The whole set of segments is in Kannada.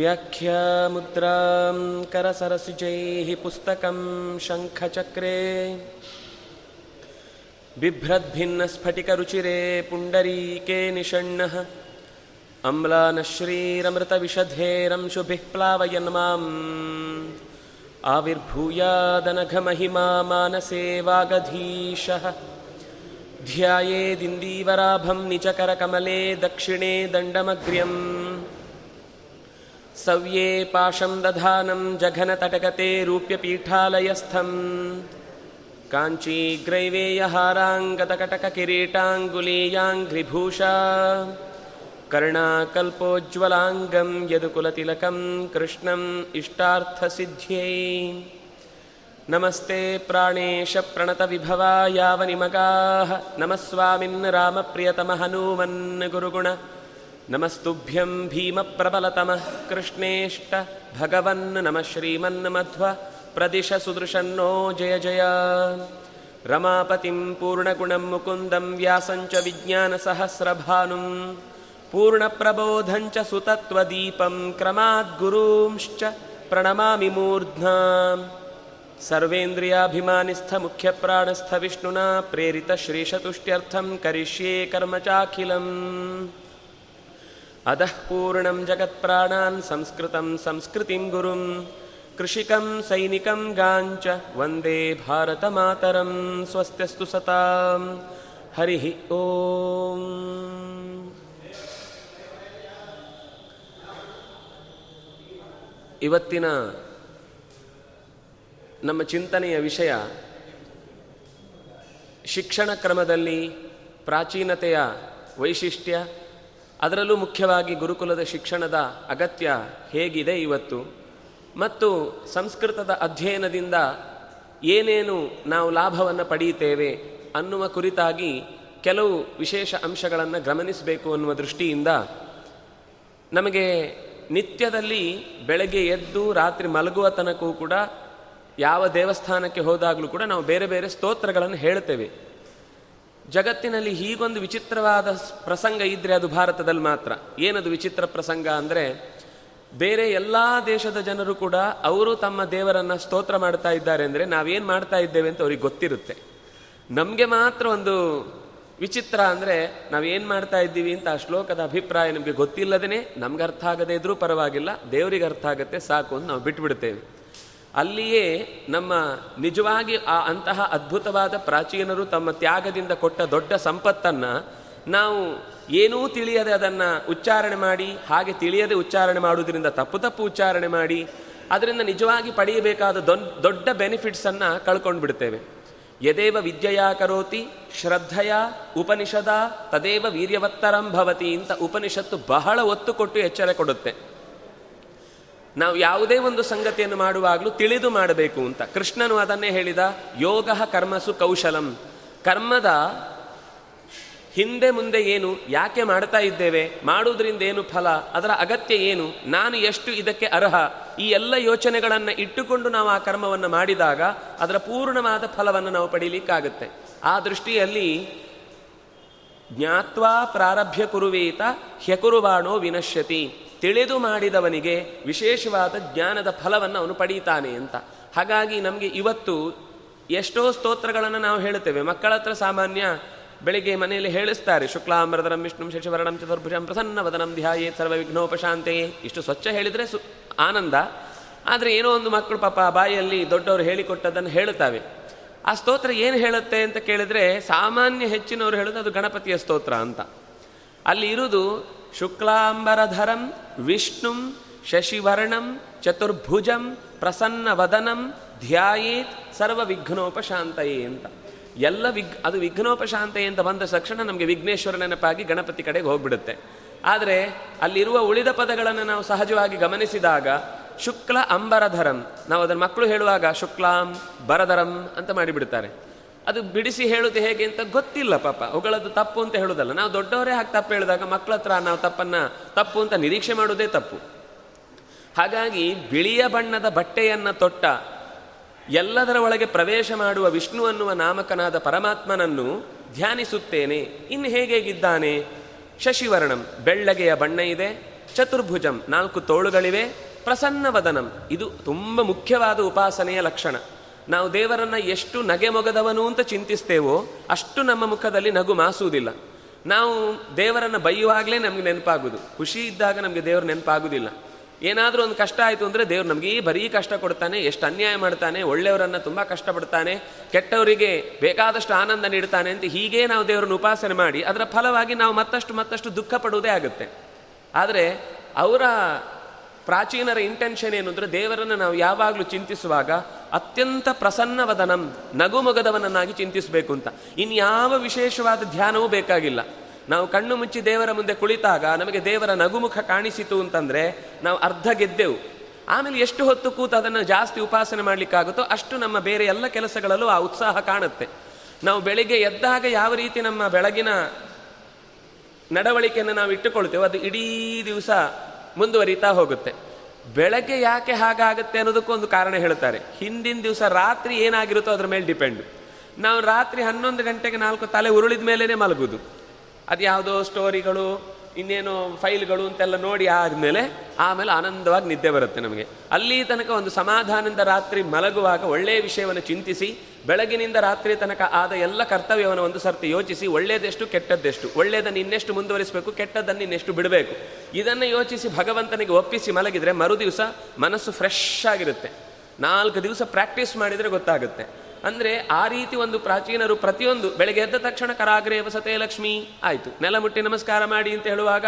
व्याख्यामुद्रां करसरसिजैः पुस्तकं शङ्खचक्रे बिभ्रद्भिन्नस्फटिकरुचिरे पुण्डरीके निषण्णः अम्लानश्रीरमृतविषधेरंशुभिः प्लावयन् माम् आविर्भूयादनघमहिमा मानसे वागधीशः ध्यायेदिन्दीवराभं निजकरकमले दक्षिणे दण्डमग्र्यम् सव्ये पाशं दधानं जघनतटगते रूप्यपीठालयस्थम् काञ्चीग्रैवेयहाराङ्गतकटककिरीटाङ्गुलीयाङ्घ्रिभूषा कर्णाकल्पोज्ज्वलाङ्गं यदुकुलतिलकं कृष्णम् इष्टार्थसिद्ध्यै नमस्ते प्राणेशप्रणतविभवा यावनिमगाः नमः स्वामिन् रामप्रियतमहनूमन् गुरुगुण नमस्तुभ्यं भीमप्रबलतमः कृष्णेष्ट भगवन् नमः श्रीमन्मध्व प्रदिश सुदृशन्नो जय जय रमापतिं पूर्णगुणं मुकुन्दं व्यासञ्च विज्ञानसहस्रभानुं पूर्णप्रबोधञ्च सुतत्वदीपं क्रमाद्गुरूंश्च प्रणमामि मूर्ध्ना सर्वेन्द्रियाभिमानिस्थमुख्यप्राणस्थविष्णुना प्रेरितश्रीशतुष्ट्यर्थं करिष्ये कर्म चाखिलम् अधः पूर्णं जगत्प्राणान् संस्कृतं संस्कृतिं गुरुं कृषिकं सैनिकं गाञ्च वन्दे भारतमातरं स्वस्त्यस्तु सतां हरिः ॐ ಇವತ್ತಿನ ನಮ್ಮ ಚಿಂತನೆಯ ವಿಷಯ ಶಿಕ್ಷಣ ಕ್ರಮದಲ್ಲಿ ಪ್ರಾಚೀನತೆಯ ವೈಶಿಷ್ಟ್ಯ ಅದರಲ್ಲೂ ಮುಖ್ಯವಾಗಿ ಗುರುಕುಲದ ಶಿಕ್ಷಣದ ಅಗತ್ಯ ಹೇಗಿದೆ ಇವತ್ತು. ಮತ್ತು ಸಂಸ್ಕೃತದ ಅಧ್ಯಯನದಿಂದ ಏನೇನು ನಾವು ಲಾಭವನ್ನು ಪಡೆಯುತ್ತೇವೆ ಅನ್ನುವ ಕುರಿತಾಗಿ ಕೆಲವು ವಿಶೇಷ ಅಂಶಗಳನ್ನು ಗಮನಿಸಬೇಕು ಅನ್ನುವ ದೃಷ್ಟಿಯಿಂದ ನಮಗೆ ನಿತ್ಯದಲ್ಲಿ ಬೆಳಗ್ಗೆ ಎದ್ದು ರಾತ್ರಿ ಮಲಗುವ ತನಕವೂ ಕೂಡ ಯಾವ ದೇವಸ್ಥಾನಕ್ಕೆ ಹೋದಾಗಲೂ ಕೂಡ ನಾವು ಬೇರೆ ಬೇರೆ ಸ್ತೋತ್ರಗಳನ್ನು ಹೇಳ್ತೇವೆ. ಜಗತ್ತಿನಲ್ಲಿ ಹೀಗೊಂದು ವಿಚಿತ್ರವಾದ ಪ್ರಸಂಗ ಇದ್ದರೆ ಅದು ಭಾರತದಲ್ಲಿ ಮಾತ್ರ. ಏನದು ವಿಚಿತ್ರ ಪ್ರಸಂಗ ಅಂದರೆ, ಬೇರೆ ಎಲ್ಲ ದೇಶದ ಜನರು ಕೂಡ ಅವರು ತಮ್ಮ ದೇವರನ್ನು ಸ್ತೋತ್ರ ಮಾಡ್ತಾ ಇದ್ದಾರೆ ಅಂದರೆ ನಾವೇನು ಮಾಡ್ತಾ ಇದ್ದೇವೆ ಅಂತ ಅವ್ರಿಗೆ ಗೊತ್ತಿರುತ್ತೆ. ನಮಗೆ ಮಾತ್ರ ಒಂದು ವಿಚಿತ್ರ ಅಂದರೆ ನಾವೇನು ಮಾಡ್ತಾ ಇದ್ದೀವಿ ಅಂತ ಆ ಶ್ಲೋಕದ ಅಭಿಪ್ರಾಯ ನಮಗೆ ಗೊತ್ತಿಲ್ಲದೇ ನಮ್ಗೆ ಅರ್ಥ ಆಗದೇ ಇದ್ರೂ ಪರವಾಗಿಲ್ಲ, ದೇವರಿಗೆ ಅರ್ಥ ಆಗುತ್ತೆ, ಸಾಕು ಅಂತ ನಾವು ಬಿಟ್ಬಿಡ್ತೇವೆ. ಅಲ್ಲಿಯೇ ನಮ್ಮ ನಿಜವಾಗಿ ಆ ಅಂತಹ ಅದ್ಭುತವಾದ ಪ್ರಾಚೀನರು ತಮ್ಮ ತ್ಯಾಗದಿಂದ ಕೊಟ್ಟ ದೊಡ್ಡ ಸಂಪತ್ತನ್ನು ನಾವು ಏನೂ ತಿಳಿಯದೆ ಅದನ್ನು ಉಚ್ಚಾರಣೆ ಮಾಡಿ, ಹಾಗೆ ತಿಳಿಯದೆ ಉಚ್ಚಾರಣೆ ಮಾಡುವುದರಿಂದ ತಪ್ಪು ತಪ್ಪು ಉಚ್ಚಾರಣೆ ಮಾಡಿ, ಅದರಿಂದ ನಿಜವಾಗಿ ಪಡೆಯಬೇಕಾದ ದೊಡ್ಡ ಬೆನಿಫಿಟ್ಸನ್ನು ಕಳ್ಕೊಂಡು ಬಿಡ್ತೇವೆ ಯದೇವ ವಿದ್ಯೆಯ ಕರೋತಿ, ಶ್ರದ್ಧೆಯ ಉಪನಿಷದ, ತದೇವ ವೀರ್ಯವತ್ತರಂ ಭವತಿ ಅಂತ ಉಪನಿಷತ್ತು ಬಹಳ ಒತ್ತು ಕೊಟ್ಟು ಎಚ್ಚರ ಕೊಡುತ್ತೆ. ನಾವು ಯಾವುದೇ ಒಂದು ಸಂಗತಿಯನ್ನು ಮಾಡುವಾಗಲೂ ತಿಳಿದು ಮಾಡಬೇಕು ಅಂತ. ಕೃಷ್ಣನು ಅದನ್ನೇ ಹೇಳಿದ, ಯೋಗ ಕರ್ಮಸು ಕೌಶಲಂ. ಕರ್ಮದ ಹಿಂದೆ ಮುಂದೆ ಏನು, ಯಾಕೆ ಮಾಡ್ತಾ ಇದ್ದೇವೆ, ಮಾಡುವುದರಿಂದ ಏನು ಫಲ, ಅದರ ಅಗತ್ಯ ಏನು, ನಾನು ಎಷ್ಟು ಇದಕ್ಕೆ ಅರ್ಹ, ಈ ಎಲ್ಲ ಯೋಚನೆಗಳನ್ನು ಇಟ್ಟುಕೊಂಡು ನಾವು ಆ ಕರ್ಮವನ್ನು ಮಾಡಿದಾಗ ಅದರ ಪೂರ್ಣವಾದ ಫಲವನ್ನು ನಾವು ಪಡೀಲಿಕ್ಕಾಗುತ್ತೆ. ಆ ದೃಷ್ಟಿಯಲ್ಲಿ ಜ್ಞಾತ್ವಾ ಪ್ರಾರಭ್ಯ ಕುರುವೇತ ಹ್ಯಕುರುವಾಣೋ ವಿನಶ್ಯತಿ. ತಿಳಿದು ಮಾಡಿದವನಿಗೆ ವಿಶೇಷವಾದ ಜ್ಞಾನದ ಫಲವನ್ನು ಅವನು ಪಡೀತಾನೆ ಅಂತ. ಹಾಗಾಗಿ ನಮಗೆ ಇವತ್ತು ಎಷ್ಟೋ ಸ್ತೋತ್ರಗಳನ್ನು ನಾವು ಹೇಳುತ್ತೇವೆ. ಮಕ್ಕಳ ಹತ್ರ ಸಾಮಾನ್ಯ ಬೆಳಿಗ್ಗೆ ಮನೆಯಲ್ಲಿ ಹೇಳಿಸ್ತಾರೆ, ಶುಕ್ಲಾಮೃತರಂ ವಿಷ್ಣು ಶಶಿವರಣಂ ಚತುರ್ಭುಜಂ ಪ್ರಸನ್ನ ವದನಂ ಧ್ಯಾಯೇ ಸರ್ವ ವಿಘ್ನೋಪಶಾಂತೆಯೇ ಇಷ್ಟು ಸ್ವಚ್ಛ ಹೇಳಿದರೆ ಸು ಆನಂದ. ಆದರೆ ಏನೋ ಒಂದು ಮಕ್ಕಳು ಪಾಪ ಬಾಯಲ್ಲಿ ದೊಡ್ಡವರು ಹೇಳಿಕೊಟ್ಟದ್ದನ್ನು ಹೇಳುತ್ತವೆ. ಆ ಸ್ತೋತ್ರ ಏನು ಹೇಳುತ್ತೆ ಅಂತ ಕೇಳಿದರೆ, ಸಾಮಾನ್ಯ ಹೆಚ್ಚಿನವರು ಹೇಳೋದು ಅದು ಗಣಪತಿಯ ಸ್ತೋತ್ರ ಅಂತ. ಅಲ್ಲಿ ಇರುವುದು ಶುಕ್ಲಾಂಬರಧರಂ, ವಿಷ್ಣುಂ, ಶಶಿವರ್ಣಂ, ಚತುರ್ಭುಜಂ ಪ್ರಸನ್ನ ವದನಂ ಧ್ಯಾಯೇತ್ ಸರ್ವ ವಿಘ್ನೋಪಶಾಂತಯೇ ಅಂತ. ಎಲ್ಲ ವಿಘ್, ಅದು ವಿಘ್ನೋಪಶಾಂತಯೇ ಅಂತ ಬಂದ ತಕ್ಷಣ ನಮಗೆ ವಿಘ್ನೇಶ್ವರ ನೆನಪಾಗಿ ಗಣಪತಿ ಕಡೆಗೆ ಹೋಗ್ಬಿಡುತ್ತೆ. ಆದರೆ ಅಲ್ಲಿರುವ ಉಳಿದ ಪದಗಳನ್ನು ನಾವು ಸಹಜವಾಗಿ ಗಮನಿಸಿದಾಗ ಶುಕ್ಲ ಅಂಬರಧರಂ, ನಾವು ಅದನ್ನು ಮಕ್ಕಳು ಹೇಳುವಾಗ ಶುಕ್ಲಾಂ, ಬರಧರಂ ಅಂತ ಮಾಡಿಬಿಡ್ತಾರೆ. ಅದು ಬಿಡಿಸಿ ಹೇಳುದು ಹೇಗೆ ಅಂತ ಗೊತ್ತಿಲ್ಲ ಪಾಪ. ಅವುಗಳದ್ದು ತಪ್ಪು ಅಂತ ಹೇಳುದಲ್ಲ. ನಾವು ದೊಡ್ಡವರೇ ಹಾಗೆ ತಪ್ಪು ಹೇಳಿದಾಗ ಮಕ್ಕಳ ಹತ್ರ ನಾವು ತಪ್ಪನ್ನ, ತಪ್ಪು ಅಂತ ನಿರೀಕ್ಷೆ ಮಾಡುವುದೇ ತಪ್ಪು. ಹಾಗಾಗಿ ಬಿಳಿಯ ಬಣ್ಣದ ಬಟ್ಟೆಯನ್ನು ತೊಟ್ಟ ಎಲ್ಲದರ ಒಳಗೆ ಪ್ರವೇಶ ಮಾಡುವ ವಿಷ್ಣು ಅನ್ನುವ ನಾಮಕನಾದ ಪರಮಾತ್ಮನನ್ನು ಧ್ಯಾನಿಸುತ್ತೇನೆ. ಇನ್ನು ಹೇಗೇಗಿದ್ದಾನೆ ಶಶಿವರ್ಣಂ, ಬೆಳ್ಳಗೆಯ ಬಣ್ಣ ಇದೆ. ಚತುರ್ಭುಜಂ, ನಾಲ್ಕು ತೋಳುಗಳಿವೆ. ಪ್ರಸನ್ನವದನಂ, ಇದು ತುಂಬ ಮುಖ್ಯವಾದ ಉಪಾಸನೆಯ ಲಕ್ಷಣ. ನಾವು ದೇವರನ್ನ ಎಷ್ಟು ನಗೆ ಮೊಗದವನು ಅಂತ ಚಿಂತಿಸ್ತೇವೋ ಅಷ್ಟು ನಮ್ಮ ಮುಖದಲ್ಲಿ ನಗು ಮಾಸುವುದಿಲ್ಲ. ನಾವು ದೇವರನ್ನ ಬೈಯುವಾಗಲೇ ನಮಗೆ ನೆನಪಾಗುದು ಖುಷಿ ಇದ್ದಾಗ ನಮಗೆ ದೇವರು ನೆನಪಾಗುವುದಿಲ್ಲ. ಏನಾದರೂ ಒಂದು ಕಷ್ಟ ಆಯಿತು ಅಂದರೆ ದೇವ್ರು ನಮಗೆ ಈ ಬರೀ ಕಷ್ಟ ಕೊಡ್ತಾನೆ, ಎಷ್ಟು ಅನ್ಯಾಯ ಮಾಡ್ತಾನೆ, ಒಳ್ಳೆಯವರನ್ನು ತುಂಬ ಕಷ್ಟಪಡ್ತಾನೆ, ಕೆಟ್ಟವರಿಗೆ ಬೇಕಾದಷ್ಟು ಆನಂದ ನೀಡ್ತಾನೆ ಅಂತ ಹೀಗೆ ನಾವು ದೇವರನ್ನು ಉಪಾಸನೆ ಮಾಡಿ, ಅದರ ಫಲವಾಗಿ ನಾವು ಮತ್ತಷ್ಟು ಮತ್ತಷ್ಟು ದುಃಖ ಪಡುವುದೇ ಆಗುತ್ತೆ. ಆದರೆ ಅವರ ಪ್ರಾಚೀನರ ಇಂಟೆನ್ಷನ್ ಏನು ಅಂದರೆ ದೇವರನ್ನು ನಾವು ಯಾವಾಗಲೂ ಚಿಂತಿಸುವಾಗ ಅತ್ಯಂತ ಪ್ರಸನ್ನವದನಂ ನಗುಮೊಗದವನನ್ನಾಗಿ ಚಿಂತಿಸಬೇಕು ಅಂತ. ಇನ್ಯಾವ ವಿಶೇಷವಾದ ಧ್ಯಾನವೂ ಬೇಕಾಗಿಲ್ಲ. ನಾವು ಕಣ್ಣು ಮುಚ್ಚಿ ದೇವರ ಮುಂದೆ ಕುಳಿತಾಗ ನಮಗೆ ದೇವರ ನಗುಮುಖ ಕಾಣಿಸಿತು ಅಂತಂದರೆ ನಾವು ಅರ್ಧ ಗೆದ್ದೆವು. ಆಮೇಲೆ ಎಷ್ಟು ಹೊತ್ತು ಕೂತು ಅದನ್ನು ಜಾಸ್ತಿ ಉಪಾಸನೆ ಮಾಡಲಿಕ್ಕಾಗುತ್ತೋ ಅಷ್ಟು ನಮ್ಮ ಬೇರೆ ಎಲ್ಲ ಕೆಲಸಗಳಲ್ಲೂ ಆ ಉತ್ಸಾಹ ಕಾಣುತ್ತೆ. ನಾವು ಬೆಳಿಗ್ಗೆ ಎದ್ದಾಗ ಯಾವ ರೀತಿ ನಮ್ಮ ಬೆಳಗಿನ ನಡವಳಿಕೆಯನ್ನು ನಾವು ಇಟ್ಟುಕೊಳ್ತೇವೆ ಅದು ಇಡೀ ದಿವಸ ಮುಂದುವರಿತಾ ಹೋಗುತ್ತೆ. ಬೆಳಗ್ಗೆ ಯಾಕೆ ಹಾಗಾಗುತ್ತೆ ಅನ್ನೋದಕ್ಕೂ ಒಂದು ಕಾರಣ ಹೇಳ್ತಾರೆ. ಹಿಂದಿನ ದಿವಸ ರಾತ್ರಿ ಏನಾಗಿರುತ್ತೋ ಅದ್ರ ಮೇಲೆ ಡಿಪೆಂಡ್ ನಾವು ರಾತ್ರಿ ಹನ್ನೊಂದು ಗಂಟೆಗೆ ನಾಲ್ಕು ತಲೆ ಉರುಳಿದ ಮೇಲೇ ಮಲಗುದು. ಅದು ಯಾವುದೋ ಸ್ಟೋರಿಗಳು ಇನ್ನೇನು ಫೈಲ್ಗಳು ಅಂತೆಲ್ಲ ನೋಡಿ ಆದಮೇಲೆ ಆಮೇಲೆ ಆನಂದವಾಗಿ ನಿದ್ದೆ ಬರುತ್ತೆ ನಮಗೆ. ಅಲ್ಲಿ ತನಕ ಒಂದು ಸಮಾಧಾನದಿಂದ ರಾತ್ರಿ ಮಲಗುವಾಗ ಒಳ್ಳೆಯ ವಿಷಯವನ್ನು ಚಿಂತಿಸಿ, ಬೆಳಗಿನಿಂದ ರಾತ್ರಿ ತನಕ ಆದ ಎಲ್ಲ ಕರ್ತವ್ಯವನ್ನು ಒಂದು ಸರ್ತಿ ಯೋಚಿಸಿ, ಒಳ್ಳೆಯದೆಷ್ಟು ಕೆಟ್ಟದ್ದೆಷ್ಟು, ಒಳ್ಳೆಯದನ್ನು ಇನ್ನೆಷ್ಟು ಮುಂದುವರಿಸಬೇಕು, ಕೆಟ್ಟದ್ದನ್ನು ಇನ್ನೆಷ್ಟು ಬಿಡಬೇಕು, ಇದನ್ನು ಯೋಚಿಸಿ ಭಗವಂತನಿಗೆ ಒಪ್ಪಿಸಿ ಮಲಗಿದರೆ ಮರುದಿವಸ ಮನಸ್ಸು ಫ್ರೆಶ್ ಆಗಿರುತ್ತೆ. ನಾಲ್ಕು ದಿವಸ ಪ್ರಾಕ್ಟೀಸ್ ಮಾಡಿದರೆ ಗೊತ್ತಾಗುತ್ತೆ. ಅಂದ್ರೆ ಆ ರೀತಿ ಒಂದು ಪ್ರಾಚೀನರು ಪ್ರತಿಯೊಂದು ಬೆಳಗ್ಗೆ ಎದ್ದ ತಕ್ಷಣ ಕರಾಗ್ರೆ ವಸತೆ ಲಕ್ಷ್ಮಿ. ಆಯಿತು. ನೆಲ ಮುಟ್ಟಿ ನಮಸ್ಕಾರ ಮಾಡಿ ಅಂತ ಹೇಳುವಾಗ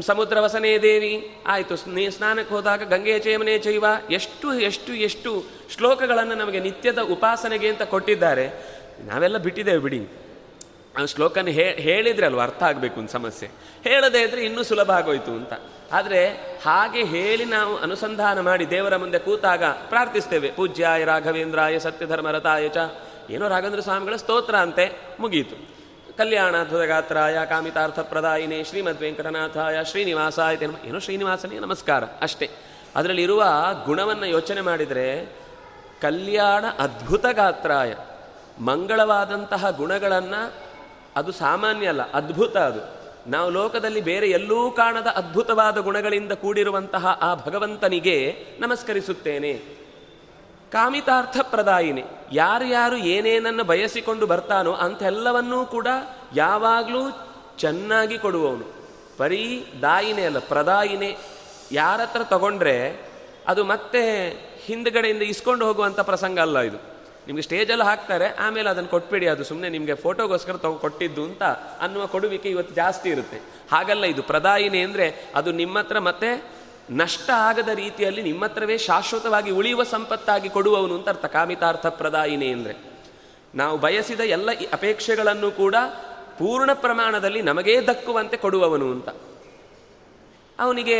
ಸಮುದ್ರ ವಸನೇ ದೇವಿ. ಆಯ್ತು. ಸ್ನಾನಕ್ಕೆ ಹೋದಾಗ ಗಂಗೆ ಚೇಮನೆ ಚೈವ ಎಷ್ಟು ಎಷ್ಟು ಎಷ್ಟು ಶ್ಲೋಕಗಳನ್ನು ನಮಗೆ ನಿತ್ಯದ ಉಪಾಸನೆಗೆ ಅಂತ ಕೊಟ್ಟಿದ್ದಾರೆ. ನಾವೆಲ್ಲ ಬಿಟ್ಟಿದ್ದೇವೆ ಬಿಡಿ. ಆ ಶ್ಲೋಕನ ಹೇಳಿದ್ರೆ ಅಲ್ವ ಅರ್ಥ ಆಗಬೇಕು ಒಂದು ಸಮಸ್ಯೆ. ಹೇಳದೇ ಇದ್ರೆ ಇನ್ನೂ ಸುಲಭ ಆಗೋಯ್ತು ಅಂತ. ಆದರೆ ಹಾಗೆ ಹೇಳಿ ನಾವು ಅನುಸಂಧಾನ ಮಾಡಿ ದೇವರ ಮುಂದೆ ಕೂತಾಗ ಪ್ರಾರ್ಥಿಸ್ತೇವೆ. ಪೂಜ್ಯಾಯ ರಾಘವೇಂದ್ರಾಯ ಸತ್ಯಧರ್ಮರತಾಯ ಚ. ಏನೋ ರಾಘವೇಂದ್ರ ಸ್ವಾಮಿಗಳ ಸ್ತೋತ್ರ ಅಂತೆ ಮುಗಿಯಿತು ಕಲ್ಯಾಣ ಗಾತ್ರಾಯ ಕಾಮಿತಾರ್ಥ ಪ್ರದಾಯಿನೇ ಶ್ರೀಮದ್ ವೆಂಕಟನಾಥಾಯ ಶ್ರೀನಿವಾಸಾಯ ಏನೋ ಶ್ರೀನಿವಾಸನೇ, ನಮಸ್ಕಾರ, ಅಷ್ಟೇ. ಅದರಲ್ಲಿರುವ ಗುಣವನ್ನು ಯೋಚನೆ ಮಾಡಿದರೆ ಕಲ್ಯಾಣ ಅದ್ಭುತ ಗಾತ್ರಾಯ ಮಂಗಳವಾದಂತಹ ಗುಣಗಳನ್ನು ಅದು ಸಾಮಾನ್ಯ ಅಲ್ಲ, ಅದ್ಭುತ ಅದು. ನಾವು ಲೋಕದಲ್ಲಿ ಬೇರೆ ಎಲ್ಲೂ ಕಾಣದ ಅದ್ಭುತವಾದ ಗುಣಗಳಿಂದ ಕೂಡಿರುವಂತಹ ಆ ಭಗವಂತನಿಗೆ ನಮಸ್ಕರಿಸುತ್ತೇನೆ. ಕಾಮಿತಾರ್ಥ ಪ್ರದಾಯಿನಿ ಯಾರು ಯಾರು ಏನೇನನ್ನು ಬಯಸಿಕೊಂಡು ಬರ್ತಾನೋ ಅಂಥೆಲ್ಲವನ್ನೂ ಕೂಡ ಯಾವಾಗಲೂ ಚೆನ್ನಾಗಿ ಕೊಡುವವನು. ಬರೀ ದಾಯಿನೇ ಅಲ್ಲ, ಪ್ರದಾಯಿನೇ. ಯಾರತ್ರ ತಗೊಂಡ್ರೆ ಅದು ಮತ್ತೆ ಹಿಂದ್ಗಡೆಯಿಂದ ಇಸ್ಕೊಂಡು ಹೋಗುವಂಥ ಪ್ರಸಂಗ ಅಲ್ಲ ಇದು. ನಿಮಗೆ ಸ್ಟೇಜಲ್ಲಿ ಹಾಕ್ತಾರೆ, ಆಮೇಲೆ ಅದನ್ನು ಕೊಟ್ಬಿಡಿ, ಅದು ಸುಮ್ಮನೆ ನಿಮಗೆ ಫೋಟೋಗೋಸ್ಕರ ತಗೊ ಕೊಟ್ಟಿದ್ದು ಅಂತ ಅನ್ನುವ ಕೊಡುವಿಕೆ ಇವತ್ತು ಜಾಸ್ತಿ ಇರುತ್ತೆ. ಹಾಗಲ್ಲ ಇದು ಪ್ರದಾಯಿನಿ ಅಂದರೆ ಅದು ನಿಮ್ಮ ಹತ್ರ ಮತ್ತೆ ನಷ್ಟ ಆಗದ ರೀತಿಯಲ್ಲಿ ನಿಮ್ಮ ಹತ್ರವೇ ಶಾಶ್ವತವಾಗಿ ಉಳಿಯುವ ಸಂಪತ್ತಾಗಿ ಕೊಡುವವನು ಅಂತ ಅರ್ಥ. ಕಾಮಿತಾರ್ಥ ಪ್ರದಾಯಿನಿ ಅಂದರೆ ನಾವು ಬಯಸಿದ ಎಲ್ಲ ಅಪೇಕ್ಷೆಗಳನ್ನು ಕೂಡ ಪೂರ್ಣ ಪ್ರಮಾಣದಲ್ಲಿ ನಮಗೇ ದಕ್ಕುವಂತೆ ಕೊಡುವವನು ಅಂತ. ಅವನಿಗೆ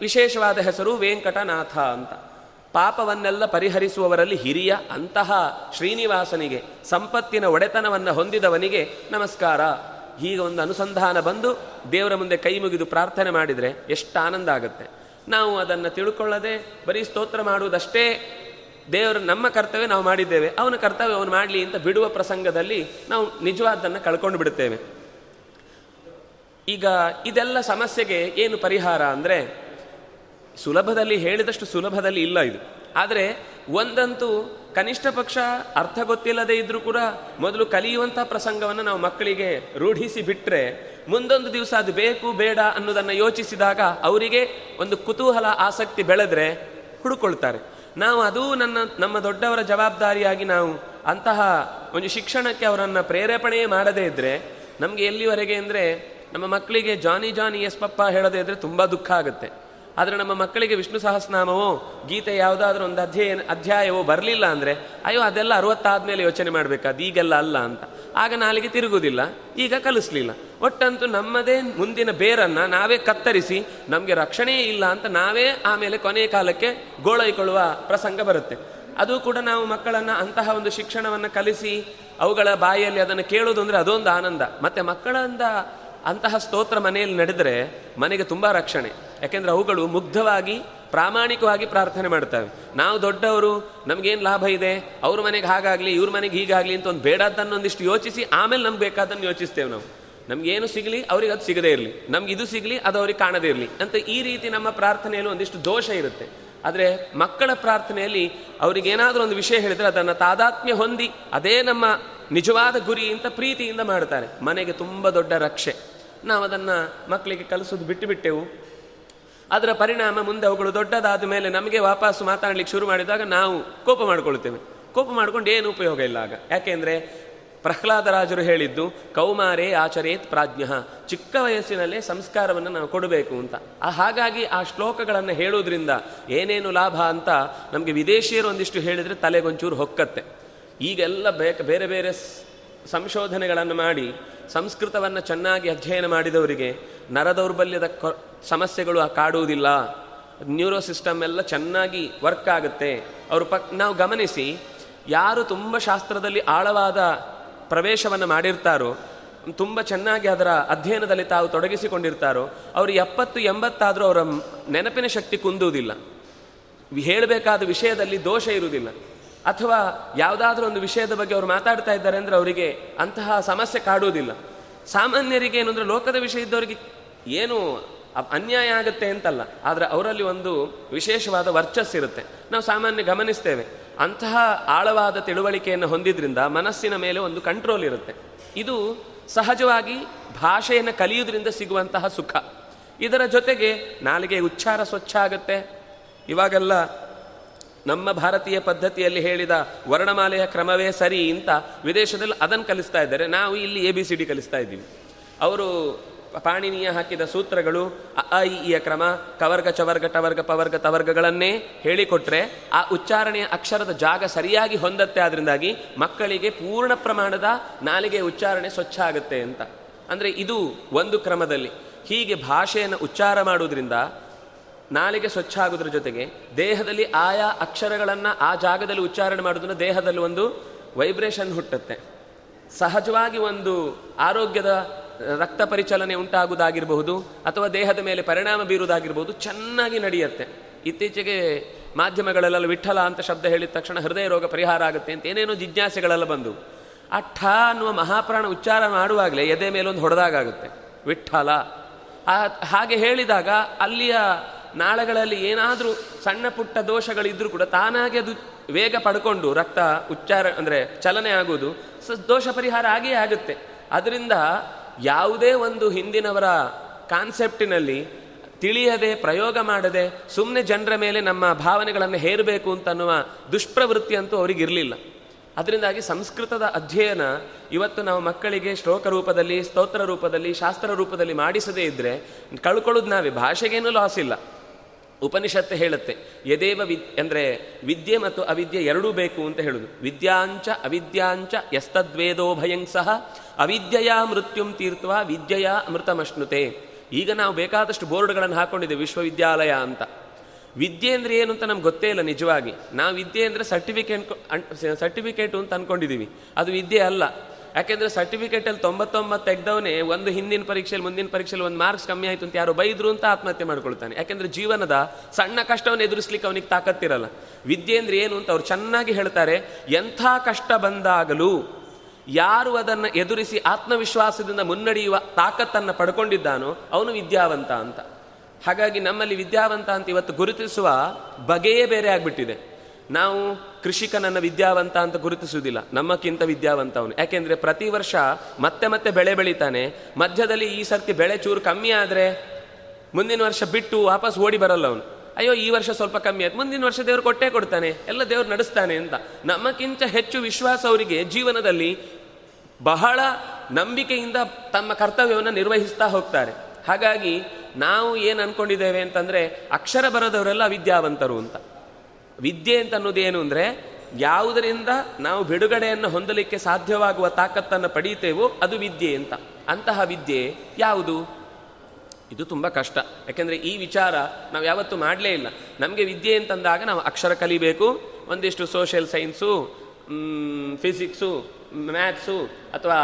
ವಿಶೇಷವಾದ ಹೆಸರು ವೆಂಕಟನಾಥ ಅಂತ. ಪಾಪವನ್ನೆಲ್ಲ ಪರಿಹರಿಸುವವರಲ್ಲಿ ಹಿರಿಯ ಅಂತಹ ಶ್ರೀನಿವಾಸನಿಗೆ, ಸಂಪತ್ತಿನ ಒಡೆತನವನ್ನು ಹೊಂದಿದವನಿಗೆ ನಮಸ್ಕಾರ. ಹೀಗೆ ಒಂದು ಅನುಸಂಧಾನ ಬಂದು ದೇವರ ಮುಂದೆ ಕೈ ಮುಗಿದು ಪ್ರಾರ್ಥನೆ ಮಾಡಿದರೆ ಎಷ್ಟು ಆನಂದ ಆಗುತ್ತೆ. ನಾವು ಅದನ್ನು ತಿಳ್ಕೊಳ್ಳದೆ ಬರೀ ಸ್ತೋತ್ರ ಮಾಡುವುದಷ್ಟೇ, ದೇವರು ನಮ್ಮ ಕರ್ತವ್ಯ ನಾವು ಮಾಡಿದ್ದೇವೆ, ಅವನ ಕರ್ತವ್ಯ ಅವನು ಮಾಡಲಿ ಅಂತ ಬಿಡುವ ಪ್ರಸಂಗದಲ್ಲಿ ನಾವು ನಿಜವಾದ್ದನ್ನು ಕಳ್ಕೊಂಡು ಬಿಡುತ್ತೇವೆ. ಈಗ ಇದೆಲ್ಲ ಸಮಸ್ಯೆಗೆ ಏನು ಪರಿಹಾರ ಅಂದರೆ ಸುಲಭದಲ್ಲಿ ಹೇಳಿದಷ್ಟು ಸುಲಭದಲ್ಲಿ ಇಲ್ಲ ಇದು. ಆದರೆ ಒಂದಂತೂ ಕನಿಷ್ಠ ಪಕ್ಷ ಅರ್ಥ ಗೊತ್ತಿಲ್ಲದೆ ಇದ್ದರೂ ಕೂಡ ಮೊದಲು ಕಲಿಯುವಂಥ ಪ್ರಸಂಗವನ್ನು ನಾವು ಮಕ್ಕಳಿಗೆ ರೂಢಿಸಿ ಬಿಟ್ಟರೆ ಮುಂದೊಂದು ದಿವಸ ಅದು ಬೇಕು, ಬೇಡ ಅನ್ನೋದನ್ನು ಯೋಚಿಸಿದಾಗ ಅವರಿಗೆ ಒಂದು ಕುತೂಹಲ, ಆಸಕ್ತಿ ಬೆಳೆದ್ರೆ ಹುಡುಕೊಳ್ತಾರೆ. ನಾವು ಅದು ನನ್ನ, ನಮ್ಮ ದೊಡ್ಡವರ ಜವಾಬ್ದಾರಿಯಾಗಿ ನಾವು ಅಂತಹ ಒಂದು ಶಿಕ್ಷಣಕ್ಕೆ ಅವರನ್ನು ಪ್ರೇರೇಪಣೆ ಮಾಡದೇ ಇದ್ದರೆ ನಮಗೆ ಎಲ್ಲಿವರೆಗೆ ಅಂದರೆ ನಮ್ಮ ಮಕ್ಕಳಿಗೆ ಜಾನಿ ಜಾನಿ ಎಸ್ ಪಪ್ಪ ಹೇಳದೇ ಇದ್ದರೆ ತುಂಬ ದುಃಖ ಆಗುತ್ತೆ. ಆದರೆ ನಮ್ಮ ಮಕ್ಕಳಿಗೆ ವಿಷ್ಣು ಸಹಸ್ರನಾಮವೋ, ಗೀತೆ ಯಾವುದಾದ್ರೂ ಒಂದು ಅಧ್ಯಯನ ಅಧ್ಯಾಯವೋ ಬರಲಿಲ್ಲ ಅಂದರೆ, ಅಯ್ಯೋ, ಅದೆಲ್ಲ ಅರವತ್ತಾದ್ಮೇಲೆ ಯೋಚನೆ ಮಾಡಬೇಕಾದ, ಈಗೆಲ್ಲ ಅಲ್ಲ ಅಂತ. ಆಗ ನಾಲಿಗೆ ತಿರುಗುವುದಿಲ್ಲ ಈಗ ಕಲಿಸ್ಲಿಲ್ಲ. ಒಟ್ಟಂತೂ ನಮ್ಮದೇ ಮುಂದಿನ ಬೇರನ್ನು ನಾವೇ ಕತ್ತರಿಸಿ, ನಮಗೆ ರಕ್ಷಣೆಯೇ ಇಲ್ಲ ಅಂತ ನಾವೇ ಆಮೇಲೆ ಕೊನೆಯ ಕಾಲಕ್ಕೆ ಗೋಳೈಕೊಳ್ಳುವ ಪ್ರಸಂಗ ಬರುತ್ತೆ. ಅದು ಕೂಡ ನಾವು ಮಕ್ಕಳನ್ನು ಅಂತಹ ಒಂದು ಶಿಕ್ಷಣವನ್ನು ಕಲಿಸಿ, ಅವುಗಳ ಬಾಯಿಯಲ್ಲಿ ಅದನ್ನು ಕೇಳೋದು ಅಂದರೆ ಅದೊಂದು ಆನಂದ. ಮತ್ತೆ ಮಕ್ಕಳಿಂದ ಅಂತಹ ಸ್ತೋತ್ರ ಮನೆಯಲ್ಲಿ ನಡೆದರೆ ಮನೆಗೆ ತುಂಬ ರಕ್ಷಣೆ. ಯಾಕೆಂದರೆ ಅವುಗಳು ಮುಗ್ಧವಾಗಿ, ಪ್ರಾಮಾಣಿಕವಾಗಿ ಪ್ರಾರ್ಥನೆ ಮಾಡ್ತವೆ. ನಾವು ದೊಡ್ಡವರು, ನಮಗೇನು ಲಾಭ ಇದೆ? ಅವ್ರ ಮನೆಗೆ ಹಾಗಾಗಲಿ, ಇವ್ರ ಮನೆಗೆ ಹೀಗಾಗಲಿ ಅಂತ ಒಂದು ಬೇಡದ್ದನ್ನು ಒಂದಿಷ್ಟು ಯೋಚಿಸಿ, ಆಮೇಲೆ ನಮ್ಗೆ ಬೇಕಾದನ್ನು ಯೋಚಿಸ್ತೇವೆ ನಾವು. ನಮ್ಗೇನು ಸಿಗಲಿ, ಅವ್ರಿಗೆ ಅದು ಸಿಗದೇ ಇರಲಿ. ನಮ್ಗೆ ಇದು ಸಿಗಲಿ, ಅದು ಅವ್ರಿಗೆ ಕಾಣದೇ ಇರಲಿ. ಅಂತ ಈ ರೀತಿ ನಮ್ಮ ಪ್ರಾರ್ಥನೆಯಲ್ಲಿ ಒಂದಿಷ್ಟು ದೋಷ ಇರುತ್ತೆ. ಆದರೆ ಮಕ್ಕಳ ಪ್ರಾರ್ಥನೆಯಲ್ಲಿ ಅವರಿಗೇನಾದರೂ ಒಂದು ವಿಷಯ ಹೇಳಿದರೆ ಅದನ್ನು ತಾದಾತ್ಮ್ಯ ಹೊಂದಿ, ಅದೇ ನಮ್ಮ ನಿಜವಾದ ಗುರಿ ಅಂತ ಪ್ರೀತಿಯಿಂದ ಮಾಡ್ತಾರೆ. ಮನೆಗೆ ತುಂಬ ದೊಡ್ಡ ರಕ್ಷೆ. ನಾವು ಅದನ್ನು ಮಕ್ಕಳಿಗೆ ಕಲಿಸೋದು ಬಿಟ್ಟು ಬಿಟ್ಟೆವು ಅದರ ಪರಿಣಾಮ ಮುಂದೆ ಅವುಗಳು ದೊಡ್ಡದಾದ ಮೇಲೆ ನಮಗೆ ವಾಪಸ್ಸು ಮಾತಾಡಲಿಕ್ಕೆ ಶುರು ಮಾಡಿದಾಗ ನಾವು ಕೋಪ ಮಾಡ್ಕೊಳ್ತೇವೆ. ಕೋಪ ಮಾಡ್ಕೊಂಡು ಏನು ಉಪಯೋಗ ಇಲ್ಲ ಆಗ. ಯಾಕೆಂದರೆ ಪ್ರಹ್ಲಾದರಾಜರು ಹೇಳಿದ್ದು, ಕೌಮಾರೇ ಆಚರೇತ್ ಪ್ರಾಜ್ಞ. ಚಿಕ್ಕ ವಯಸ್ಸಿನಲ್ಲೇ ಸಂಸ್ಕಾರವನ್ನು ನಾವು ಕೊಡಬೇಕು ಅಂತ. ಆ ಹಾಗಾಗಿ ಆ ಶ್ಲೋಕಗಳನ್ನು ಹೇಳೋದ್ರಿಂದ ಏನೇನು ಲಾಭ ಅಂತ ನಮಗೆ ವಿದೇಶಿಯರು ಒಂದಿಷ್ಟು ಹೇಳಿದರೆ ತಲೆಗೊಂಚೂರು ಹೊಕ್ಕತ್ತೆ. ಈಗೆಲ್ಲ ಬೇಕ ಬೇರೆ ಬೇರೆ ಸಂಶೋಧನೆಗಳನ್ನು ಮಾಡಿ ಸಂಸ್ಕೃತವನ್ನು ಚೆನ್ನಾಗಿ ಅಧ್ಯಯನ ಮಾಡಿದವರಿಗೆ ನರದೌರ್ಬಲ್ಯದ ಕೊ, ಸಮಸ್ಯೆಗಳು ಕಾಡುವುದಿಲ್ಲ. ನ್ಯೂರೋ ಸಿಸ್ಟಮ್ ಎಲ್ಲ ಚೆನ್ನಾಗಿ ವರ್ಕ್ ಆಗುತ್ತೆ. ಅವರು ಪಕ್, ನಾವು ಗಮನಿಸಿ, ಯಾರು ತುಂಬ ಶಾಸ್ತ್ರದಲ್ಲಿ ಆಳವಾದ ಪ್ರವೇಶವನ್ನು ಮಾಡಿರ್ತಾರೋ, ತುಂಬ ಚೆನ್ನಾಗಿ ಅದರ ಅಧ್ಯಯನದಲ್ಲಿ ತಾವು ತೊಡಗಿಸಿಕೊಂಡಿರ್ತಾರೋ, ಅವರು ಎಪ್ಪತ್ತು, ಎಂಬತ್ತಾದರೂ ಅವರ ನೆನಪಿನ ಶಕ್ತಿ ಕುಂದುವುದಿಲ್ಲ. ಹೇಳಬೇಕಾದ ವಿಷಯದಲ್ಲಿ ದೋಷ ಇರುವುದಿಲ್ಲ. ಅಥವಾ ಯಾವುದಾದ್ರೂ ಒಂದು ವಿಷಯದ ಬಗ್ಗೆ ಅವರು ಮಾತಾಡ್ತಾ ಇದ್ದಾರೆ ಅಂದರೆ ಅವರಿಗೆ ಅಂತಹ ಸಮಸ್ಯೆ ಕಾಡುವುದಿಲ್ಲ ಸಾಮಾನ್ಯರಿಗೆ ಏನು ಅಂದರೆ ಲೋಕದ ವಿಷಯ ಇದ್ದವರಿಗೆ ಏನು ಅನ್ಯಾಯ ಆಗುತ್ತೆ ಅಂತಲ್ಲ. ಆದರೆ ಅವರಲ್ಲಿ ಒಂದು ವಿಶೇಷವಾದ ವರ್ಚಸ್ಸಿರುತ್ತೆ ನಾವು ಸಾಮಾನ್ಯ ಗಮನಿಸ್ತೇವೆ. ಅಂತಹ ಆಳವಾದ ತಿಳುವಳಿಕೆಯನ್ನು ಹೊಂದಿದ್ರಿಂದ ಮನಸ್ಸಿನ ಮೇಲೆ ಒಂದು ಕಂಟ್ರೋಲ್ ಇರುತ್ತೆ. ಇದು ಸಹಜವಾಗಿ ಭಾಷೆಯನ್ನು ಕಲಿಯುವುದರಿಂದ ಸಿಗುವಂತಹ ಸುಖ. ಇದರ ಜೊತೆಗೆ ನಾಲಿಗೆ ಉಚ್ಚಾರ ಸ್ವಚ್ಛ ಆಗುತ್ತೆ. ಇವಾಗೆಲ್ಲ ನಮ್ಮ ಭಾರತೀಯ ಪದ್ಧತಿಯಲ್ಲಿ ಹೇಳಿದ ವರ್ಣಮಾಲೆಯ ಕ್ರಮವೇ ಸರಿ ಅಂತ ವಿದೇಶದಲ್ಲಿ ಅದನ್ನು ಕಲಿಸ್ತಾ ಇದ್ದಾರೆ. ನಾವು ಇಲ್ಲಿ ಎ ಬಿ ಸಿ ಡಿ ಕಲಿಸ್ತಾ ಇದ್ದೀವಿ. ಅವರು ಪಾಣಿನಿಯ ಹಾಕಿದ ಸೂತ್ರಗಳು ಅ ಇಯ ಕ್ರಮ, ಕವರ್ಗ, ಚವರ್ಗ, ಟವರ್ಗ, ಪವರ್ಗ, ತವರ್ಗಗಳನ್ನೇ ಹೇಳಿಕೊಟ್ರೆ ಆ ಉಚ್ಚಾರಣೆಯ ಅಕ್ಷರದ ಜಾಗ ಸರಿಯಾಗಿ ಹೊಂದತ್ತೆ. ಆದ್ರಿಂದಾಗಿ ಮಕ್ಕಳಿಗೆ ಪೂರ್ಣ ಪ್ರಮಾಣದ ನಾಲಿಗೆ ಉಚ್ಚಾರಣೆ ಸ್ವಚ್ಛ ಆಗುತ್ತೆ ಅಂತ. ಅಂದರೆ ಇದು ಒಂದು ಕ್ರಮದಲ್ಲಿ. ಹೀಗೆ ಭಾಷೆಯನ್ನು ಉಚ್ಚಾರ ಮಾಡುವುದರಿಂದ ನಾಲಿಗೆ ಸ್ವಚ್ಛ ಆಗೋದ್ರ ಜೊತೆಗೆ ದೇಹದಲ್ಲಿ ಆಯಾ ಅಕ್ಷರಗಳನ್ನು ಆ ಜಾಗದಲ್ಲಿ ಉಚ್ಚಾರಣೆ ಮಾಡೋದನ್ನು ದೇಹದಲ್ಲಿ ಒಂದು ವೈಬ್ರೇಷನ್ ಹುಟ್ಟುತ್ತೆ. ಸಹಜವಾಗಿ ಒಂದು ಆರೋಗ್ಯದ ರಕ್ತ ಪರಿಚಲನೆ ಉಂಟಾಗುವುದಾಗಿರಬಹುದು ಅಥವಾ ದೇಹದ ಮೇಲೆ ಪರಿಣಾಮ ಬೀರುವುದಾಗಿರ್ಬೋದು ಚೆನ್ನಾಗಿ ನಡೆಯುತ್ತೆ. ಇತ್ತೀಚೆಗೆ ಮಾಧ್ಯಮಗಳಲ್ಲೆಲ್ಲ ವಿಠಲ ಅಂತ ಶಬ್ದ ಹೇಳಿದ ತಕ್ಷಣ ಹೃದಯ ರೋಗ ಪರಿಹಾರ ಆಗುತ್ತೆ ಅಂತ ಏನೇನೋ ಜಿಜ್ಞಾಸೆಗಳೆಲ್ಲ ಬಂದು. ಆ ಠ ಅನ್ನುವ ಮಹಾಪ್ರಾಣ ಉಚ್ಚಾರ ಮಾಡುವಾಗಲೇ ಎದೆ ಮೇಲೊಂದು ಹೊಡೆದಾಗುತ್ತೆ ವಿಠಲ. ಹಾಗೆ ಹೇಳಿದಾಗ ಅಲ್ಲಿಯ ನಾಳಗಳಲ್ಲಿ ಏನಾದರೂ ಸಣ್ಣ ಪುಟ್ಟ ದೋಷಗಳಿದ್ರೂ ಕೂಡ ತಾನಾಗಿ ಅದು ವೇಗ ಪಡ್ಕೊಂಡು ರಕ್ತ ಉಚ್ಚಾರ ಅಂದರೆ ಚಲನೆ ಆಗುವುದು ಸ ದೋಷ ಪರಿಹಾರ ಆಗಿಯೇ ಆಗುತ್ತೆ. ಅದರಿಂದ ಯಾವುದೇ ಒಂದು ಹಿಂದಿನವರ ಕಾನ್ಸೆಪ್ಟಿನಲ್ಲಿ ತಿಳಿಯದೆ, ಪ್ರಯೋಗ ಮಾಡದೆ ಸುಮ್ಮನೆ ಜನರ ಮೇಲೆ ನಮ್ಮ ಭಾವನೆಗಳನ್ನು ಹೇರಬೇಕು ಅಂತನ್ನುವ ದುಷ್ಪ್ರವೃತ್ತಿ ಅಂತೂ ಅವರಿಗಿರಲಿಲ್ಲ. ಅದರಿಂದಾಗಿ ಸಂಸ್ಕೃತದ ಅಧ್ಯಯನ ಇವತ್ತು ನಾವು ಮಕ್ಕಳಿಗೆ ಶ್ಲೋಕ ರೂಪದಲ್ಲಿ, ಸ್ತೋತ್ರ ರೂಪದಲ್ಲಿ, ಶಾಸ್ತ್ರ ರೂಪದಲ್ಲಿ ಮಾಡಿಸದೇ ಇದ್ದರೆ ಕಳ್ಕೊಳ್ಳೋದು ನಾವೇ, ಭಾಷೆಗೇನೂ ಲಾಸ್ ಇಲ್ಲ. ಉಪನಿಷತ್ತು ಹೇಳುತ್ತೆ, ಯದೇವ ವಿದ್, ಅಂದರೆ ವಿದ್ಯೆ ಮತ್ತು ಅವಿದ್ಯೆ ಎರಡೂ ಬೇಕು ಅಂತ ಹೇಳುದು. ವಿದ್ಯಾಂಚ, ಅವಿದ್ಯಾಂಚ ಎಸ್ತದ್ವೇದೋ ಭಯಂ ಸಹ, ಅವಿದ್ಯೆಯ ಮೃತ್ಯುಂ ತೀರ್ತ್ವ, ವಿದ್ಯೆಯ ಅಮೃತಮಶ್ನುತೆ. ಈಗ ನಾವು ಬೇಕಾದಷ್ಟು ಬೋರ್ಡ್ಗಳನ್ನು ಹಾಕ್ಕೊಂಡಿದ್ದೆ ವಿಶ್ವವಿದ್ಯಾಲಯ ಅಂತ. ವಿದ್ಯೆ ಅಂದರೆ ಏನು ಅಂತ ನಮ್ಗೆ ಗೊತ್ತೇ ಇಲ್ಲ ನಿಜವಾಗಿ. ನಾವು ವಿದ್ಯೆ ಅಂದರೆ ಸರ್ಟಿಫಿಕೇಟ್ ಸರ್ಟಿಫಿಕೇಟು ಅಂತ ಅಂದ್ಕೊಂಡಿದ್ದೀವಿ ಅದು ವಿದ್ಯೆ ಅಲ್ಲ. ಯಾಕೆಂದರೆ ಸರ್ಟಿಫಿಕೇಟಲ್ಲಿ ತೊಂಬತ್ತೊಂಬತ್ತು ತೆಗೆದವನೇ ಒಂದು ಹಿಂದಿನ ಪರೀಕ್ಷೆಯಲ್ಲಿ ಮುಂದಿನ ಪರೀಕ್ಷೆಯಲ್ಲಿ ಒಂದು ಮಾರ್ಕ್ಸ್ ಕಮ್ಮಿ ಆಯಿತು ಅಂತ ಯಾರು ಬೈದ್ರು ಅಂತ ಆತ್ಮಹತ್ಯೆ ಮಾಡ್ಕೊಳ್ತಾನೆ. ಯಾಕೆಂದ್ರೆ ಜೀವನದ ಸಣ್ಣ ಕಷ್ಟವನ್ನು ಎದುರಿಸ್ಲಿಕ್ಕೆ ಅವನಿಗೆ ತಾಕತ್ತಿರಲ್ಲ. ವಿದ್ಯೆ ಅಂದರೆ ಏನು ಅಂತ ಅವ್ರು ಚೆನ್ನಾಗಿ ಹೇಳ್ತಾರೆ, ಎಂಥ ಕಷ್ಟ ಬಂದಾಗಲೂ ಯಾರು ಅದನ್ನು ಎದುರಿಸಿ ಆತ್ಮವಿಶ್ವಾಸದಿಂದ ಮುನ್ನಡೆಯುವ ತಾಕತ್ತನ್ನು ಪಡ್ಕೊಂಡಿದ್ದಾನೋ ಅವನು ವಿದ್ಯಾವಂತ ಅಂತ. ಹಾಗಾಗಿ ನಮ್ಮಲ್ಲಿ ವಿದ್ಯಾವಂತ ಅಂತ ಇವತ್ತು ಗುರುತಿಸುವ ಬಗೆಯೇ ಬೇರೆ ಆಗಿಬಿಟ್ಟಿದೆ. ನಾವು ಕೃಷಿಕನನ್ನ ವಿದ್ಯಾವಂತ ಅಂತ ಗುರುತಿಸುವುದಿಲ್ಲ. ನಮ್ಮಕ್ಕಿಂತ ವಿದ್ಯಾವಂತ ಅವನು. ಯಾಕೆಂದ್ರೆ ಪ್ರತಿ ವರ್ಷ ಮತ್ತೆ ಮತ್ತೆ ಬೆಳೆ ಬೆಳಿತಾನೆ. ಮಧ್ಯದಲ್ಲಿ ಈ ಸರ್ತಿ ಬೆಳೆ ಚೂರು ಕಮ್ಮಿ ಆದರೆ ಮುಂದಿನ ವರ್ಷ ಬಿಟ್ಟು ವಾಪಸ್ ಓಡಿ ಬರಲ್ಲ ಅವನು. ಅಯ್ಯೋ, ಈ ವರ್ಷ ಸ್ವಲ್ಪ ಕಮ್ಮಿ ಆಯ್ತು. ಮುಂದಿನ ವರ್ಷ ದೇವರು ಕೊಟ್ಟೇ ಕೊಡ್ತಾನೆ. ಎಲ್ಲ ದೇವ್ರು ನಡೆಸ್ತಾನೆ ಅಂತ. ನಮ್ಮಕ್ಕಿಂತ ಹೆಚ್ಚು ವಿಶ್ವಾಸ ಅವರಿಗೆ ಜೀವನದಲ್ಲಿ ಬಹಳ ನಂಬಿಕೆಯಿಂದ ತಮ್ಮ ಕರ್ತವ್ಯವನ್ನು ನಿರ್ವಹಿಸ್ತಾ ಹೋಗ್ತಾರೆ. ಹಾಗಾಗಿ ನಾವು ಏನು ಅನ್ಕೊಂಡಿದ್ದೇವೆ ಅಂತಂದರೆ ಅಕ್ಷರ ಬರೋದವರೆಲ್ಲ ವಿದ್ಯಾವಂತರು ಅಂತ. ವಿದ್ಯೆ ಅಂತ ಅನ್ನೋದೇನು ಅಂದರೆ ಯಾವುದರಿಂದ ನಾವು ಬಿಡುಗಡೆಯನ್ನು ಹೊಂದಲಿಕ್ಕೆ ಸಾಧ್ಯವಾಗುವ ತಾಕತ್ತನ್ನು ಪಡೀತೇವೋ ಅದು ವಿದ್ಯೆ ಅಂತ. ಅಂತಹ ವಿದ್ಯೆ ಯಾವುದು? ಇದು ತುಂಬ ಕಷ್ಟ. ಯಾಕೆಂದರೆ ಈ ವಿಚಾರ ನಾವು ಯಾವತ್ತೂ ಮಾಡಲೇ ಇಲ್ಲ. ನಮಗೆ ವಿದ್ಯೆ ಅಂತಂದಾಗ ನಾವು ಅಕ್ಷರ ಕಲಿಬೇಕು, ಒಂದಿಷ್ಟು ಸೋಷಿಯಲ್ ಸೈನ್ಸು ಫಿಸಿಕ್ಸು ಮ್ಯಾಥ್ಸು ಅಥವಾ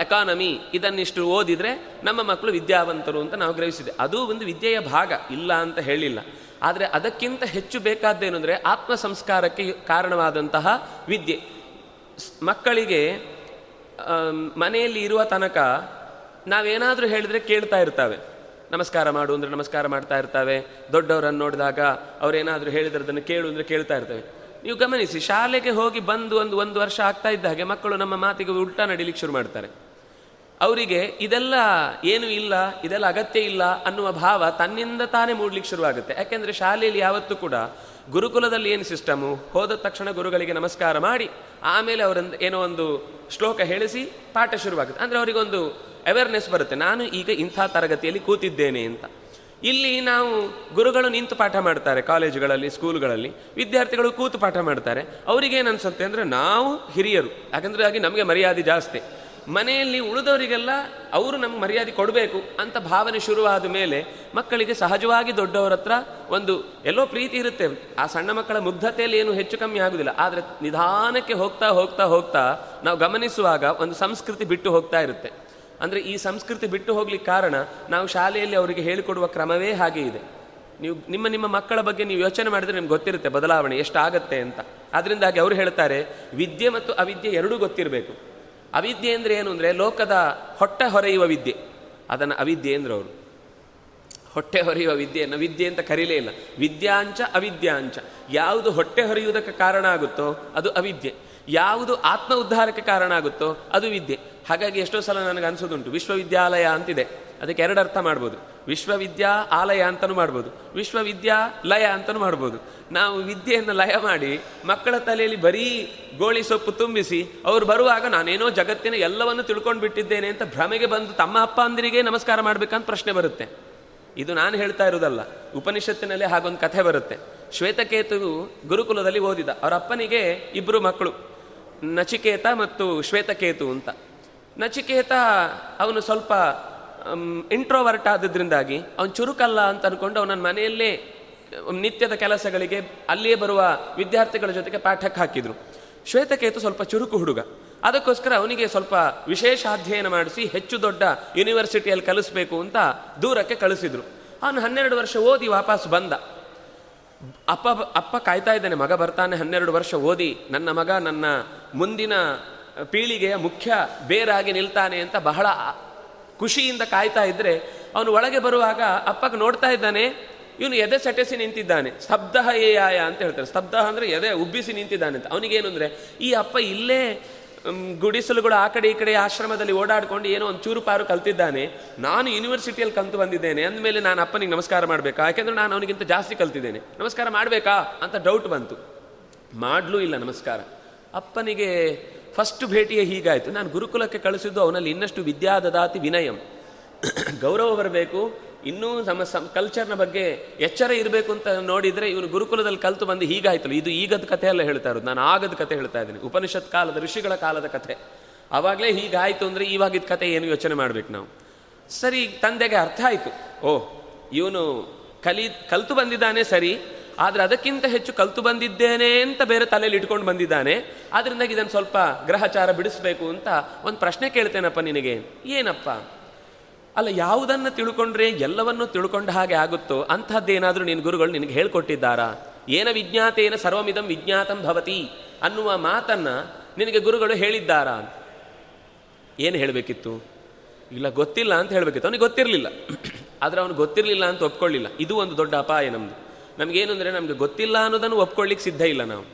ಎಕಾನಮಿ ಇದನ್ನಿಷ್ಟು ಓದಿದರೆ ನಮ್ಮ ಮಕ್ಕಳು ವಿದ್ಯಾವಂತರು ಅಂತ ನಾವು ಗ್ರಹಿಸಿದೆ ಅದು ಒಂದು ವಿದ್ಯೆಯ ಭಾಗ, ಇಲ್ಲ ಅಂತ ಹೇಳಿಲ್ಲ. ಆದರೆ ಅದಕ್ಕಿಂತ ಹೆಚ್ಚು ಬೇಕಾದ್ದೇನು ಅಂದರೆ ಆತ್ಮ ಸಂಸ್ಕಾರಕ್ಕೆ ಕಾರಣವಾದಂತಹ ವಿದ್ಯೆ. ಮಕ್ಕಳಿಗೆ ಮನೆಯಲ್ಲಿ ಇರುವ ತನಕ ನಾವೇನಾದರೂ ಹೇಳಿದರೆ ಕೇಳ್ತಾ ಇರ್ತವೆ. ನಮಸ್ಕಾರ ಮಾಡು ಅಂದರೆ ನಮಸ್ಕಾರ ಮಾಡ್ತಾ ಇರ್ತವೆ. ದೊಡ್ಡವರನ್ನು ನೋಡಿದಾಗ ಅವರೇನಾದರೂ ಹೇಳಿದ್ರೆ ಅದನ್ನು ಕೇಳು ಅಂದರೆ ಕೇಳ್ತಾ ಇರ್ತವೆ. ನೀವು ಗಮನಿಸಿ, ಶಾಲೆಗೆ ಹೋಗಿ ಬಂದು ಒಂದು ಒಂದು ವರ್ಷ ಆಗ್ತಾ ಇದ್ದ ಹಾಗೆ ಮಕ್ಕಳು ನಮ್ಮ ಮಾತಿಗೆ ಉಲ್ಟಾ ನಡಿಲಿಕ್ಕೆ ಶುರು ಮಾಡ್ತಾರೆ. ಅವರಿಗೆ ಇದೆಲ್ಲ ಏನು ಇಲ್ಲ, ಇದೆಲ್ಲ ಅಗತ್ಯ ಇಲ್ಲ ಅನ್ನುವ ಭಾವ ತನ್ನಿಂದ ತಾನೇ ಮೂಡ್ಲಿಕ್ಕೆ ಶುರುವಾಗುತ್ತೆ. ಯಾಕೆಂದ್ರೆ ಶಾಲೆಯಲ್ಲಿ ಯಾವತ್ತೂ ಕೂಡ ಗುರುಕುಲದಲ್ಲಿ ಏನು ಸಿಸ್ಟಮು? ಹೋದ ತಕ್ಷಣ ಗುರುಗಳಿಗೆ ನಮಸ್ಕಾರ ಮಾಡಿ, ಆಮೇಲೆ ಅವರೊಂದು ಏನೋ ಒಂದು ಶ್ಲೋಕ ಹೇಳಿಸಿ ಪಾಠ ಶುರುವಾಗುತ್ತೆ. ಅಂದ್ರೆ ಅವರಿಗೊಂದು ಅವೇರ್ನೆಸ್ ಬರುತ್ತೆ. ನಾನು ಈಗ ಇಂಥ ತರಗತಿಯಲ್ಲಿ ಕೂತಿದ್ದೇನೆ ಅಂತ. ಇಲ್ಲಿ ನಾವು ಗುರುಗಳು ನಿಂತು ಪಾಠ ಮಾಡ್ತಾರೆ ಕಾಲೇಜುಗಳಲ್ಲಿ, ಸ್ಕೂಲ್ಗಳಲ್ಲಿ. ವಿದ್ಯಾರ್ಥಿಗಳು ಕೂತು ಪಾಠ ಮಾಡ್ತಾರೆ. ಅವರಿಗೇನು ಅನಿಸುತ್ತೆ ಅಂದರೆ ನಾವು ಹಿರಿಯರು. ಯಾಕಂದರೆ ಹಾಗೆ ನಮಗೆ ಮರ್ಯಾದೆ ಜಾಸ್ತಿ. ಮನೆಯಲ್ಲಿ ಉಳಿದವರಿಗೆಲ್ಲ ಅವರು ನಮ್ಗೆ ಮರ್ಯಾದೆ ಕೊಡಬೇಕು ಅಂತ ಭಾವನೆ ಶುರುವಾದ ಮೇಲೆ ಮಕ್ಕಳಿಗೆ ಸಹಜವಾಗಿ ದೊಡ್ಡವರ ಹತ್ರ ಒಂದು ಎಲ್ಲೋ ಪ್ರೀತಿ ಇರುತ್ತೆ. ಆ ಸಣ್ಣ ಮಕ್ಕಳ ಮುಗ್ಧತೆಯಲ್ಲಿ ಏನು ಹೆಚ್ಚು ಕಮ್ಮಿ ಆಗುದಿಲ್ಲ. ಆದರೆ ನಿಧಾನಕ್ಕೆ ಹೋಗ್ತಾ ಹೋಗ್ತಾ ಹೋಗ್ತಾ ನಾವು ಗಮನಿಸುವಾಗ ಒಂದು ಸಂಸ್ಕೃತಿ ಬಿಟ್ಟು ಹೋಗ್ತಾ ಇರುತ್ತೆ. ಅಂದರೆ ಈ ಸಂಸ್ಕೃತಿ ಬಿಟ್ಟು ಹೋಗ್ಲಿಕ್ಕೆ ಕಾರಣ ನಾವು ಶಾಲೆಯಲ್ಲಿ ಅವರಿಗೆ ಹೇಳಿಕೊಡುವ ಕ್ರಮವೇ ಹಾಗೆ ಇದೆ. ನೀವು, ನಿಮ್ಮ ನಿಮ್ಮ ಮಕ್ಕಳ ಬಗ್ಗೆ ನೀವು ಯೋಚನೆ ಮಾಡಿದರೆ ನಿಮ್ಗೆ ಗೊತ್ತಿರುತ್ತೆ ಬದಲಾವಣೆ ಎಷ್ಟಾಗತ್ತೆ ಅಂತ. ಅದರಿಂದಾಗಿ ಅವರು ಹೇಳ್ತಾರೆ, ವಿದ್ಯೆ ಮತ್ತು ಅವಿದ್ಯೆ ಎರಡೂ ಗೊತ್ತಿರಬೇಕು. ಅವಿದ್ಯೆ ಅಂದರೆ ಏನು ಅಂದರೆ ಲೋಕದ ಹೊಟ್ಟೆ ಹೊರೆಯುವ ವಿದ್ಯೆ. ಅದನ್ನು ಅವಿದ್ಯೆ ಅಂದ್ರೆ ಅವರು. ಹೊಟ್ಟೆ ಹೊರೆಯುವ ವಿದ್ಯೆಯನ್ನು ವಿದ್ಯೆ ಅಂತ ಕರೀಲೇ ಇಲ್ಲ. ವಿದ್ಯಾಂಚ ಅವಿದ್ಯಾಂಚ. ಯಾವುದು ಹೊಟ್ಟೆ ಹೊರೆಯುವುದಕ್ಕೆ ಕಾರಣ ಆಗುತ್ತೋ ಅದು ಅವಿದ್ಯೆ. ಯಾವುದು ಆತ್ಮ ಉದ್ಧಾರಕ್ಕೆ ಕಾರಣ ಆಗುತ್ತೋ ಅದು ವಿದ್ಯೆ. ಹಾಗಾಗಿ ಎಷ್ಟೋ ಸಲ ನನಗೆ ಅನಿಸೋದುಂಟು, ವಿಶ್ವವಿದ್ಯಾಲಯ ಅಂತಿದೆ. ಅದಕ್ಕೆ ಎರಡು ಅರ್ಥ ಮಾಡ್ಬೋದು. ವಿಶ್ವವಿದ್ಯಾ ಆಲಯ ಅಂತಲೂ ಮಾಡ್ಬೋದು. ವಿಶ್ವವಿದ್ಯಾ ಲಯ ಅಂತಲೂ ಮಾಡ್ಬೋದು. ನಾವು ವಿದ್ಯೆಯನ್ನು ಲಯ ಮಾಡಿ ಮಕ್ಕಳ ತಲೆಯಲ್ಲಿ ಬರೀ ಗೋಳಿ ಸೊಪ್ಪು ತುಂಬಿಸಿ ಅವರು ಬರುವಾಗ ನಾನೇನೋ ಜಗತ್ತಿನ ಎಲ್ಲವನ್ನು ತಿಳ್ಕೊಂಡು ಬಿಟ್ಟಿದ್ದೇನೆ ಅಂತ ಭ್ರಮೆಗೆ ಬಂದು ತಮ್ಮ ಅಪ್ಪ ಅಂದಿರಿಗೆ ನಮಸ್ಕಾರ ಮಾಡಬೇಕಂತ ಪ್ರಶ್ನೆ ಬರುತ್ತೆ. ಇದು ನಾನು ಹೇಳ್ತಾ ಇರೋದಲ್ಲ ಉಪನಿಷತ್ತಿನಲ್ಲಿ ಹಾಗೊಂದು ಕಥೆ ಬರುತ್ತೆ. ಶ್ವೇತಕೇತು ಗುರುಕುಲದಲ್ಲಿ ಓದಿದ. ಅವರ ಅಪ್ಪನಿಗೆ ಇಬ್ಬರು ಮಕ್ಕಳು, ನಚಿಕೇತ ಮತ್ತು ಶ್ವೇತಕೇತು ಅಂತ. ನಚಿಕೇತ ಅವನು ಸ್ವಲ್ಪ ಇಂಟ್ರೋವರ್ಟ್ ಆದದ್ರಿಂದಾಗಿ ಅವನು ಚುರುಕಲ್ಲ ಅಂತ ಅನ್ಕೊಂಡು ಅವನ ಮನೆಯಲ್ಲೇ ನಿತ್ಯದ ಕೆಲಸಗಳಿಗೆ ಅಲ್ಲಿಯೇ ಬರುವ ವಿದ್ಯಾರ್ಥಿಗಳ ಜೊತೆಗೆ ಪಾಠಕ್ಕೆ ಹಾಕಿದ್ರು. ಶ್ವೇತಕೇತು ಸ್ವಲ್ಪ ಚುರುಕು ಹುಡುಗ. ಅದಕ್ಕೋಸ್ಕರ ಅವನಿಗೆ ಸ್ವಲ್ಪ ವಿಶೇಷ ಅಧ್ಯಯನ ಮಾಡಿಸಿ ಹೆಚ್ಚು ದೊಡ್ಡ ಯೂನಿವರ್ಸಿಟಿಯಲ್ಲಿ ಕಲಿಸ್ಬೇಕು ಅಂತ ದೂರಕ್ಕೆ ಕಳಿಸಿದ್ರು. ಅವನು ಹನ್ನೆರಡು ವರ್ಷ ಓದಿ ವಾಪಸ್ ಬಂದ. ಅಪ್ಪ ಅಪ್ಪ ಕಾಯ್ತಾ ಇದ್ದಾನೆ, ಮಗ ಬರ್ತಾನೆ, ಹನ್ನೆರಡು ವರ್ಷ ಓದಿ, ನನ್ನ ಮಗ ನನ್ನ ಮುಂದಿನ ಪೀಳಿಗೆಯ ಮುಖ್ಯ ಬೇರಾಗಿ ನಿಲ್ತಾನೆ ಅಂತ ಬಹಳ ಖುಷಿಯಿಂದ ಕಾಯ್ತಾ ಇದ್ರೆ ಅವನು ಒಳಗೆ ಬರುವಾಗ ಅಪ್ಪಗೆ ನೋಡ್ತಾ ಇದ್ದಾನೆ, ಇವನು ಎದೆ ಸೆಟೆಸಿ ನಿಂತಿದ್ದಾನೆ, ಸ್ತಬ್ಧ ಏಯಾಯ ಅಂತ ಹೇಳ್ತಾರೆ. ಸ್ತಬ್ಧ ಅಂದರೆ ಎದೆ ಉಬ್ಬಿಸಿ ನಿಂತಿದ್ದಾನೆ ಅಂತ. ಅವನಿಗೇನು ಅಂದರೆ ಈ ಅಪ್ಪ ಇಲ್ಲೇ ಗುಡಿಸಲುಗಳು ಆ ಕಡೆ ಈ ಕಡೆ ಆಶ್ರಮದಲ್ಲಿ ಓಡಾಡ್ಕೊಂಡು ಏನೋ ಒಂದು ಚೂರು ಪಾರು ಕಲ್ತಿದ್ದಾನೆ. ನಾನು ಯೂನಿವರ್ಸಿಟಿಯಲ್ಲಿ ಕಲ್ತು ಬಂದಿದ್ದೇನೆ. ಅಂದಮೇಲೆ ನಾನು ಅಪ್ಪನಿಗೆ ನಮಸ್ಕಾರ ಮಾಡಬೇಕಾ? ಯಾಕೆಂದ್ರೆ ನಾನು ಅವನಿಗಿಂತ ಜಾಸ್ತಿ ಕಲ್ತಿದ್ದೇನೆ. ನಮಸ್ಕಾರ ಮಾಡಬೇಕಾ? ಅಂತ ಡೌಟ್ ಬಂತು. ಮಾಡಲೂ ಇಲ್ಲ ನಮಸ್ಕಾರ. ಅಪ್ಪನಿಗೆ ಫಸ್ಟ್ ಭೇಟಿಯೇ ಹೀಗಾಯಿತು. ನಾನು ಗುರುಕುಲಕ್ಕೆ ಕಳಿಸಿದ್ದು ಅವನಲ್ಲಿ ಇನ್ನಷ್ಟು ವಿದ್ಯಾದದಾತಿ ವಿನಯಂ. ಗೌರವ ಬರಬೇಕು. ಇನ್ನೂ ನಮ್ಮ ಸಮ್ ಕಲ್ಚರ್ನ ಬಗ್ಗೆ ಎಚ್ಚರ ಇರಬೇಕು ಅಂತ ನೋಡಿದರೆ ಇವನು ಗುರುಕುಲದಲ್ಲಿ ಕಲಿತು ಬಂದು ಹೀಗಾಯ್ತಲ್ಲ. ಇದು ಈಗದ ಕಥೆ ಎಲ್ಲ ಹೇಳ್ತಾ ಇರೋದು. ನಾನು ಆಗದ ಕಥೆ ಹೇಳ್ತಾ ಇದ್ದೀನಿ. ಉಪನಿಷತ್ ಕಾಲದ, ಋಷಿಗಳ ಕಾಲದ ಕಥೆ. ಆವಾಗಲೇ ಹೀಗಾಯಿತು ಅಂದರೆ ಇವಾಗಿದ್ದ ಕಥೆ ಏನು ಯೋಚನೆ ಮಾಡಬೇಕು ನಾವು? ಸರಿ, ತಂದೆಗೆ ಅರ್ಥ ಆಯಿತು. ಓ ಇವನು ಕಲಿ ಕಲಿತು ಬಂದಿದ್ದಾನೆ, ಸರಿ. ಆದರೆ ಅದಕ್ಕಿಂತ ಹೆಚ್ಚು ಕಲ್ತು ಬಂದಿದ್ದೇನೆ ಅಂತ ಬೇರೆ ತಲೆಯಲ್ಲಿ ಇಟ್ಕೊಂಡು ಬಂದಿದ್ದಾನೆ. ಆದ್ರಿಂದ ಇದನ್ನು ಸ್ವಲ್ಪ ಗ್ರಹಚಾರ ಬಿಡಿಸ್ಬೇಕು ಅಂತ ಒಂದು ಪ್ರಶ್ನೆ ಕೇಳ್ತೇನಪ್ಪ ನಿನಗೆ. ಏನಪ್ಪ? ಅಲ್ಲ, ಯಾವುದನ್ನು ತಿಳ್ಕೊಂಡ್ರೆ ಎಲ್ಲವನ್ನೂ ತಿಳ್ಕೊಂಡ ಹಾಗೆ ಆಗುತ್ತೋ ಅಂಥದ್ದೇನಾದರೂ ನಿನ್ನ ಗುರುಗಳು ನಿನಗೆ ಹೇಳ್ಕೊಟ್ಟಿದ್ದಾರಾ? ಏನ ವಿಜ್ಞಾತೇನ ಸರ್ವಮಿದಂ ವಿಜ್ಞಾತಂ ಭವತಿ ಅನ್ನುವ ಮಾತನ್ನ ನಿನಗೆ ಗುರುಗಳು ಹೇಳಿದ್ದಾರಾ? ಏನು ಹೇಳಬೇಕಿತ್ತು? ಇಲ್ಲ, ಗೊತ್ತಿಲ್ಲ ಅಂತ ಹೇಳಬೇಕಿತ್ತು. ಅವನಿಗೆ ಗೊತ್ತಿರಲಿಲ್ಲ. ಆದರೆ ಅವನು ಗೊತ್ತಿರಲಿಲ್ಲ ಅಂತ ಒಪ್ಕೊಳ್ಳಿಲ್ಲ. ಇದು ಒಂದು ದೊಡ್ಡ ಅಪಾಯ ನಮ್ಮದು ನಮಗೇನು ಅಂದರೆ ನಮಗೆ ಗೊತ್ತಿಲ್ಲ ಅನ್ನೋದನ್ನು ಒಪ್ಕೊಳ್ಳಿಕ್ಕೆ ಸಿದ್ಧ ಇಲ್ಲ ನಾವು.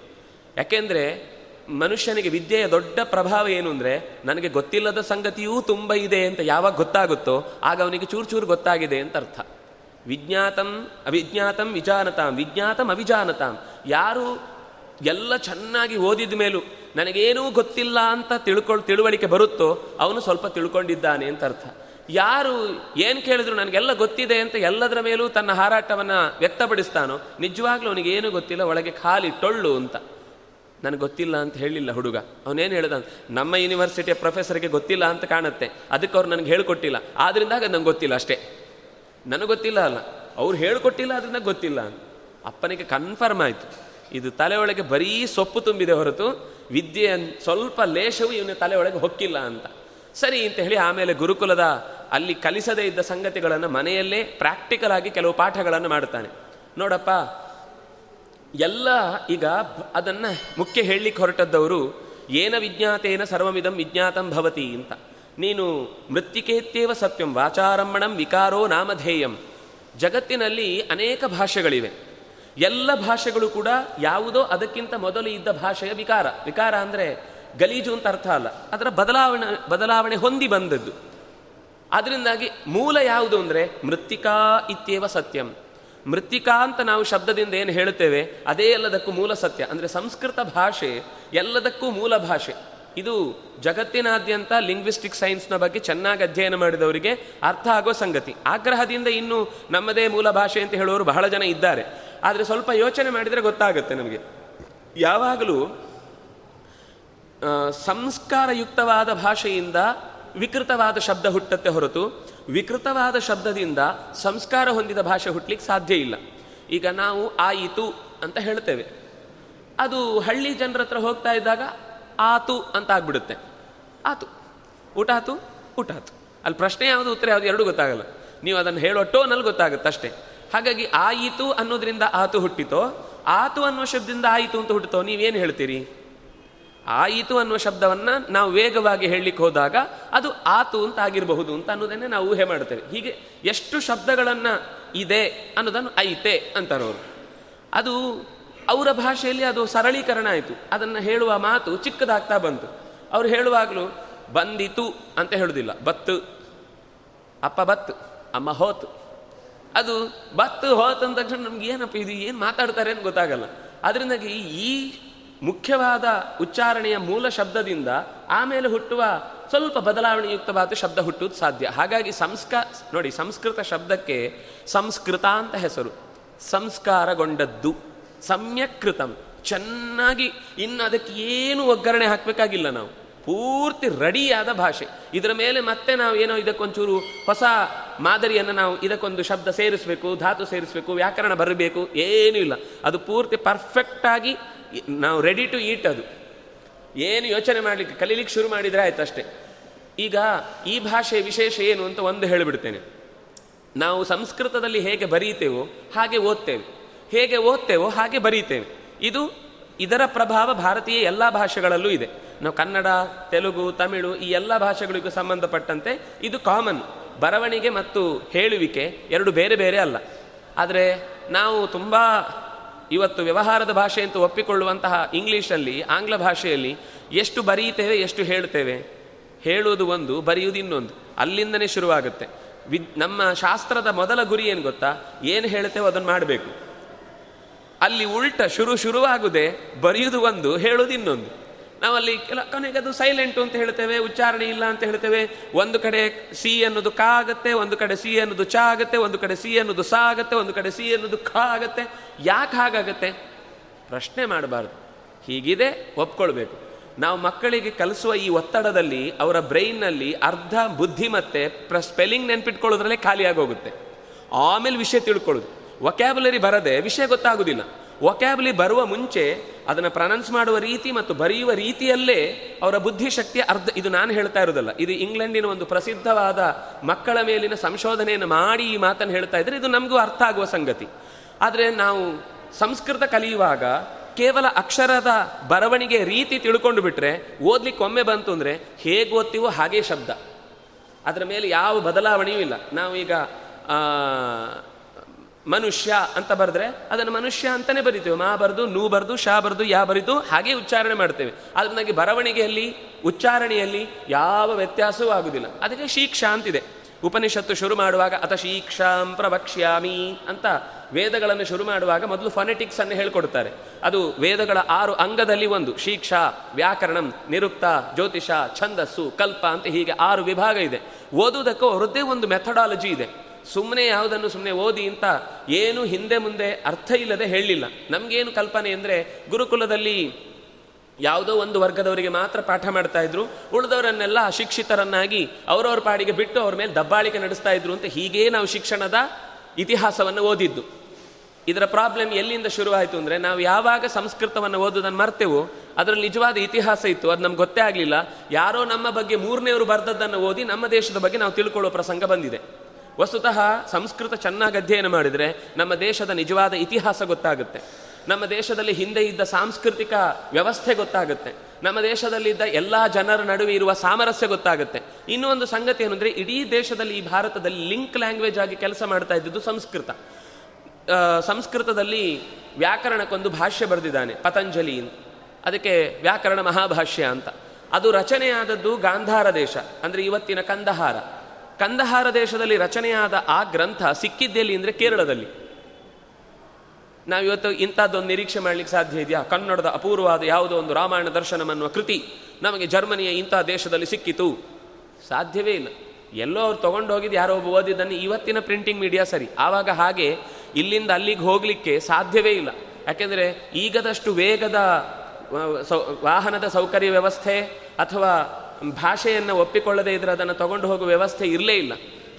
ಯಾಕೆಂದರೆ ಮನುಷ್ಯನಿಗೆ ವಿದ್ಯೆಯ ದೊಡ್ಡ ಪ್ರಭಾವ ಏನು ಅಂದರೆ ನನಗೆ ಗೊತ್ತಿಲ್ಲದ ಸಂಗತಿಯೂ ತುಂಬ ಇದೆ ಅಂತ ಯಾವಾಗ ಗೊತ್ತಾಗುತ್ತೋ ಆಗ ಅವನಿಗೆ ಚೂರು ಚೂರು ಗೊತ್ತಾಗಿದೆ ಅಂತ ಅರ್ಥ. ವಿಜ್ಞಾತಂ ಅವಿಜ್ಞಾತಂ ವಿಜಾನತಾಂ, ವಿಜ್ಞಾತಂ ಅವಿಜಾನತಾಂ. ಯಾರು ಎಲ್ಲ ಚೆನ್ನಾಗಿ ಓದಿದ ಮೇಲೂ ನನಗೇನೂ ಗೊತ್ತಿಲ್ಲ ಅಂತ ತಿಳ್ಕೊಳ್ ತಿಳುವಳಿಕೆ ಬರುತ್ತೋ ಅವನು ಸ್ವಲ್ಪ ತಿಳ್ಕೊಂಡಿದ್ದಾನೆ ಅಂತ ಅರ್ಥ. ಯಾರು ಏನು ಕೇಳಿದ್ರು ನನಗೆಲ್ಲ ಗೊತ್ತಿದೆ ಅಂತ ಎಲ್ಲದರ ಮೇಲೂ ತನ್ನ ಹಾರಾಟವನ್ನು ವ್ಯಕ್ತಪಡಿಸ್ತಾನೋ, ನಿಜವಾಗ್ಲೂ ಅವನಿಗೆ ಏನೂ ಗೊತ್ತಿಲ್ಲ, ಒಳಗೆ ಖಾಲಿ ಟೊಳ್ಳು ಅಂತ. ನನಗೆ ಗೊತ್ತಿಲ್ಲ ಅಂತ ಹೇಳಿಲ್ಲ ಹುಡುಗ. ಅವನೇನು ಹೇಳ್ದ, ನಮ್ಮ ಯೂನಿವರ್ಸಿಟಿಯ ಪ್ರೊಫೆಸರ್ಗೆ ಗೊತ್ತಿಲ್ಲ ಅಂತ ಕಾಣುತ್ತೆ. ಅದಕ್ಕೆ ಅವ್ರು ನನಗೆ ಹೇಳ್ಕೊಟ್ಟಿಲ್ಲ. ಆದ್ರಿಂದಾಗ ನಂಗೆ ಗೊತ್ತಿಲ್ಲ ಅಷ್ಟೇ. ನನಗೆ ಗೊತ್ತಿಲ್ಲ ಅಲ್ಲ. ಅವ್ರು ಹೇಳ್ಕೊಟ್ಟಿಲ್ಲ ಅದರಿಂದ ಗೊತ್ತಿಲ್ಲ ಅಪ್ಪನಿಗೆ ಕನ್ಫರ್ಮ್ ಆಯಿತು. ಇದು ತಲೆ ಬರೀ ಸೊಪ್ಪು ತುಂಬಿದೆ ಹೊರತು ವಿದ್ಯೆ ಸ್ವಲ್ಪ ಲೇಷವು ಇವನ ತಲೆ ಹೊಕ್ಕಿಲ್ಲ ಅಂತ. ಸರಿ ಅಂತ ಹೇಳಿ ಆಮೇಲೆ ಗುರುಕುಲದ ಅಲ್ಲಿ ಕಲಿಸದೇ ಇದ್ದ ಸಂಗತಿಗಳನ್ನು ಮನೆಯಲ್ಲೇ ಪ್ರಾಕ್ಟಿಕಲ್ ಆಗಿ ಕೆಲವು ಪಾಠಗಳನ್ನು ಮಾಡ್ತಾನೆ ನೋಡಪ್ಪ, ಎಲ್ಲ ಈಗ ಅದನ್ನು ಮುಖ್ಯ ಹೇಳಲಿಕ್ಕೆ ಹೊರಟದ್ದವರು ಏನ ವಿಜ್ಞಾತೇನ ಸರ್ವಮಿದಂ ವಿಜ್ಞಾತಂ ಭವತಿ ಅಂತ. ನೀನು ಮೃತ್ತಿಕೇತ್ಯೇವ ಸತ್ಯಂ ವಾಚಾರಂಭಣಂ ವಿಕಾರೋ ನಾಮಧೇಯಂ. ಜಗತ್ತಿನಲ್ಲಿ ಅನೇಕ ಭಾಷೆಗಳಿವೆ. ಎಲ್ಲ ಭಾಷೆಗಳು ಕೂಡ ಯಾವುದೋ ಅದಕ್ಕಿಂತ ಮೊದಲು ಇದ್ದ ಭಾಷೆಯ ವಿಕಾರ. ವಿಕಾರ ಅಂದರೆ ಗಲೀಜು ಅಂತ ಅರ್ಥ ಅಲ್ಲ. ಅದರ ಬದಲಾವಣೆ ಬದಲಾವಣೆ ಹೊಂದಿ ಬಂದದ್ದು. ಅದರಿಂದಾಗಿ ಮೂಲ ಯಾವುದು ಅಂದರೆ ಮೃತ್ತಿಕಾ ಇತ್ಯೇವ ಸತ್ಯಂ. ಮೃತ್ತಿಕಾ ಅಂತ ನಾವು ಶಬ್ದದಿಂದ ಏನು ಹೇಳುತ್ತೇವೆ? ಅದೇ ಎಲ್ಲದಕ್ಕೂ ಮೂಲ ಸತ್ಯ. ಅಂದರೆ ಸಂಸ್ಕೃತ ಭಾಷೆ ಎಲ್ಲದಕ್ಕೂ ಮೂಲ ಭಾಷೆ. ಇದು ಜಗತ್ತಿನಾದ್ಯಂತ ಲಿಂಗ್ವಿಸ್ಟಿಕ್ ಸೈನ್ಸ್ನ ಬಗ್ಗೆ ಚೆನ್ನಾಗಿ ಅಧ್ಯಯನ ಮಾಡಿದವರಿಗೆ ಅರ್ಥ ಆಗೋ ಸಂಗತಿ. ಆಗ್ರಹದಿಂದ ಇನ್ನೂ ನಮ್ಮದೇ ಮೂಲ ಭಾಷೆ ಅಂತ ಹೇಳುವವರು ಬಹಳ ಜನ ಇದ್ದಾರೆ. ಆದರೆ ಸ್ವಲ್ಪ ಯೋಚನೆ ಮಾಡಿದರೆ ಗೊತ್ತಾಗುತ್ತೆ ನಮಗೆ. ಯಾವಾಗಲೂ ಸಂಸ್ಕಾರಯುಕ್ತವಾದ ಭಾಷೆಯಿಂದ ವಿಕೃತವಾದ ಶಬ್ದ ಹುಟ್ಟತ್ತೆ ಹೊರತು ವಿಕೃತವಾದ ಶಬ್ದದಿಂದ ಸಂಸ್ಕಾರ ಹೊಂದಿದ ಭಾಷೆ ಹುಟ್ಟಲಿಕ್ಕೆ ಸಾಧ್ಯ ಇಲ್ಲ. ಈಗ ನಾವು ಆಯಿತು ಅಂತ ಹೇಳ್ತೇವೆ. ಅದು ಹಳ್ಳಿ ಜನರ ಹತ್ರ ಹೋಗ್ತಾ ಇದ್ದಾಗ ಆತು ಅಂತ ಆಗ್ಬಿಡುತ್ತೆ. ಆತು. ಊಟ ಆತು? ಊಟ ಆತು. ಅಲ್ಲಿ ಪ್ರಶ್ನೆ ಯಾವುದು, ಉತ್ತರ ಯಾವುದು ಎರಡೂ ಗೊತ್ತಾಗಲ್ಲ. ನೀವು ಅದನ್ನು ಹೇಳೋ ಟೋನಲ್ಲಿ ಗೊತ್ತಾಗುತ್ತೆ ಅಷ್ಟೇ. ಹಾಗಾಗಿ ಆಯಿತು ಅನ್ನೋದ್ರಿಂದ ಆತು ಹುಟ್ಟಿತೋ, ಆತು ಅನ್ನೋ ಶಬ್ದದಿಂದ ಆಯಿತು ಅಂತ ಹುಟ್ಟಿತೋ ನೀವೇನು ಹೇಳ್ತೀರಿ? ಆಯಿತು ಅನ್ನುವ ಶಬ್ದವನ್ನು ನಾವು ವೇಗವಾಗಿ ಹೇಳಲಿಕ್ಕೆ ಹೋದಾಗ ಅದು ಆತು ಅಂತ ಆಗಿರಬಹುದು ಅಂತ ಅನ್ನೋದನ್ನೇ ನಾವು ಊಹೆ ಮಾಡ್ತೇವೆ ಹೀಗೆ ಎಷ್ಟು ಶಬ್ದಗಳನ್ನು ಇದೆ ಅನ್ನೋದನ್ನು ಐತೆ ಅಂತಾರವರು. ಅದು ಅವರ ಭಾಷೆಯಲ್ಲಿ ಅದು ಸರಳೀಕರಣ ಆಯಿತು. ಅದನ್ನು ಹೇಳುವ ಮಾತು ಚಿಕ್ಕದಾಗ್ತಾ ಬಂತು. ಅವರು ಹೇಳುವಾಗಲೂ ಬಂದಿತು ಅಂತ ಹೇಳುವುದಿಲ್ಲ ಬತ್ತು. ಅಪ್ಪ ಬತ್ತು, ಅಮ್ಮ ಹೋತು. ಅದು ಬತ್ತು ಹೋತು ಅಂದ ತಕ್ಷಣ ನಮ್ಗೆ ಏನಪ್ಪ ಇದು, ಏನು ಮಾತಾಡ್ತಾರೆ ಅಂತ ಗೊತ್ತಾಗಲ್ಲ. ಅದರಿಂದಾಗಿ ಈ ಮುಖ್ಯವಾದ ಉಚ್ಚಾರಣೆಯ ಮೂಲ ಶಬ್ದದಿಂದ ಆಮೇಲೆ ಹುಟ್ಟುವ ಸ್ವಲ್ಪ ಬದಲಾವಣೆಯುಕ್ತವಾದ ಶಬ್ದ ಹುಟ್ಟುವುದು ಸಾಧ್ಯ. ಹಾಗಾಗಿ ಸಂಸ್ಕ, ನೋಡಿ, ಸಂಸ್ಕೃತ ಶಬ್ದಕ್ಕೆ ಸಂಸ್ಕೃತ ಅಂತ ಹೆಸರು. ಸಂಸ್ಕಾರಗೊಂಡದ್ದು ಸಮ್ಯಕೃತಂ ಚೆನ್ನಾಗಿ ಇನ್ನು ಅದಕ್ಕೆ ಏನು ಒಗ್ಗರಣೆ ಹಾಕಬೇಕಾಗಿಲ್ಲ ನಾವು. ಪೂರ್ತಿ ರೆಡಿಯಾದ ಭಾಷೆ. ಇದರ ಮೇಲೆ ಮತ್ತೆ ನಾವು ಏನೋ ಇದಕ್ಕೊಂಚೂರು ಹೊಸ ಮಾದರಿಯನ್ನು ನಾವು ಇದಕ್ಕೊಂದು ಶಬ್ದ ಸೇರಿಸಬೇಕು, ಧಾತು ಸೇರಿಸಬೇಕು, ವ್ಯಾಕರಣ ಬರಬೇಕು, ಏನೂ ಇಲ್ಲ. ಅದು ಪೂರ್ತಿ ಪರ್ಫೆಕ್ಟಾಗಿ ನಾವು ರೆಡಿ ಟು ಈಟ್ ಅದು. ಏನು ಯೋಚನೆ ಮಾಡಲಿಕ್ಕೆ, ಕಲೀಲಿಕ್ಕೆ ಶುರು ಮಾಡಿದರೆ ಆಯ್ತು ಅಷ್ಟೇ. ಈಗ ಈ ಭಾಷೆ ವಿಶೇಷ ಏನು ಅಂತ ಒಂದು ಹೇಳಿಬಿಡ್ತೇನೆ. ನಾವು ಸಂಸ್ಕೃತದಲ್ಲಿ ಹೇಗೆ ಬರೀತೇವೋ ಹಾಗೆ ಓದ್ತೇವೆ. ಹೇಗೆ ಓದ್ತೇವೋ ಹಾಗೆ ಬರೀತೇವೆ. ಇದು ಇದರ ಪ್ರಭಾವ ಭಾರತೀಯ ಎಲ್ಲ ಭಾಷೆಗಳಲ್ಲೂ ಇದೆ. ನಾವು ಕನ್ನಡ, ತೆಲುಗು, ತಮಿಳು ಈ ಎಲ್ಲ ಭಾಷೆಗಳಿಗೂ ಸಂಬಂಧಪಟ್ಟಂತೆ ಇದು ಕಾಮನ್ ಬರವಣಿಗೆ ಮತ್ತು ಹೇಳುವಿಕೆ ಎರಡು ಬೇರೆ ಬೇರೆ ಅಲ್ಲ. ಆದರೆ ನಾವು ತುಂಬ ಇವತ್ತು ವ್ಯವಹಾರದ ಭಾಷೆ ಅಂತ ಒಪ್ಪಿಕೊಳ್ಳುವಂತಹ ಇಂಗ್ಲೀಷಲ್ಲಿ, ಆಂಗ್ಲ ಭಾಷೆಯಲ್ಲಿ ಎಷ್ಟು ಬರೀತೇವೆ, ಎಷ್ಟು ಹೇಳ್ತೇವೆ ಹೇಳುವುದು ಒಂದು, ಬರೆಯುವುದು ಇನ್ನೊಂದು. ಅಲ್ಲಿಂದನೇ ಶುರುವಾಗುತ್ತೆ. ವಿದ್, ನಮ್ಮ ಶಾಸ್ತ್ರದ ಮೊದಲ ಗುರಿ ಏನು ಗೊತ್ತಾ? ಏನು ಹೇಳ್ತೇವೋ ಅದನ್ನು ಮಾಡಬೇಕು. ಅಲ್ಲಿ ಉಲ್ಟ, ಶುರು ಶುರುವಾಗುದೇ ಬರೆಯುವುದು ಒಂದು, ಹೇಳುವುದು ಇನ್ನೊಂದು. ನಾವಲ್ಲಿ ಕೆಲ ಕೊನೆಗೆ ಅದು ಸೈಲೆಂಟು ಅಂತ ಹೇಳ್ತೇವೆ, ಉಚ್ಚಾರಣೆ ಇಲ್ಲ ಅಂತ ಹೇಳ್ತೇವೆ. ಒಂದು ಕಡೆ ಸಿ ಅನ್ನೋದು ಕ ಆಗುತ್ತೆ, ಒಂದು ಕಡೆ ಸಿ ಅನ್ನೋದು ಚ ಆಗುತ್ತೆ, ಒಂದು ಕಡೆ ಸಿ ಅನ್ನೋದು ಸ ಆಗುತ್ತೆ, ಒಂದು ಕಡೆ ಸಿ ಅನ್ನೋದು ಖ ಆಗುತ್ತೆ. ಯಾಕೆ ಹಾಗಾಗತ್ತೆ? ಪ್ರಶ್ನೆ ಮಾಡಬಾರ್ದು. ಹೀಗಿದೆ, ಒಪ್ಕೊಳ್ಬೇಕು. ನಾವು ಮಕ್ಕಳಿಗೆ ಕಲಿಸುವ ಈ ಒತ್ತಡದಲ್ಲಿ, ಅವರ ಬ್ರೈನ್ನಲ್ಲಿ ಅರ್ಧ ಬುದ್ಧಿಮತ್ತೆ ಪ್ರ ಸ್ಪೆಲ್ಲಿಂಗ್ ನೆನ್ಪಿಟ್ಕೊಳ್ಳೋದ್ರಲ್ಲೇ ಖಾಲಿಯಾಗೋಗುತ್ತೆ ಆಮೇಲೆ ವಿಷಯ ತಿಳ್ಕೊಳ್ಳೋದು. ವೊಕ್ಯಾಬುಲರಿ ಬರದೆ ವಿಷಯ ಗೊತ್ತಾಗೋದಿಲ್ಲ. ವೊಕ್ಯಾಬುಲಿ ಬರುವ ಮುಂಚೆ ಅದನ್ನು ಪ್ರನೌನ್ಸ್ ಮಾಡುವ ರೀತಿ ಮತ್ತು ಬರೆಯುವ ರೀತಿಯಲ್ಲೇ ಅವರ ಬುದ್ಧಿಶಕ್ತಿಯ ಅರ್ಧ, ಇದು ನಾನು ಹೇಳ್ತಾ ಇರೋದಲ್ಲ ಇದು ಇಂಗ್ಲೆಂಡಿನ ಒಂದು ಪ್ರಸಿದ್ಧವಾದ ಮಕ್ಕಳ ಮೇಲಿನ ಸಂಶೋಧನೆಯನ್ನು ಮಾಡಿ ಈ ಮಾತನ್ನು ಹೇಳ್ತಾ ಇದ್ದರೆ ಇದು ನಮಗೂ ಅರ್ಥ ಆಗುವ ಸಂಗತಿ. ಆದರೆ ನಾವು ಸಂಸ್ಕೃತ ಕಲಿಯುವಾಗ ಕೇವಲ ಅಕ್ಷರದ ಬರವಣಿಗೆ ರೀತಿ ತಿಳ್ಕೊಂಡು ಬಿಟ್ಟರೆ ಓದ್ಲಿಕ್ಕೆ ಒಮ್ಮೆ ಬಂತು ಅಂದರೆ ಹೇಗೆ ಓದ್ತೀವೋ ಹಾಗೇ ಶಬ್ದ. ಅದರ ಮೇಲೆ ಯಾವ ಬದಲಾವಣೆಯೂ ಇಲ್ಲ. ನಾವೀಗ ಮನುಷ್ಯ ಅಂತ ಬರೆದ್ರೆ ಅದನ್ನು ಮನುಷ್ಯ ಅಂತಲೇ ಬರಿತೇವೆ. ಮಾ ಬರೆದು, ನೂ ಬರೆದು, ಶಾ ಬರೆದು, ಯಾ ಬರಿತು, ಹಾಗೆ ಉಚ್ಚಾರಣೆ ಮಾಡ್ತೇವೆ. ಅದರಿಂದಾಗಿ ಬರವಣಿಗೆಯಲ್ಲಿ, ಉಚ್ಚಾರಣೆಯಲ್ಲಿ ಯಾವ ವ್ಯತ್ಯಾಸವೂ ಆಗುವುದಿಲ್ಲ ಅದಕ್ಕೆ ಶೀಕ್ಷಾ ಅಂತಿದೆ. ಉಪನಿಷತ್ತು ಶುರು ಮಾಡುವಾಗ, ಅಥ ಶೀಕ್ಷಾಂ ಪ್ರವಕ್ಷ್ಯಾಮಿ ಅಂತ ವೇದಗಳನ್ನು ಶುರು ಮಾಡುವಾಗ ಮೊದಲು ಫೊನೆಟಿಕ್ಸ್ ಅನ್ನು ಹೇಳ್ಕೊಡ್ತಾರೆ ಅದು ವೇದಗಳ ಆರು ಅಂಗದಲ್ಲಿ ಒಂದು. ಶೀಕ್ಷಾ, ವ್ಯಾಕರಣಂ, ನಿರುಕ್ತ, ಜ್ಯೋತಿಷ, ಛಂದಸ್ಸು, ಕಲ್ಪ ಅಂತ ಹೀಗೆ ಆರು ವಿಭಾಗ ಇದೆ. ಓದುವುದಕ್ಕೂ ಅವರದ್ದೇ ಒಂದು ಮೆಥಡಾಲಜಿ ಇದೆ. ಸುಮ್ಮನೆ ಯಾವುದನ್ನು ಸುಮ್ಮನೆ ಓದಿ ಅಂತ ಏನು ಹಿಂದೆ ಮುಂದೆ ಅರ್ಥ ಇಲ್ಲದೆ ಹೇಳಲಿಲ್ಲ. ನಮಗೇನು ಕಲ್ಪನೆ ಅಂದರೆ ಗುರುಕುಲದಲ್ಲಿ ಯಾವುದೋ ಒಂದು ವರ್ಗದವರಿಗೆ ಮಾತ್ರ ಪಾಠ ಮಾಡ್ತಾ ಇದ್ರು, ಉಳಿದವರನ್ನೆಲ್ಲ ಅಶಿಕ್ಷಿತರನ್ನಾಗಿ ಅವರವ್ರ ಪಾಡಿಗೆ ಬಿಟ್ಟು ಅವ್ರ ಮೇಲೆ ದಬ್ಬಾಳಿಕೆ ನಡೆಸ್ತಾ ಇದ್ರು ಅಂತ ಹೀಗೇ ನಾವು ಶಿಕ್ಷಣದ ಇತಿಹಾಸವನ್ನು ಓದಿದ್ದು. ಇದರ ಪ್ರಾಬ್ಲಮ್ ಎಲ್ಲಿಂದ ಶುರುವಾಯಿತು ಅಂದರೆ ನಾವು ಯಾವಾಗ ಸಂಸ್ಕೃತವನ್ನು ಓದೋದನ್ನು ಮರ್ತೇವೋ ಅದರಲ್ಲಿ ನಿಜವಾದ ಇತಿಹಾಸ ಇತ್ತು, ಅದು ನಮ್ಗೆ ಗೊತ್ತೇ ಆಗಲಿಲ್ಲ. ಯಾರೋ ನಮ್ಮ ಬಗ್ಗೆ ಮೂರನೇವರು ಬರೆದದ್ದನ್ನು ಓದಿ ನಮ್ಮ ದೇಶದ ಬಗ್ಗೆ ನಾವು ತಿಳ್ಕೊಳ್ಳೋ ಪ್ರಸಂಗ ಬಂದಿದೆ. ವಸ್ತುತಃ ಸಂಸ್ಕೃತ ಚೆನ್ನಾಗಿ ಅಧ್ಯಯನ ಮಾಡಿದರೆ ನಮ್ಮ ದೇಶದ ನಿಜವಾದ ಇತಿಹಾಸ ಗೊತ್ತಾಗುತ್ತೆ. ನಮ್ಮ ದೇಶದಲ್ಲಿ ಹಿಂದೆ ಇದ್ದ ಸಾಂಸ್ಕೃತಿಕ ವ್ಯವಸ್ಥೆ ಗೊತ್ತಾಗುತ್ತೆ. ನಮ್ಮ ದೇಶದಲ್ಲಿದ್ದ ಎಲ್ಲ ಜನರ ನಡುವೆ ಇರುವ ಸಾಮರಸ್ಯ ಗೊತ್ತಾಗುತ್ತೆ. ಇನ್ನೂ ಸಂಗತಿ ಏನಂದ್ರೆ ಇಡೀ ದೇಶದಲ್ಲಿ ಈ ಭಾರತದಲ್ಲಿ ಲಿಂಕ್ ಲ್ಯಾಂಗ್ವೇಜ್ ಆಗಿ ಕೆಲಸ ಮಾಡ್ತಾ ಇದ್ದಿದ್ದು ಸಂಸ್ಕೃತ. ಸಂಸ್ಕೃತದಲ್ಲಿ ವ್ಯಾಕರಣಕ್ಕೊಂದು ಭಾಷ್ಯ ಬರೆದಿದ್ದಾನೆ, ಪತಂಜಲಿ ಅದಕ್ಕೆ ವ್ಯಾಕರಣ ಮಹಾಭಾಷ್ಯ ಅಂತ. ಅದು ರಚನೆಯಾದದ್ದು ಗಾಂಧಾರ ದೇಶ, ಅಂದರೆ ಇವತ್ತಿನ ಕಂದಹಾರ. ಕಂದಹಾರ ದೇಶದಲ್ಲಿ ರಚನೆಯಾದ ಆ ಗ್ರಂಥ ಸಿಕ್ಕಿದ್ದೆಲ್ಲಿ ಅಂದರೆ ಕೇರಳದಲ್ಲಿ. ನಾವಿವತ್ತು ಇಂಥದ್ದೊಂದು ನಿರೀಕ್ಷೆ ಮಾಡಲಿಕ್ಕೆ ಸಾಧ್ಯ ಇದೆಯಾ? ಕನ್ನಡದ ಅಪೂರ್ವವಾದ ಯಾವುದೋ ಒಂದು ರಾಮಾಯಣ ದರ್ಶನ ಅನ್ನುವ ಕೃತಿ ನಮಗೆ ಜರ್ಮನಿಯ ಇಂಥ ದೇಶದಲ್ಲಿ ಸಿಕ್ಕಿತು. ಸಾಧ್ಯವೇ ಇಲ್ಲ. ಎಲ್ಲೋ ಅವ್ರು ತೊಗೊಂಡೋಗಿದ್ದು ಯಾರೋ ಒಬ್ಬ ಓದಿದ್ದನ್ನು ಇವತ್ತಿನ ಪ್ರಿಂಟಿಂಗ್ ಮೀಡಿಯಾ ಸರಿ. ಆವಾಗ ಹಾಗೆ ಇಲ್ಲಿಂದ ಅಲ್ಲಿಗೆ ಹೋಗಲಿಕ್ಕೆ ಸಾಧ್ಯವೇ ಇಲ್ಲ. ಯಾಕೆಂದರೆ ಈಗದಷ್ಟು ವೇಗದ ವಾಹನದ ಸೌಕರ್ಯ ವ್ಯವಸ್ಥೆ ಅಥವಾ ಭಾಷೆಯನ್ನು ಒಪ್ಪಿಕೊಳ್ಳದೇ ಇದ್ರೆ ಅದನ್ನು ತಗೊಂಡು ಹೋಗುವ ವ್ಯವಸ್ಥೆ ಇರಲೇ ಇಲ್ಲ.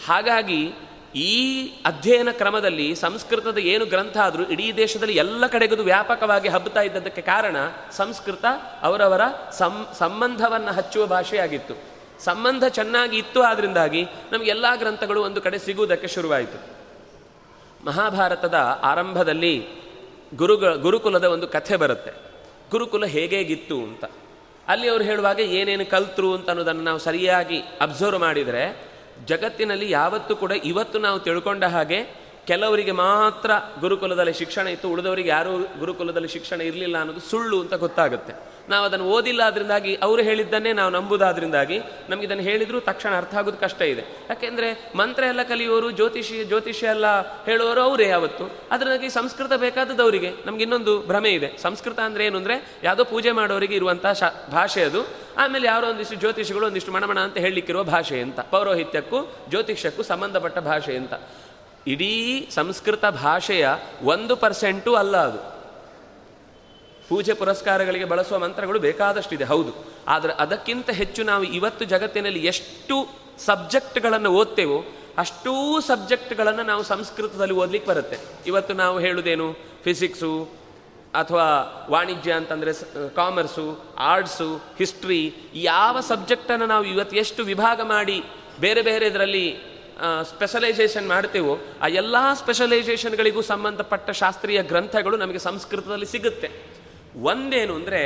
ಹಾಗಾಗಿ ಈ ಅಧ್ಯಯನ ಕ್ರಮದಲ್ಲಿ ಸಂಸ್ಕೃತದ ಏನು ಗ್ರಂಥ ಆದರೂ ಇಡೀ ದೇಶದಲ್ಲಿ ಎಲ್ಲ ಕಡೆಗೂ ವ್ಯಾಪಕವಾಗಿ ಹಬ್ಬುತ್ತಾ ಇದ್ದದಕ್ಕೆ ಕಾರಣ ಸಂಸ್ಕೃತ ಅವರವರ ಸಂ, ಸಂಬಂಧವನ್ನು ಹಚ್ಚುವ ಭಾಷೆಯಾಗಿತ್ತು. ಸಂಬಂಧ ಚೆನ್ನಾಗಿ ಇತ್ತು ಆದ್ರಿಂದಾಗಿ ನಮಗೆ ಎಲ್ಲ ಗ್ರಂಥಗಳು ಒಂದು ಕಡೆ ಸಿಗುವುದಕ್ಕೆ ಶುರುವಾಯಿತು. ಮಹಾಭಾರತದ ಆರಂಭದಲ್ಲಿ ಗುರುಗಳ, ಗುರುಕುಲದ ಒಂದು ಕಥೆ ಬರುತ್ತೆ. ಗುರುಕುಲ ಹೇಗೇಗಿತ್ತು ಅಂತ. ಅಲ್ಲಿ ಅವರು ಹೇಳುವಾಗ ಏನೇನು ಕಲ್ತರು ಅಂತ ಅನ್ನೋದನ್ನು ನಾವು ಸರಿಯಾಗಿ ಅಬ್ಸರ್ವ್ ಮಾಡಿದರೆ ಜಗತ್ತಿನಲ್ಲಿ ಯಾವತ್ತೂ ಕೂಡ ಇವತ್ತು ನಾವು ತಿಳ್ಕೊಂಡ ಹಾಗೆ ಕೆಲವರಿಗೆ ಮಾತ್ರ ಗುರುಕುಲದಲ್ಲಿ ಶಿಕ್ಷಣ ಇತ್ತು, ಉಳಿದವರಿಗೆ ಯಾರೂ ಗುರುಕುಲದಲ್ಲಿ ಶಿಕ್ಷಣ ಇರಲಿಲ್ಲ ಅನ್ನೋದು ಸುಳ್ಳು ಅಂತ ಗೊತ್ತಾಗುತ್ತೆ. ನಾವು ಅದನ್ನು ಓದಿಲ್ಲ ಅದರಿಂದಾಗಿ ಅವರು ಹೇಳಿದ್ದನ್ನೇ ನಾವು ನಂಬುದಾದ್ರಿಂದಾಗಿ ನಮ್ಗೆ ಇದನ್ನು ಹೇಳಿದ್ರು ತಕ್ಷಣ ಅರ್ಥ ಆಗೋದು ಕಷ್ಟ ಇದೆ. ಯಾಕೆಂದರೆ ಮಂತ್ರ ಎಲ್ಲ ಕಲಿಯೋರು, ಜ್ಯೋತಿಷಿ ಜ್ಯೋತಿಷ್ಯ ಎಲ್ಲ ಹೇಳುವವರು ಅವರೇ ಯಾವತ್ತು. ಅದರಿಂದಾಗಿ ಸಂಸ್ಕೃತ ಬೇಕಾದದ್ದು ಅವರಿಗೆ. ನಮ್ಗೆ ಇನ್ನೊಂದು ಭ್ರಮೆ ಇದೆ. ಸಂಸ್ಕೃತ ಅಂದ್ರೆ ಏನು ಅಂದರೆ ಯಾವುದೋ ಪೂಜೆ ಮಾಡೋರಿಗೆ ಇರುವಂಥ ಶಾ, ಭಾಷೆ ಅದು. ಆಮೇಲೆ ಯಾರೋ ಒಂದಿಷ್ಟು ಜ್ಯೋತಿಷಿಗಳು ಒಂದಿಷ್ಟು ಮಣಮಣ ಅಂತ ಹೇಳಲಿಕ್ಕಿರುವ ಭಾಷೆ ಅಂತ. ಪೌರೋಹಿತ್ಯಕ್ಕೂ ಜ್ಯೋತಿಷ್ಯಕ್ಕೂ ಸಂಬಂಧಪಟ್ಟ ಭಾಷೆ ಅಂತ. ಇಡೀ ಸಂಸ್ಕೃತ ಭಾಷೆಯ ಒಂದು ಪರ್ಸೆಂಟು ಅಲ್ಲ ಅದು. ಪೂಜೆ ಪುರಸ್ಕಾರಗಳಿಗೆ ಬಳಸುವ ಮಂತ್ರಗಳು ಬೇಕಾದಷ್ಟಿದೆ, ಹೌದು. ಆದರೆ ಅದಕ್ಕಿಂತ ಹೆಚ್ಚು ನಾವು ಇವತ್ತು ಜಗತ್ತಿನಲ್ಲಿ ಎಷ್ಟು ಸಬ್ಜೆಕ್ಟ್ಗಳನ್ನು ಓದ್ತೇವೋ, ಅಷ್ಟೂ ಸಬ್ಜೆಕ್ಟ್ಗಳನ್ನು ನಾವು ಸಂಸ್ಕೃತದಲ್ಲಿ ಓದ್ಲಿಕ್ಕೆ ಬರುತ್ತೆ. ಇವತ್ತು ನಾವು ಹೇಳುವುದೇನು? ಫಿಸಿಕ್ಸು ಅಥವಾ ವಾಣಿಜ್ಯ ಅಂತಂದರೆ ಕಾಮರ್ಸು, ಆರ್ಟ್ಸು, ಹಿಸ್ಟ್ರಿ, ಯಾವ ಸಬ್ಜೆಕ್ಟನ್ನು ನಾವು ಇವತ್ತು ಎಷ್ಟು ವಿಭಾಗ ಮಾಡಿ ಬೇರೆ ಬೇರೆ ಇದರಲ್ಲಿ ಸ್ಪೆಷಲೈಸೇಷನ್ ಮಾಡ್ತೇವೋ, ಆ ಎಲ್ಲ ಸ್ಪೆಷಲೈಸೇಷನ್ಗಳಿಗೂ ಸಂಬಂಧಪಟ್ಟ ಶಾಸ್ತ್ರೀಯ ಗ್ರಂಥಗಳು ನಮಗೆ ಸಂಸ್ಕೃತದಲ್ಲಿ ಸಿಗುತ್ತೆ. ಒಂದೇನು ಅಂದರೆ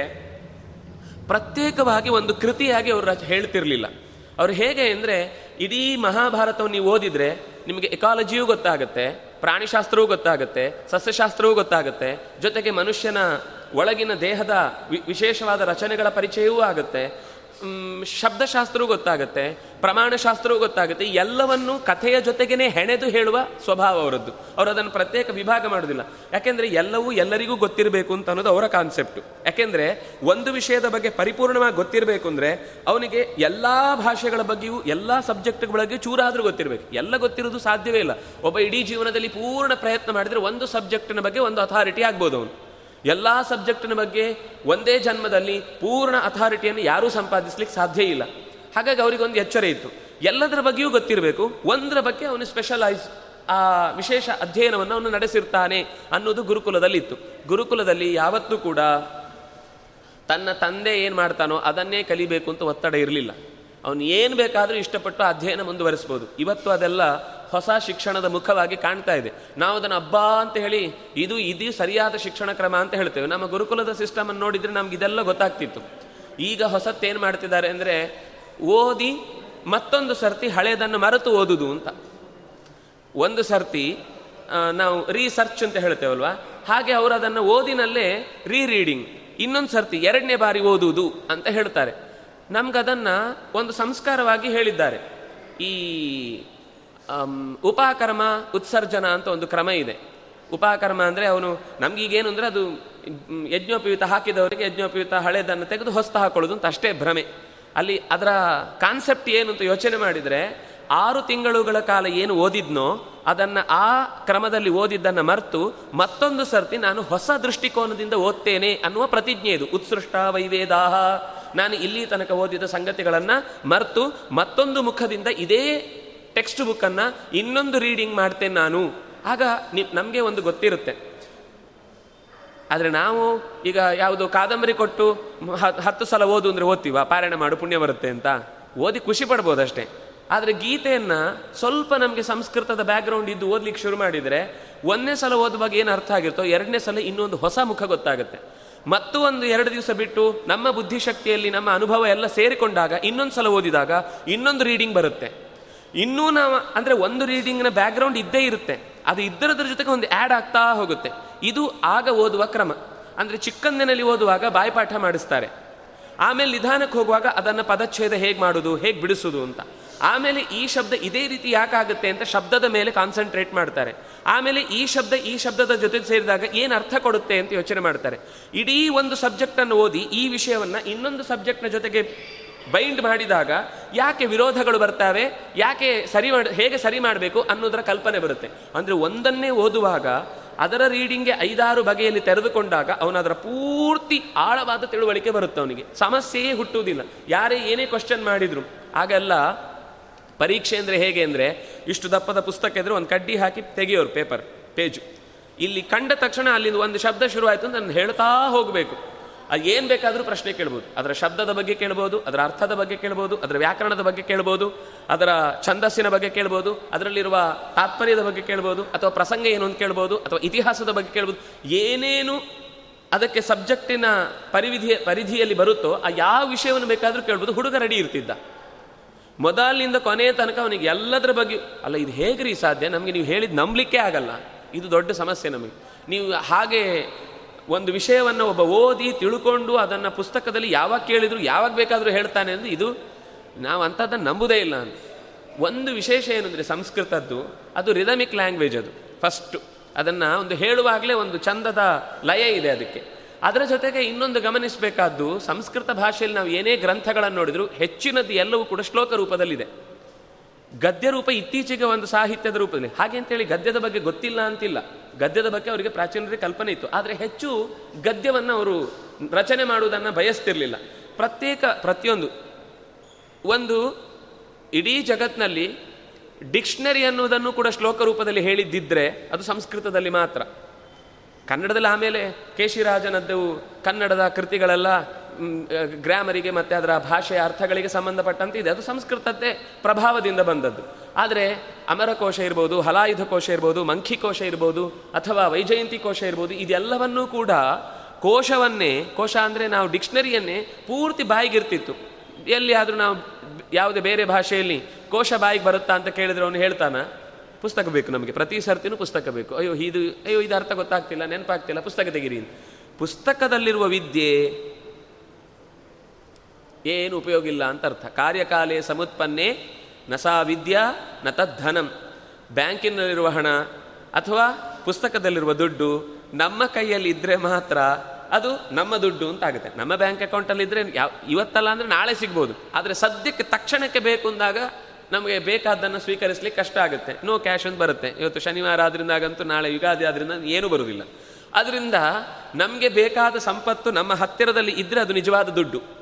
ಪ್ರತ್ಯೇಕವಾಗಿ ಒಂದು ಕೃತಿಯಾಗಿ ಅವರು ಹೇಳ್ತಿರಲಿಲ್ಲ. ಅವ್ರು ಹೇಗೆ ಅಂದರೆ, ಇಡೀ ಮಹಾಭಾರತವನ್ನು ನೀವು ಓದಿದರೆ ನಿಮಗೆ ಎಕಾಲಜಿಯೂ ಗೊತ್ತಾಗುತ್ತೆ, ಪ್ರಾಣಿಶಾಸ್ತ್ರವೂ ಗೊತ್ತಾಗುತ್ತೆ, ಸಸ್ಯಶಾಸ್ತ್ರವೂ ಗೊತ್ತಾಗುತ್ತೆ, ಜೊತೆಗೆ ಮನುಷ್ಯನ ಒಳಗಿನ ದೇಹದ ವಿಶೇಷವಾದ ರಚನೆಗಳ ಪರಿಚಯವೂ ಆಗುತ್ತೆ. ಶಬ್ದಶಾಸ್ತ್ರವೂ ಗೊತ್ತಾಗುತ್ತೆ, ಪ್ರಮಾಣಶಾಸ್ತ್ರವೂ ಗೊತ್ತಾಗುತ್ತೆ, ಎಲ್ಲವನ್ನು ಕಥೆಯ ಜೊತೆಗೇನೆ ಹೆಣೆದು ಹೇಳುವ ಸ್ವಭಾವ ಅವರದ್ದು. ಅವರು ಅದನ್ನು ಪ್ರತ್ಯೇಕ ವಿಭಾಗ ಮಾಡೋದಿಲ್ಲ. ಯಾಕೆಂದರೆ ಎಲ್ಲವೂ ಎಲ್ಲರಿಗೂ ಗೊತ್ತಿರಬೇಕು ಅಂತ ಅನ್ನೋದು ಅವರ ಕಾನ್ಸೆಪ್ಟ್ ಯಾಕೆಂದರೆ ಒಂದು ವಿಷಯದ ಬಗ್ಗೆ ಪರಿಪೂರ್ಣವಾಗಿ ಗೊತ್ತಿರಬೇಕು ಅಂದ್ರೆ ಅವನಿಗೆ ಎಲ್ಲಾ ಭಾಷೆಗಳ ಬಗ್ಗೆಯೂ ಎಲ್ಲಾ ಸಬ್ಜೆಕ್ಟ್ಗಳ ಬಗ್ಗೆ ಚೂರಾದ್ರೂ ಗೊತ್ತಿರಬೇಕು. ಎಲ್ಲ ಗೊತ್ತಿರೋದು ಸಾಧ್ಯವೇ ಇಲ್ಲ. ಒಬ್ಬ ಇಡೀ ಜೀವನದಲ್ಲಿ ಪೂರ್ಣ ಪ್ರಯತ್ನ ಮಾಡಿದರೆ ಒಂದು ಸಬ್ಜೆಕ್ಟಿನ ಬಗ್ಗೆ ಒಂದು ಅಥಾರಿಟಿ ಆಗ್ಬೋದು ಅವನು. ಎಲ್ಲ ಸಬ್ಜೆಕ್ಟಿನ ಬಗ್ಗೆ ಒಂದೇ ಜನ್ಮದಲ್ಲಿ ಪೂರ್ಣ ಅಥಾರಿಟಿಯನ್ನು ಯಾರೂ ಸಂಪಾದಿಸ್ಲಿಕ್ಕೆ ಸಾಧ್ಯ ಇಲ್ಲ. ಹಾಗಾಗಿ ಅವರಿಗೊಂದು ಎಚ್ಚರ ಇತ್ತು. ಎಲ್ಲದರ ಬಗ್ಗೆಯೂ ಗೊತ್ತಿರಬೇಕು. ಒಂದರ ಬಗ್ಗೆ ಅವನು ಸ್ಪೆಷಲೈಸ್ ಆ ವಿಶೇಷ ಅಧ್ಯಯನವನ್ನು ಅವನು ನಡೆಸಿರ್ತಾನೆ ಅನ್ನೋದು ಗುರುಕುಲದಲ್ಲಿ ಇತ್ತು ಗುರುಕುಲದಲ್ಲಿ ಯಾವತ್ತೂ ಕೂಡ ತನ್ನ ತಂದೆ ಏನು ಮಾಡ್ತಾನೋ ಅದನ್ನೇ ಕಲಿಬೇಕು ಅಂತ ಒತ್ತಡ ಇರಲಿಲ್ಲ. ಅವನು ಏನು ಬೇಕಾದರೂ ಇಷ್ಟಪಟ್ಟು ಅಧ್ಯಯನ ಮುಂದುವರಿಸ್ಬೋದು. ಇವತ್ತು ಅದೆಲ್ಲ ಹೊಸ ಶಿಕ್ಷಣದ ಮುಖವಾಗಿ ಕಾಣ್ತಾ ಇದೆ. ನಾವು ಅದನ್ನು ಹಬ್ಬ ಅಂತ ಹೇಳಿ, ಇದು ಇದು ಸರಿಯಾದ ಶಿಕ್ಷಣ ಕ್ರಮ ಅಂತ ಹೇಳ್ತೇವೆ. ನಮ್ಮ ಗುರುಕುಲದ ಸಿಸ್ಟಮ್ ಅನ್ನು ನೋಡಿದ್ರೆ ನಮ್ಗೆ ಇದೆಲ್ಲ ಗೊತ್ತಾಗ್ತಿತ್ತು. ಈಗ ಹೊಸತ್ತೇನು ಮಾಡ್ತಿದ್ದಾರೆ ಅಂದರೆ, ಓದಿ ಮತ್ತೊಂದು ಸರ್ತಿ ಹಳೆಯದನ್ನು ಮರೆತು ಓದುದು ಅಂತ. ಒಂದು ಸರ್ತಿ ನಾವು ರೀಸರ್ಚ್ ಅಂತ ಹೇಳ್ತೇವಲ್ವಾ? ಹಾಗೆ ಅವರು ಅದನ್ನು ಓದಿನಲ್ಲೇ ರೀ ರೀಡಿಂಗ್ ಇನ್ನೊಂದು ಸರ್ತಿ ಎರಡನೇ ಬಾರಿ ಓದುವುದು ಅಂತ ಹೇಳ್ತಾರೆ. ನಮ್ಗದನ್ನು ಒಂದು ಸಂಸ್ಕಾರವಾಗಿ ಹೇಳಿದ್ದಾರೆ. ಈ ಉಪಕರ್ಮ ಉತ್ಸರ್ಜನ ಅಂತ ಒಂದು ಕ್ರಮ ಇದೆ. ಉಪಕರ್ಮ ಅಂದರೆ ಅವನು ನಮಗೀಗೇನು ಅಂದರೆ ಅದು ಯಜ್ಞೋಪಯುತ ಹಾಕಿದವರಿಗೆ ಯಜ್ಞೋಪಯುತ ಹಳೆದನ್ನು ತೆಗೆದು ಹೊಸ್ತ ಹಾಕೊಳ್ಳೋದು ಅಂತ ಅಷ್ಟೇ ಭ್ರಮೆ. ಅಲ್ಲಿ ಅದರ ಕಾನ್ಸೆಪ್ಟ್ ಏನು ಅಂತ ಯೋಚನೆ ಮಾಡಿದರೆ, ಆರು ತಿಂಗಳುಗಳ ಕಾಲ ಏನು ಓದಿದ್ನೋ, ಅದನ್ನು ಆ ಕ್ರಮದಲ್ಲಿ ಓದಿದ್ದನ್ನು ಮರೆತು ಮತ್ತೊಂದು ಸರ್ತಿ ನಾನು ಹೊಸ ದೃಷ್ಟಿಕೋನದಿಂದ ಓದ್ತೇನೆ ಅನ್ನುವ ಪ್ರತಿಜ್ಞೆ ಇದು. ಉತ್ಸೃಷ್ಟ ವೈವೇದಾಹ. ನಾನು ಇಲ್ಲಿ ತನಕ ಓದಿದ ಸಂಗತಿಗಳನ್ನು ಮರೆತು ಮತ್ತೊಂದು ಮುಖದಿಂದ ಇದೇ ಟೆಕ್ಸ್ಟ್ ಬುಕ್ಕನ್ನು ಇನ್ನೊಂದು ರೀಡಿಂಗ್ ಮಾಡ್ತೇನೆ ನಾನು. ಆಗ ನಿ, ನಮಗೆ ಒಂದು ಗೊತ್ತಿರುತ್ತೆ. ಆದರೆ ನಾವು ಈಗ ಯಾವುದು ಕಾದಂಬರಿ ಕೊಟ್ಟು ಹತ್ತು ಸಲ ಓದು ಅಂದರೆ ಓದ್ತೀವ? ಪಾರಾಯಣ ಮಾಡು, ಪುಣ್ಯ ಬರುತ್ತೆ ಅಂತ. ಓದಿ ಖುಷಿ ಪಡ್ಬೋದಷ್ಟೇ. ಆದರೆ ಗೀತೆಯನ್ನು ಸ್ವಲ್ಪ ನಮಗೆ ಸಂಸ್ಕೃತದ ಬ್ಯಾಕ್ಗ್ರೌಂಡ್ ಇದ್ದು ಓದ್ಲಿಕ್ಕೆ ಶುರು ಮಾಡಿದರೆ ಒಂದನೇ ಸಲ ಓದುವಾಗ ಏನು ಅರ್ಥ ಆಗಿರುತ್ತೋ ಎರಡನೇ ಸಲ ಇನ್ನೊಂದು ಹೊಸ ಮುಖ ಗೊತ್ತಾಗುತ್ತೆ. ಮತ್ತು ಒಂದು ಎರಡು ದಿವಸ ಬಿಟ್ಟು ನಮ್ಮ ಬುದ್ಧಿಶಕ್ತಿಯಲ್ಲಿ ನಮ್ಮ ಅನುಭವ ಎಲ್ಲ ಸೇರಿಕೊಂಡಾಗ, ಇನ್ನೊಂದು ಸಲ ಓದಿದಾಗ ಇನ್ನೊಂದು ರೀಡಿಂಗ್ ಬರುತ್ತೆ. ಇನ್ನೂ ನಾವು, ಅಂದರೆ ಒಂದು ರೀಡಿಂಗ್ನ ಬ್ಯಾಕ್ಗ್ರೌಂಡ್ ಇದ್ದೇ ಇರುತ್ತೆ. ಅದು ಇದ್ದರದ್ರ ಜೊತೆಗೆ ಒಂದು ಆ್ಯಡ್ ಆಗ್ತಾ ಹೋಗುತ್ತೆ. ಇದು ಆಗ ಓದುವ ಕ್ರಮ. ಅಂದರೆ ಚಿಕ್ಕಂದಿನಲ್ಲಿ ಓದುವಾಗ ಬಾಯ್ಪಾಠ ಮಾಡಿಸ್ತಾರೆ. ಆಮೇಲೆ ನಿಧಾನಕ್ಕೆ ಹೋಗುವಾಗ ಅದನ್ನು ಪದಚ್ಛೇದ ಹೇಗೆ ಮಾಡೋದು, ಹೇಗೆ ಬಿಡಿಸೋದು ಅಂತ. ಆಮೇಲೆ ಈ ಶಬ್ದ ಇದೇ ರೀತಿ ಯಾಕಾಗುತ್ತೆ ಅಂತ ಶಬ್ದದ ಮೇಲೆ ಕಾನ್ಸಂಟ್ರೇಟ್ ಮಾಡ್ತಾರೆ. ಆಮೇಲೆ ಈ ಶಬ್ದ, ಈ ಶಬ್ದದ ಜೊತೆ ಸೇರಿದಾಗ ಏನು ಅರ್ಥ ಕೊಡುತ್ತೆ ಅಂತ ಯೋಚನೆ ಮಾಡ್ತಾರೆ. ಇಡೀ ಒಂದು ಸಬ್ಜೆಕ್ಟನ್ನು ಓದಿ ಈ ವಿಷಯವನ್ನು ಇನ್ನೊಂದು ಸಬ್ಜೆಕ್ಟ್ನ ಜೊತೆಗೆ ಬೈಂಡ್ ಮಾಡಿದಾಗ ಯಾಕೆ ವಿರೋಧಗಳು ಬರ್ತಾವೆ, ಯಾಕೆ ಸರಿ ಮಾಡಿ, ಹೇಗೆ ಸರಿ ಮಾಡಬೇಕು ಅನ್ನೋದರ ಕಲ್ಪನೆ ಬರುತ್ತೆ. ಅಂದರೆ ಒಂದನ್ನೇ ಓದುವಾಗ ಅದರ ರೀಡಿಂಗ್ಗೆ ಐದಾರು ಬಗೆಯಲ್ಲಿ ತೆರೆದುಕೊಂಡಾಗ ಅವನದರ ಪೂರ್ತಿ ಆಳವಾದ ತಿಳುವಳಿಕೆ ಬರುತ್ತೆ ಅವನಿಗೆ. ಸಮಸ್ಯೆಯೇ ಹುಟ್ಟುವುದಿಲ್ಲ. ಯಾರೇ ಏನೇ ಕ್ವಶನ್ ಮಾಡಿದ್ರು ಆಗೆಲ್ಲ ಪರೀಕ್ಷೆ ಅಂದರೆ ಹೇಗೆ ಅಂದರೆ ಇಷ್ಟು ದಪ್ಪದ ಪುಸ್ತಕ ಇದ್ರೆ ಒಂದು ಕಡ್ಡಿ ಹಾಕಿ ತೆಗೆಯೋರು ಪೇಪರ್ ಪೇಜು ಇಲ್ಲಿ ಕಂಡ ತಕ್ಷಣ ಅಲ್ಲಿಂದ ಒಂದು ಶಬ್ದ ಶುರುವಾಯಿತು ಅಂತ ನಾನು ಹೇಳ್ತಾ ಹೋಗಬೇಕು. ಅದು ಏನು ಬೇಕಾದರೂ ಪ್ರಶ್ನೆ ಕೇಳ್ಬೋದು. ಅದರ ಶಬ್ದದ ಬಗ್ಗೆ ಕೇಳ್ಬೋದು, ಅದರ ಅರ್ಥದ ಬಗ್ಗೆ ಕೇಳ್ಬೋದು, ಅದರ ವ್ಯಾಕರಣದ ಬಗ್ಗೆ ಕೇಳ್ಬೋದು, ಅದರ ಛಂದಸ್ಸಿನ ಬಗ್ಗೆ ಕೇಳ್ಬೋದು, ಅದರಲ್ಲಿರುವ ತಾತ್ಪರ್ಯದ ಬಗ್ಗೆ ಕೇಳ್ಬೋದು, ಅಥವಾ ಪ್ರಸಂಗ ಏನು ಅಂತ ಕೇಳ್ಬೋದು, ಅಥವಾ ಇತಿಹಾಸದ ಬಗ್ಗೆ ಕೇಳ್ಬೋದು, ಏನೇನು ಅದಕ್ಕೆ ಸಬ್ಜೆಕ್ಟಿನ ಪರಿವಿಧಿ ಪರಿಧಿಯಲ್ಲಿ ಬರುತ್ತೋ ಆ ಯಾವ ವಿಷಯವನ್ನು ಬೇಕಾದರೂ ಕೇಳ್ಬೋದು. ಹುಡುಗ ರೆಡಿ ಇರ್ತಿದ್ದ. ಮೊದಲಿನಿಂದ ಕೊನೆಯ ತನಕ ಅವನಿಗೆ ಎಲ್ಲದರ ಬಗ್ಗೆ, ಅಲ್ಲ, ಇದು ಹೇಗ್ರಿ ಸಾಧ್ಯ? ನಮಗೆ ನೀವು ಹೇಳಿದ್ದು ನಂಬಲಿಕ್ಕೆ ಆಗಲ್ಲ. ಇದು ದೊಡ್ಡ ಸಮಸ್ಯೆ ನಮಗೆ. ನೀವು ಹಾಗೆ ಒಂದು ವಿಷಯವನ್ನು ಒಬ್ಬ ಓದಿ ತಿಳ್ಕೊಂಡು ಅದನ್ನು ಪುಸ್ತಕದಲ್ಲಿ ಯಾವಾಗ ಕೇಳಿದ್ರು ಯಾವಾಗ ಬೇಕಾದರೂ ಹೇಳ್ತಾನೆ ಅಂದರೆ ಇದು ನಾವು ಅಂಥದ್ದನ್ನು ನಂಬುದೇ ಇಲ್ಲ ಅಂತ. ಒಂದು ವಿಶೇಷ ಏನಂದರೆ ಸಂಸ್ಕೃತದ್ದು, ಅದು ರಿದಮಿಕ್ ಲ್ಯಾಂಗ್ವೇಜ್ ಅದು ಫಸ್ಟು ಅದನ್ನು ಒಂದು ಹೇಳುವಾಗಲೇ ಒಂದು ಚಂದದ ಲಯ ಇದೆ ಅದಕ್ಕೆ. ಅದರ ಜೊತೆಗೆ ಇನ್ನೊಂದು ಗಮನಿಸಬೇಕಾದ್ದು, ಸಂಸ್ಕೃತ ಭಾಷೆಯಲ್ಲಿ ನಾವು ಏನೇ ಗ್ರಂಥಗಳನ್ನು ನೋಡಿದ್ರು ಹೆಚ್ಚಿನದ್ದು ಎಲ್ಲವೂ ಕೂಡ ಶ್ಲೋಕ ರೂಪದಲ್ಲಿದೆ. ಗದ್ಯ ರೂಪ ಇತ್ತೀಚೆಗೆ ಒಂದು ಸಾಹಿತ್ಯದ ರೂಪದಲ್ಲಿ. ಹಾಗೆ ಅಂತೇಳಿ ಗದ್ಯದ ಬಗ್ಗೆ ಗೊತ್ತಿಲ್ಲ ಅಂತಿಲ್ಲ. ಗದ್ಯದ ಬಗ್ಗೆ ಅವರಿಗೆ ಪ್ರಾಚೀನರಿಗೆ ಕಲ್ಪನೆ ಇತ್ತು. ಆದರೆ ಹೆಚ್ಚು ಗದ್ಯವನ್ನು ಅವರು ರಚನೆ ಮಾಡುವುದನ್ನು ಬಯಸ್ತಿರಲಿಲ್ಲ. ಪ್ರತ್ಯೇಕ, ಪ್ರತಿಯೊಂದು. ಒಂದು, ಇಡೀ ಜಗತ್ತಿನಲ್ಲಿ ಡಿಕ್ಷನರಿ ಅನ್ನುವುದನ್ನು ಕೂಡ ಶ್ಲೋಕ ರೂಪದಲ್ಲಿ ಹೇಳಿದ್ದಿದ್ರೆ ಅದು ಸಂಸ್ಕೃತದಲ್ಲಿ ಮಾತ್ರ. ಕನ್ನಡದಲ್ಲಿ ಆಮೇಲೆ ಕೇಶಿರಾಜನದ್ದು ಕನ್ನಡದ ಕೃತಿಗಳೆಲ್ಲ ಗ್ರಾಮರಿಗೆ ಮತ್ತು ಅದರ ಭಾಷೆಯ ಅರ್ಥಗಳಿಗೆ ಸಂಬಂಧಪಟ್ಟಂತೆ ಇದೆ. ಅದು ಸಂಸ್ಕೃತದ್ದೇ ಪ್ರಭಾವದಿಂದ ಬಂದದ್ದು. ಆದರೆ ಅಮರಕೋಶ ಇರ್ಬೋದು, ಹಲಾಯುಧ ಕೋಶ ಇರ್ಬೋದು, ಮಂಖಿ ಕೋಶ ಇರ್ಬೋದು, ಅಥವಾ ವೈಜಯಂತಿ ಕೋಶ ಇರ್ಬೋದು, ಇದೆಲ್ಲವನ್ನೂ ಕೂಡ ಕೋಶವನ್ನೇ, ಕೋಶ ಅಂದರೆ ನಾವು ಡಿಕ್ಷನರಿಯನ್ನೇ ಪೂರ್ತಿ ಬಾಯಿಗಿರ್ತಿತ್ತು. ಎಲ್ಲಿ ಆದರೂ ನಾವು ಯಾವುದೇ ಬೇರೆ ಭಾಷೆಯಲ್ಲಿ ಕೋಶ ಬಾಯಿಗೆ ಬರುತ್ತಾ ಅಂತ ಕೇಳಿದ್ರೆ ಅವನು ಹೇಳ್ತಾನ, ಪುಸ್ತಕ ಬೇಕು ನಮಗೆ, ಪ್ರತಿ ಸರ್ತಿನೂ ಪುಸ್ತಕ ಬೇಕು. ಅಯ್ಯೋ, ಇದು ಅಯ್ಯೋ, ಇದು ಅರ್ಥ ಗೊತ್ತಾಗ್ತಿಲ್ಲ, ನೆನಪಾಗ್ತಿಲ್ಲ, ಪುಸ್ತಕ ತೆಗಿರಿ ಪುಸ್ತಕದಲ್ಲಿರುವ ವಿದ್ಯೆ ಏನು ಉಪಯೋಗ ಇಲ್ಲ ಅಂತ ಅರ್ಥ. ಕಾರ್ಯಕಾಲೇ ಸಮುತ್ಪನ್ನೇ ನ ಸಾ ವಿದ್ಯಾ ನ ತದ್ಧನಂ ಬ್ಯಾಂಕಿನಲ್ಲಿರುವ ಹಣ ಅಥವಾ ಪುಸ್ತಕದಲ್ಲಿರುವ ದುಡ್ಡು ನಮ್ಮ ಕೈಯಲ್ಲಿ ಇದ್ದರೆ ಮಾತ್ರ ಅದು ನಮ್ಮ ದುಡ್ಡು ಅಂತ ಆಗುತ್ತೆ. ನಮ್ಮ ಬ್ಯಾಂಕ್ ಅಕೌಂಟಲ್ಲಿ ಇದ್ರೆ ಯಾವ ಇವತ್ತಲ್ಲ ಅಂದರೆ ನಾಳೆ ಸಿಗ್ಬೋದು. ಆದರೆ ಸದ್ಯಕ್ಕೆ ತಕ್ಷಣಕ್ಕೆ ಬೇಕು ಅಂದಾಗ ನಮಗೆ ಬೇಕಾದ್ದನ್ನು ಸ್ವೀಕರಿಸಲಿಕ್ಕೆ ಕಷ್ಟ ಆಗುತ್ತೆ. ನೋ ಕ್ಯಾಶ್ ಅಂತ ಬರುತ್ತೆ. ಇವತ್ತು ಶನಿವಾರ ಆದ್ರಿಂದ ಆಗಂತೂ ನಾಳೆ ಯುಗಾದಿ ಆದ್ರಿಂದ ಏನೂ ಬರುವುದಿಲ್ಲ ಅದರಿಂದ ನಮಗೆ ಬೇಕಾದ ಸಂಪತ್ತು ನಮ್ಮ ಹತ್ತಿರದಲ್ಲಿ ಇದ್ದರೆ ಅದು ನಿಜವಾದ ದುಡ್ಡು.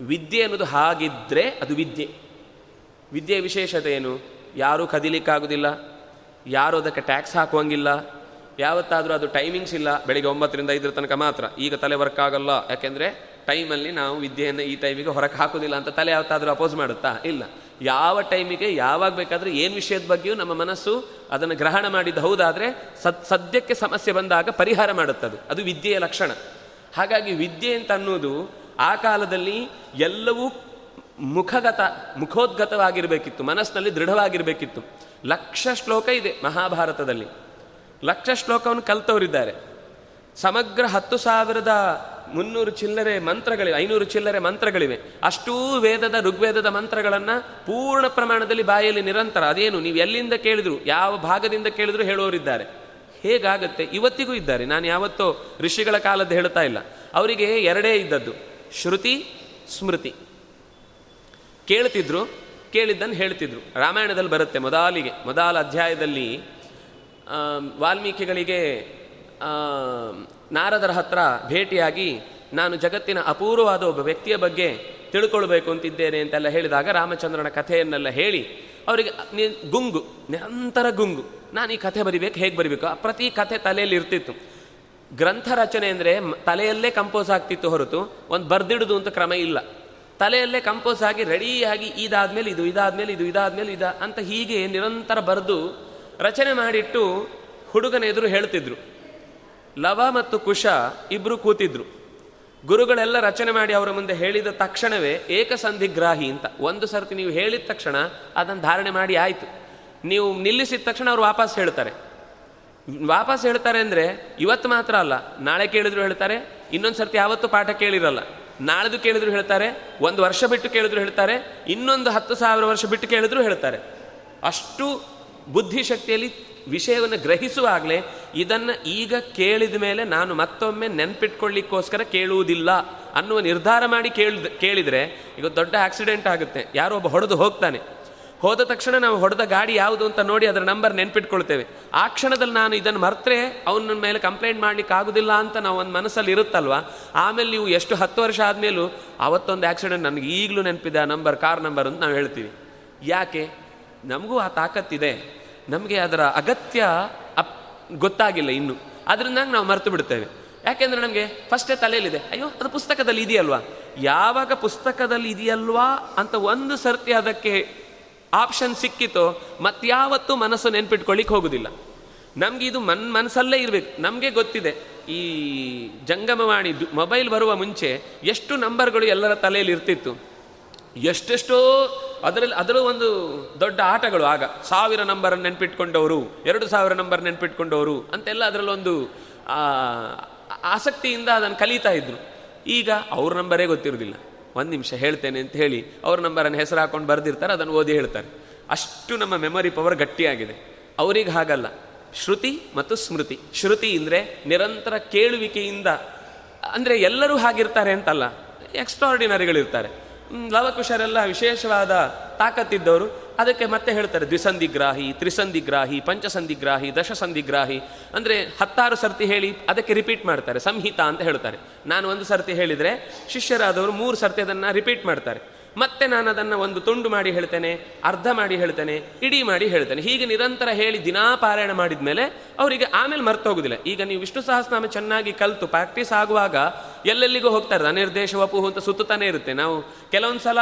ವಿದ್ಯೆ ಅನ್ನೋದು ಹಾಗಿದ್ದರೆ ಅದು ವಿದ್ಯೆ. ವಿದ್ಯೆಯ ವಿಶೇಷತೆ ಏನು? ಯಾರೂ ಕದಿಲಿಕ್ಕಾಗೋದಿಲ್ಲ, ಯಾರೂ ಅದಕ್ಕೆ ಟ್ಯಾಕ್ಸ್ ಹಾಕುವಂಗಿಲ್ಲ, ಯಾವತ್ತಾದರೂ ಅದು ಟೈಮಿಂಗ್ಸ್ ಇಲ್ಲ, ಬೆಳಿಗ್ಗೆ ಒಂಬತ್ತರಿಂದ ಐದರ ತನಕ ಮಾತ್ರ. ಈಗ ತಲೆ ವರ್ಕ್ ಆಗಲ್ಲ, ಯಾಕೆಂದರೆ ಟೈಮಲ್ಲಿ ನಾವು ವಿದ್ಯೆಯನ್ನು ಈ ಟೈಮಿಗೆ ಹೊರಗೆ ಹಾಕೋದಿಲ್ಲ ಅಂತ ತಲೆ ಯಾವತ್ತಾದರೂ ಅಪೋಸ್ ಮಾಡುತ್ತಾ? ಇಲ್ಲ. ಯಾವ ಟೈಮಿಗೆ ಯಾವಾಗ ಬೇಕಾದರೂ ಏನು ವಿಷಯದ ಬಗ್ಗೆಯೂ ನಮ್ಮ ಮನಸ್ಸು ಅದನ್ನು ಗ್ರಹಣ ಮಾಡಿದ್ದು ಹೌದಾದರೆ ಸದ್, ಸದ್ಯಕ್ಕೆ ಸಮಸ್ಯೆ ಬಂದಾಗ ಪರಿಹಾರ ಮಾಡುತ್ತದೆ. ಅದು ವಿದ್ಯೆಯ ಲಕ್ಷಣ. ಹಾಗಾಗಿ ವಿದ್ಯೆ ಅಂತ ಅನ್ನೋದು ಆ ಕಾಲದಲ್ಲಿ ಎಲ್ಲವೂ ಮುಖಗತ, ಮುಖೋದ್ಗತವಾಗಿರಬೇಕಿತ್ತು, ಮನಸ್ಸಿನಲ್ಲಿ ದೃಢವಾಗಿರಬೇಕಿತ್ತು. ಲಕ್ಷ ಶ್ಲೋಕ ಇದೆ ಮಹಾಭಾರತದಲ್ಲಿ. ಲಕ್ಷ ಶ್ಲೋಕವನ್ನು ಕಲ್ತವರಿದ್ದಾರೆ. ಸಮಗ್ರ ಹತ್ತು ಸಾವಿರದ ಮುನ್ನೂರು ಚಿಲ್ಲರೆ ಮಂತ್ರಗಳಿವೆ, ಐನೂರು ಚಿಲ್ಲರೆ ಮಂತ್ರಗಳಿವೆ. ಅಷ್ಟೂ ವೇದದ, ಋಗ್ವೇದದ ಮಂತ್ರಗಳನ್ನು ಪೂರ್ಣ ಪ್ರಮಾಣದಲ್ಲಿ ಬಾಯಲ್ಲಿ ನಿರಂತರ, ಅದೇನು, ನೀವು ಎಲ್ಲಿಂದ ಕೇಳಿದ್ರು, ಯಾವ ಭಾಗದಿಂದ ಕೇಳಿದ್ರು ಹೇಳೋರಿದ್ದಾರೆ. ಹೇಗಾಗತ್ತೆ? ಇವತ್ತಿಗೂ ಇದ್ದಾರೆ. ನಾನು ಯಾವತ್ತೋ ಋಷಿಗಳ ಕಾಲದ್ದು ಹೇಳ್ತಾ ಇಲ್ಲ. ಅವರಿಗೆ ಎರಡೇ ಇದ್ದದ್ದು. ಶ್ರುತಿ, ಸ್ಮೃತಿ. ಕೇಳ್ತಿದ್ರು, ಕೇಳಿದ್ದನ್ನು ಹೇಳ್ತಿದ್ರು. ರಾಮಾಯಣದಲ್ಲಿ ಬರುತ್ತೆ ಮೊದಲಿಗೆ, ಮೊದಲ ಅಧ್ಯಾಯದಲ್ಲಿ ವಾಲ್ಮೀಕಿಗಳಿಗೆ ನಾರದರ ಹತ್ರ ಭೇಟಿಯಾಗಿ, ನಾನು ಜಗತ್ತಿನ ಅಪೂರ್ವವಾದ ಒಬ್ಬ ವ್ಯಕ್ತಿಯ ಬಗ್ಗೆ ತಿಳ್ಕೊಳ್ಬೇಕು ಅಂತಿದ್ದೇನೆ ಅಂತೆಲ್ಲ ಹೇಳಿದಾಗ ರಾಮಚಂದ್ರನ ಕಥೆಯನ್ನೆಲ್ಲ ಹೇಳಿ, ಅವರಿಗೆ ಗುಂಗು, ನಿರಂತರ ಗುಂಗು. ನಾನು ಈ ಕಥೆ ಬರಿಬೇಕು, ಹೇಗೆ ಬರಿಬೇಕು? ಪ್ರತಿ ಕಥೆ ತಲೆಯಲ್ಲಿ ಇರ್ತಿತ್ತು. ಗ್ರಂಥ ರಚನೆ ಅಂದರೆ ತಲೆಯಲ್ಲೇ ಕಂಪೋಸ್ ಆಗ್ತಿತ್ತು ಹೊರತು ಒಂದು ಬರ್ದಿಡುದು ಅಂತ ಕ್ರಮ ಇಲ್ಲ. ತಲೆಯಲ್ಲೇ ಕಂಪೋಸ್ ಆಗಿ ರೆಡಿಯಾಗಿ ಇದಾದ್ಮೇಲೆ ಇದು ಇದಾದ್ಮೇಲೆ ಇದು, ಇದಾದ್ಮೇಲೆ ಇದ ಅಂತ ಹೀಗೆ ನಿರಂತರ ಬರೆದು ರಚನೆ ಮಾಡಿಟ್ಟು ಹುಡುಗನ ಎದುರು ಹೇಳ್ತಿದ್ರು. ಲವ ಮತ್ತು ಕುಶ ಇಬ್ಬರು ಕೂತಿದ್ರು. ಗುರುಗಳೆಲ್ಲ ರಚನೆ ಮಾಡಿ ಅವರ ಮುಂದೆ ಹೇಳಿದ ತಕ್ಷಣವೇ ಏಕಸಂಧಿಗ್ರಾಹಿ ಅಂತ. ಒಂದು ಸರ್ತಿ ನೀವು ಹೇಳಿದ ತಕ್ಷಣ ಅದನ್ನು ಧಾರಣೆ ಮಾಡಿ ಆಯಿತು. ನೀವು ನಿಲ್ಲಿಸಿದ ತಕ್ಷಣ ಅವರು ವಾಪಸ್ ಹೇಳ್ತಾರೆ. ವಾಪಸ್ ಹೇಳ್ತಾರೆ ಅಂದರೆ ಇವತ್ತು ಮಾತ್ರ ಅಲ್ಲ, ನಾಳೆ ಕೇಳಿದ್ರು ಹೇಳ್ತಾರೆ, ಇನ್ನೊಂದು ಸರ್ತಿ ಯಾವತ್ತು ಪಾಠ ಕೇಳಿರಲ್ಲ. ನಾಳೆದು ಕೇಳಿದ್ರು ಹೇಳ್ತಾರೆ, ಒಂದು ವರ್ಷ ಬಿಟ್ಟು ಕೇಳಿದ್ರು ಹೇಳ್ತಾರೆ, ಇನ್ನೊಂದು ಹತ್ತು ಸಾವಿರ ವರ್ಷ ಬಿಟ್ಟು ಕೇಳಿದ್ರು ಹೇಳ್ತಾರೆ. ಅಷ್ಟು ಬುದ್ಧಿಶಕ್ತಿಯಲ್ಲಿ ವಿಷಯವನ್ನು ಗ್ರಹಿಸುವಾಗಲೇ ಇದನ್ನು ಈಗ ಕೇಳಿದ ಮೇಲೆ ನಾನು ಮತ್ತೊಮ್ಮೆ ನೆನ್ಪಿಟ್ಕೊಳ್ಳಿಕ್ಕೋಸ್ಕರ ಕೇಳುವುದಿಲ್ಲ ಅನ್ನುವ ನಿರ್ಧಾರ ಮಾಡಿ ಕೇಳಿದ ಕೇಳಿದರೆ, ಈಗ ದೊಡ್ಡ ಆಕ್ಸಿಡೆಂಟ್ ಆಗುತ್ತೆ. ಯಾರೋ ಒಬ್ಬ ಹೊಡೆದು ಹೋಗ್ತಾನೆ. ಹೋದ ತಕ್ಷಣ ನಾವು ಹೊಡೆದ ಗಾಡಿ ಯಾವುದು ಅಂತ ನೋಡಿ ಅದರ ನಂಬರ್ ನೆನ್ಪಿಟ್ಕೊಳ್ತೇವೆ. ಆ ಕ್ಷಣದಲ್ಲಿ ನಾನು ಇದನ್ನು ಮರೆತ್ರೆ ಅವನ ಮೇಲೆ ಕಂಪ್ಲೇಂಟ್ ಮಾಡ್ಲಿಕ್ಕೆ ಆಗುದಿಲ್ಲ ಅಂತ ನಾವು ಒಂದು ಮನಸ್ಸಲ್ಲಿ ಇರುತ್ತಲ್ವಾ? ಆಮೇಲೆ ನೀವು ಎಷ್ಟು ಹತ್ತು ವರ್ಷ ಆದಮೇಲೂ ಅವತ್ತೊಂದು ಆಕ್ಸಿಡೆಂಟ್ ನನಗೆ ಈಗಲೂ ನೆನಪಿದೆ, ಆ ನಂಬರ್, ಕಾರ್ ನಂಬರ್ ಅಂತ ನಾವು ಹೇಳ್ತೀವಿ. ಯಾಕೆ? ನಮಗೂ ಆ ತಾಕತ್ತಿದೆ. ನಮಗೆ ಅದರ ಅಗತ್ಯ ಅಪ್ ಗೊತ್ತಾಗಿಲ್ಲ ಇನ್ನು. ಅದರಿಂದ ನಾವು ಮರೆತು ಬಿಡ್ತೇವೆ. ಯಾಕೆಂದ್ರೆ ನಮಗೆ ಫಸ್ಟೇ ತಲೆಯಲ್ಲಿದೆ. ಅಯ್ಯೋ, ಅದು ಪುಸ್ತಕದಲ್ಲಿ ಇದೆಯಲ್ವಾ? ಯಾವಾಗ ಪುಸ್ತಕದಲ್ಲಿ ಇದೆಯಲ್ವಾ ಅಂತ ಒಂದು ಸರ್ತಿ ಅದಕ್ಕೆ ಆಪ್ಷನ್ ಸಿಕ್ಕಿತು ಮತ್ಯಾವತ್ತೂ ಮನಸ್ಸು ನೆನ್ಪಿಟ್ಕೊಳ್ಳಿಕ್ಕೆ ಹೋಗುದಿಲ್ಲ. ನಮ್ಗೆ ಇದು ಮನ್ ಮನಸ್ಸಲ್ಲೇ ಇರಬೇಕು. ನಮಗೆ ಗೊತ್ತಿದೆ, ಈ ಜಂಗಮವಾಣಿ ಮೊಬೈಲ್ ಬರುವ ಮುಂಚೆ ಎಷ್ಟು ನಂಬರ್ಗಳು ಎಲ್ಲರ ತಲೆಯಲ್ಲಿ ಇರ್ತಿತ್ತು. ಎಷ್ಟೆಷ್ಟೋ ಅದರಲ್ಲಿ, ಅದರಲ್ಲೂ ಒಂದು ದೊಡ್ಡ ಆಟಗಳು ಆಗ. ಸಾವಿರ ನಂಬರ್ ನೆನ್ಪಿಟ್ಕೊಂಡವರು, ಎರಡು ಸಾವಿರ ನಂಬರ್ ನೆನ್ಪಿಟ್ಕೊಂಡವರು ಅಂತೆಲ್ಲ ಅದರಲ್ಲೊಂದು ಆಸಕ್ತಿಯಿಂದ ಅದನ್ನು ಕಲಿತಾ ಇದ್ರು. ಈಗ ಅವ್ರ ನಂಬರೇ ಗೊತ್ತಿರೋದಿಲ್ಲ. ಒಂದು ನಿಮಿಷ ಹೇಳ್ತೇನೆ ಅಂತ ಹೇಳಿ ಅವ್ರ ನಂಬರನ್ನು ಹೆಸರು ಹಾಕೊಂಡು ಬರೆದಿರ್ತಾರೆ, ಅದನ್ನು ಓದಿ ಹೇಳ್ತಾರೆ. ಅಷ್ಟು ನಮ್ಮ ಮೆಮೊರಿ ಪವರ್ ಗಟ್ಟಿಯಾಗಿದೆ. ಅವ್ರಿಗೆ ಹಾಗಲ್ಲ. ಶ್ರುತಿ ಮತ್ತು ಸ್ಮೃತಿ. ಶ್ರುತಿ ಅಂದರೆ ನಿರಂತರ ಕೇಳುವಿಕೆಯಿಂದ, ಅಂದರೆ ಎಲ್ಲರೂ ಹಾಗಿರ್ತಾರೆ ಅಂತಲ್ಲ ಎಕ್ಸ್ಟ್ರಾರ್ಡಿನರಿಗಳಿರ್ತಾರೆ ಲವಕುಶರೆಲ್ಲ ವಿಶೇಷವಾದ ತಾಕತ್ತಿದ್ದವರು. ಅದಕ್ಕೆ ಮತ್ತೆ ಹೇಳ್ತಾರೆ ದ್ವಿಸಂಧಿಗ್ರಾಹಿ, ತ್ರಿಸಂಧಿಗ್ರಾಹಿ, ಪಂಚಸಂಧಿಗ್ರಾಹಿ, ದಶಸಂಧಿಗ್ರಾಹಿ. ಅಂದರೆ ಹತ್ತಾರು ಸರ್ತಿ ಹೇಳಿ ಅದಕ್ಕೆ ರಿಪೀಟ್ ಮಾಡ್ತಾರೆ, ಸಂಹಿತ ಅಂತ ಹೇಳ್ತಾರೆ. ನಾನು ಒಂದು ಸರ್ತಿ ಹೇಳಿದರೆ ಶಿಷ್ಯರಾದವರು ಮೂರು ಸರ್ತಿ ಅದನ್ನು ರಿಪೀಟ್ ಮಾಡ್ತಾರೆ. ಮತ್ತೆ ನಾನು ಅದನ್ನು ಒಂದು ತುಂಡು ಮಾಡಿ ಹೇಳ್ತೇನೆ, ಅರ್ಧ ಮಾಡಿ ಹೇಳ್ತೇನೆ, ಇಡೀ ಮಾಡಿ ಹೇಳ್ತೇನೆ. ಹೀಗೆ ನಿರಂತರ ಹೇಳಿ ದಿನಾ ಪಾರಾಯಣ ಮಾಡಿದ ಮೇಲೆ ಅವರಿಗೆ ಆಮೇಲೆ ಮರ್ತು ಹೋಗುದಿಲ್ಲ ಈಗ ನೀವು ವಿಷ್ಣು ಸಹಸ್ರನಾಮ ಚೆನ್ನಾಗಿ ಕಲಿತು ಪ್ರಾಕ್ಟೀಸ್ ಆಗುವಾಗ ಎಲ್ಲೆಲ್ಲಿಗೂ ಹೋಗ್ತಾರೆ, ಅನಿರ್ದೇಶ ವಪು ಅಂತ ಸುತ್ತಾನೆ ಇರುತ್ತೆ. ನಾವು ಕೆಲವೊಂದು ಸಲ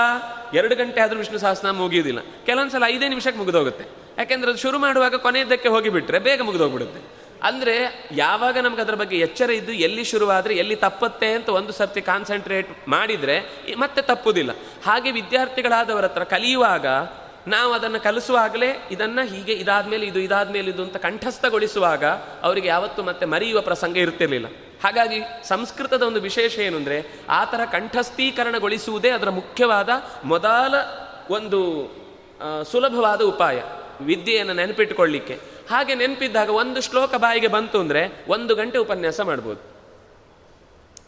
ಎರಡು ಗಂಟೆ ಆದರೂ ವಿಷ್ಣು ಸಹಸ್ರನಾಮ ಮುಗಿಯೋದಿಲ್ಲ ಕೆಲವೊಂದು ಸಲ ಐದೇ ನಿಮಿಷಕ್ಕೆ ಮುಗಿದೋಗುತ್ತೆ. ಯಾಕೆಂದ್ರೆ ಅದು ಶುರು ಮಾಡುವಾಗ ಕೊನೆಯದಕ್ಕೆ ಹೋಗಿಬಿಟ್ರೆ ಬೇಗ ಮುಗಿದೋಗ್ಬಿಡುತ್ತೆ. ಅಂದರೆ ಯಾವಾಗ ನಮ್ಗೆ ಅದರ ಬಗ್ಗೆ ಎಚ್ಚರ ಇದ್ದು ಎಲ್ಲಿ ಶುರುವಾದರೆ ಎಲ್ಲಿ ತಪ್ಪತ್ತೆ ಅಂತ ಒಂದು ಸರ್ತಿ ಕಾನ್ಸಂಟ್ರೇಟ್ ಮಾಡಿದರೆ ಮತ್ತೆ ತಪ್ಪುದಿಲ್ಲ. ಹಾಗೆ ವಿದ್ಯಾರ್ಥಿಗಳಾದವರ ಹತ್ರ ಕಲಿಯುವಾಗ ನಾವು ಅದನ್ನು ಕಲಿಸುವಾಗಲೇ ಇದನ್ನು ಹೀಗೆ ಇದಾದ್ಮೇಲೆ ಇದು ಇದಾದ್ಮೇಲೆ ಇದು ಅಂತ ಕಂಠಸ್ಥಗೊಳಿಸುವಾಗ ಅವರಿಗೆ ಯಾವತ್ತೂ ಮತ್ತೆ ಮರೆಯುವ ಪ್ರಸಂಗ ಇರ್ತಿರಲಿಲ್ಲ. ಹಾಗಾಗಿ ಸಂಸ್ಕೃತದ ಒಂದು ವಿಶೇಷ ಏನು ಅಂದರೆ ಆ ಥರ ಕಂಠಸ್ಥೀಕರಣಗೊಳಿಸುವುದೇ ಅದರ ಮುಖ್ಯವಾದ ಮೊದಲ ಒಂದು ಸುಲಭವಾದ ಉಪಾಯ. ವಿದ್ಯೆಯನ್ನು ನೆನಪಿಟ್ಟುಕೊಳ್ಳಿಕ್ಕೆ ಹಾಗೆ ನೆನಪಿದ್ದಾಗ ಒಂದು ಶ್ಲೋಕ ಬಾಯಿಗೆ ಬಂತು ಅಂದರೆ ಒಂದು ಗಂಟೆ ಉಪನ್ಯಾಸ ಮಾಡ್ಬೋದು.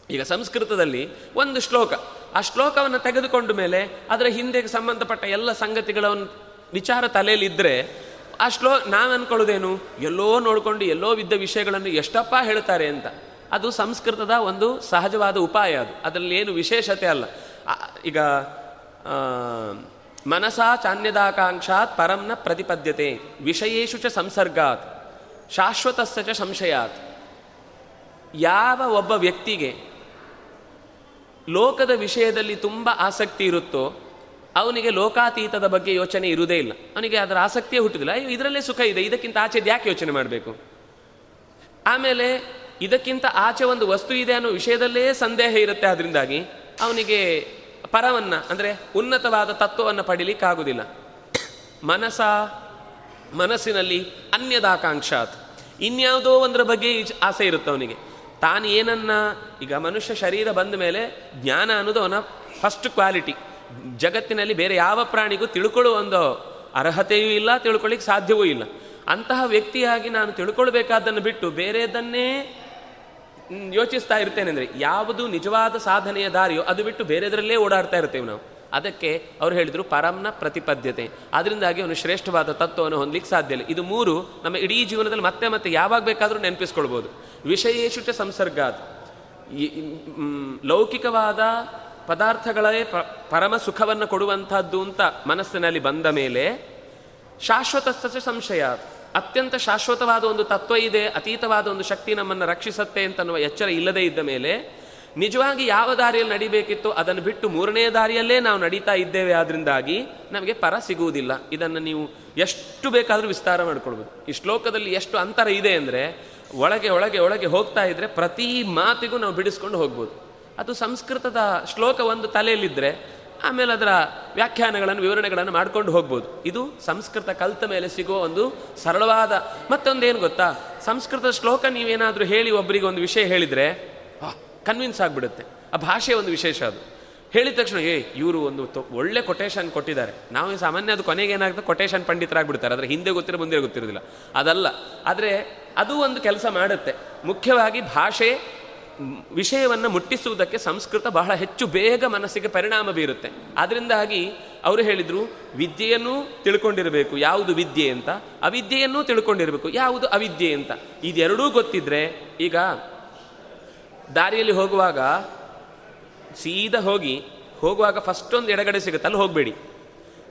ಈಗ ಸಂಸ್ಕೃತದಲ್ಲಿ ಒಂದು ಶ್ಲೋಕ, ಆ ಶ್ಲೋಕವನ್ನು ತೆಗೆದುಕೊಂಡ ಮೇಲೆ ಅದರ ಹಿಂದೆ ಸಂಬಂಧಪಟ್ಟ ಎಲ್ಲ ಸಂಗತಿಗಳ ವಿಚಾರ ತಲೆಯಲ್ಲಿದ್ದರೆ ಆ ಶ್ಲೋ ನಾನು ಅನ್ಕೊಳ್ಳೋದೇನು ಎಲ್ಲೋ ನೋಡಿಕೊಂಡು ಎಲ್ಲೋ ಬಿದ್ದ ವಿಷಯಗಳನ್ನು ಎಷ್ಟಪ್ಪ ಹೇಳ್ತಾರೆ ಅಂತ. ಅದು ಸಂಸ್ಕೃತದ ಒಂದು ಸಹಜವಾದ ಉಪಾಯ ಅದು. ಅದರಲ್ಲಿ ಏನು ವಿಶೇಷತೆ ಅಲ್ಲ. ಈಗ ಮನಸಾ ಚಾನ್ಯದಾಕಾಂಕ್ಷಾತ್ ಪರಂನ ಪ್ರತಿಪದ್ಯತೆ. ವಿಷಯೇಶು ಚ ಸಂಸರ್ಗಾತ್. ಶಾಶ್ವತಸ್ಸ ಚ ಸಂಶಯಾತ್. ಯಾವ ಒಬ್ಬ ವ್ಯಕ್ತಿಗೆ ಲೋಕದ ವಿಷಯದಲ್ಲಿ ತುಂಬ ಆಸಕ್ತಿ ಇರುತ್ತೋ, ಅವನಿಗೆ ಲೋಕಾತೀತದ ಬಗ್ಗೆ ಯೋಚನೆ ಇರುವುದೇ ಇಲ್ಲ. ಅವನಿಗೆ ಅದರ ಆಸಕ್ತಿಯೇ ಹುಟ್ಟುದಿಲ್ಲ. ಅಯ್ಯೋ, ಇದರಲ್ಲೇ ಸುಖ ಇದೆ. ಇದಕ್ಕಿಂತ ಆಚೆ ಯಾಕೆ ಯೋಚನೆ ಮಾಡಬೇಕು? ಆಮೇಲೆ ಇದಕ್ಕಿಂತ ಆಚೆ ಒಂದು ವಸ್ತು ಇದೆ ಅನ್ನೋ ವಿಷಯದಲ್ಲೇ ಸಂದೇಹ ಇರುತ್ತೆ. ಅದರಿಂದಾಗಿ ಅವನಿಗೆ ಪರವನ್ನ, ಅಂದರೆ ಉನ್ನತವಾದ ತತ್ವವನ್ನು ಪಡಿಲಿಕ್ಕಾಗುವುದಿಲ್ಲ ಮನಸ ಮನಸ್ಸಿನಲ್ಲಿ ಅನ್ಯದಾಕಾಂಕ್ಷಾತ್. ಇನ್ಯಾವುದೋ ಒಂದರ ಬಗ್ಗೆ ಆಸೆ ಇರುತ್ತೆ ಅವನಿಗೆ. ತಾನು ಏನನ್ನ, ಈಗ ಮನುಷ್ಯ ಶರೀರ ಬಂದ ಮೇಲೆ ಜ್ಞಾನ ಅನ್ನೋದು ಅವನ ಫಸ್ಟ್ ಕ್ವಾಲಿಟಿ ಜಗತ್ತಿನಲ್ಲಿ ಬೇರೆ ಯಾವ ಪ್ರಾಣಿಗೂ ತಿಳ್ಕೊಳ್ಳುವ ಒಂದು ಅರ್ಹತೆಯೂ ಇಲ್ಲ ತಿಳ್ಕೊಳ್ಳಿಕ್ಕೆ ಸಾಧ್ಯವೂ ಇಲ್ಲ. ಅಂತಹ ವ್ಯಕ್ತಿಯಾಗಿ ನಾನು ತಿಳ್ಕೊಳ್ಬೇಕಾದ್ದನ್ನು ಬಿಟ್ಟು ಬೇರೆದನ್ನೇ ಯೋಚಿಸ್ತಾ ಇರ್ತೇನೆ ಅಂದರೆ ಯಾವುದು ನಿಜವಾದ ಸಾಧನೆಯ ದಾರಿಯೋ ಅದು ಬಿಟ್ಟು ಬೇರೆದರಲ್ಲೇ ಓಡಾಡ್ತಾ ಇರ್ತೇವೆ ನಾವು. ಅದಕ್ಕೆ ಅವ್ರು ಹೇಳಿದರು ಪರಂನ ಪ್ರತಿಪದ್ಯತೆ. ಅದರಿಂದಾಗಿ ಅವನು ಶ್ರೇಷ್ಠವಾದ ತತ್ವವನ್ನು ಹೊಂದಲಿಕ್ಕೆ ಸಾಧ್ಯ ಇಲ್ಲ. ಇದು ಮೂರು ನಮ್ಮ ಇಡೀ ಜೀವನದಲ್ಲಿ ಮತ್ತೆ ಮತ್ತೆ ಯಾವಾಗ ಬೇಕಾದರೂ ನೆನಪಿಸ್ಕೊಳ್ಬೋದು. ವಿಷಯೇಶು ಚ ಸಂಸರ್ಗ ಲೌಕಿಕವಾದ ಪದಾರ್ಥಗಳೇ ಪರಮ ಸುಖವನ್ನು ಕೊಡುವಂಥದ್ದು ಅಂತ ಮನಸ್ಸಿನಲ್ಲಿ ಬಂದ ಮೇಲೆ ಶಾಶ್ವತ ಸಂಶಯ ಅತ್ಯಂತ ಶಾಶ್ವತವಾದ ಒಂದು ತತ್ವ ಇದೆ, ಅತೀತವಾದ ಒಂದು ಶಕ್ತಿ ನಮ್ಮನ್ನು ರಕ್ಷಿಸುತ್ತೆ ಅಂತನ್ನುವ ಎಚ್ಚರ ಇಲ್ಲದೇ ಇದ್ದ ಮೇಲೆ ನಿಜವಾಗಿ ಯಾವ ದಾರಿಯಲ್ಲಿ ನಡಿಬೇಕಿತ್ತು ಅದನ್ನು ಬಿಟ್ಟು ಮೂರನೇ ದಾರಿಯಲ್ಲೇ ನಾವು ನಡೀತಾ ಇದ್ದೇವೆ ಆದ್ರಿಂದಾಗಿ ನಮಗೆ ಪರ ಸಿಗುವುದಿಲ್ಲ. ಇದನ್ನು ನೀವು ಎಷ್ಟು ಬೇಕಾದರೂ ವಿಸ್ತಾರ ಮಾಡ್ಕೊಳ್ಬೋದು. ಈ ಶ್ಲೋಕದಲ್ಲಿ ಎಷ್ಟು ಅಂತರ ಇದೆ ಅಂದರೆ ಒಳಗೆ ಒಳಗೆ ಒಳಗೆ ಹೋಗ್ತಾ ಇದ್ರೆ ಪ್ರತಿ ಮಾತಿಗೂ ನಾವು ಬಿಡಿಸ್ಕೊಂಡು ಹೋಗ್ಬೋದು. ಅದು ಸಂಸ್ಕೃತದ ಶ್ಲೋಕ ಒಂದು ತಲೆಯಲ್ಲಿದ್ದರೆ ಆಮೇಲೆ ಅದರ ವ್ಯಾಖ್ಯಾನಗಳನ್ನು, ವಿವರಣೆಗಳನ್ನು ಮಾಡ್ಕೊಂಡು ಹೋಗ್ಬೋದು. ಇದು ಸಂಸ್ಕೃತ ಕಲ್ತ ಮೇಲೆ ಸಿಗುವ ಒಂದು ಸರಳವಾದ ಮತ್ತೊಂದೇನು ಗೊತ್ತಾ? ಸಂಸ್ಕೃತ ಶ್ಲೋಕ ನೀವೇನಾದರೂ ಹೇಳಿ ಒಬ್ಬರಿಗೆ ಒಂದು ವಿಷಯ ಹೇಳಿದರೆ ಕನ್ವಿನ್ಸ್ ಆಗಿಬಿಡುತ್ತೆ. ಆ ಭಾಷೆ ಒಂದು ವಿಶೇಷ ಅದು. ಹೇಳಿದ ತಕ್ಷಣ, ಏ, ಇವರು ಒಂದು ಒಳ್ಳೆ ಕೊಟೇಶನ್ ಕೊಟ್ಟಿದ್ದಾರೆ. ನಾವು ಸಾಮಾನ್ಯ ಅದು ಕೊನೆಗೆ ಏನಾಗುತ್ತೆ ಕೊಟೇಶನ್ ಪಂಡಿತರಾಗ್ಬಿಡ್ತಾರೆ. ಅದರ ಹಿಂದೆ ಗೊತ್ತಿರೋ ಮುಂದೆ ಗೊತ್ತಿರೋದಿಲ್ಲ. ಅದಲ್ಲ. ಆದರೆ ಅದು ಒಂದು ಕೆಲಸ ಮಾಡುತ್ತೆ. ಮುಖ್ಯವಾಗಿ ಭಾಷೆ ವಿಷಯವನ್ನು ಮುಟ್ಟಿಸುವುದಕ್ಕೆ ಸಂಸ್ಕೃತ ಬಹಳ ಹೆಚ್ಚು ಬೇಗ ಮನಸ್ಸಿಗೆ ಪರಿಣಾಮ ಬೀರುತ್ತೆ. ಅದರಿಂದಾಗಿ ಅವರು ಹೇಳಿದರು, ವಿದ್ಯೆಯನ್ನು ತಿಳ್ಕೊಂಡಿರಬೇಕು. ಯಾವುದು ವಿದ್ಯೆ ಅಂತ? ಅವಿದ್ಯೆಯನ್ನೂ ತಿಳ್ಕೊಂಡಿರಬೇಕು. ಯಾವುದು ಅವಿದ್ಯೆ ಅಂತ? ಇದೆರಡೂ ಗೊತ್ತಿದ್ರೆ ಈಗ ದಾರಿಯಲ್ಲಿ ಹೋಗುವಾಗ ಸೀದಾ ಹೋಗಿ, ಹೋಗುವಾಗ ಫಸ್ಟ್ ಒಂದು ಎಡಗಡೆ ಸಿಗುತ್ತೆ, ಅಲ್ಲಿ ಹೋಗಬೇಡಿ.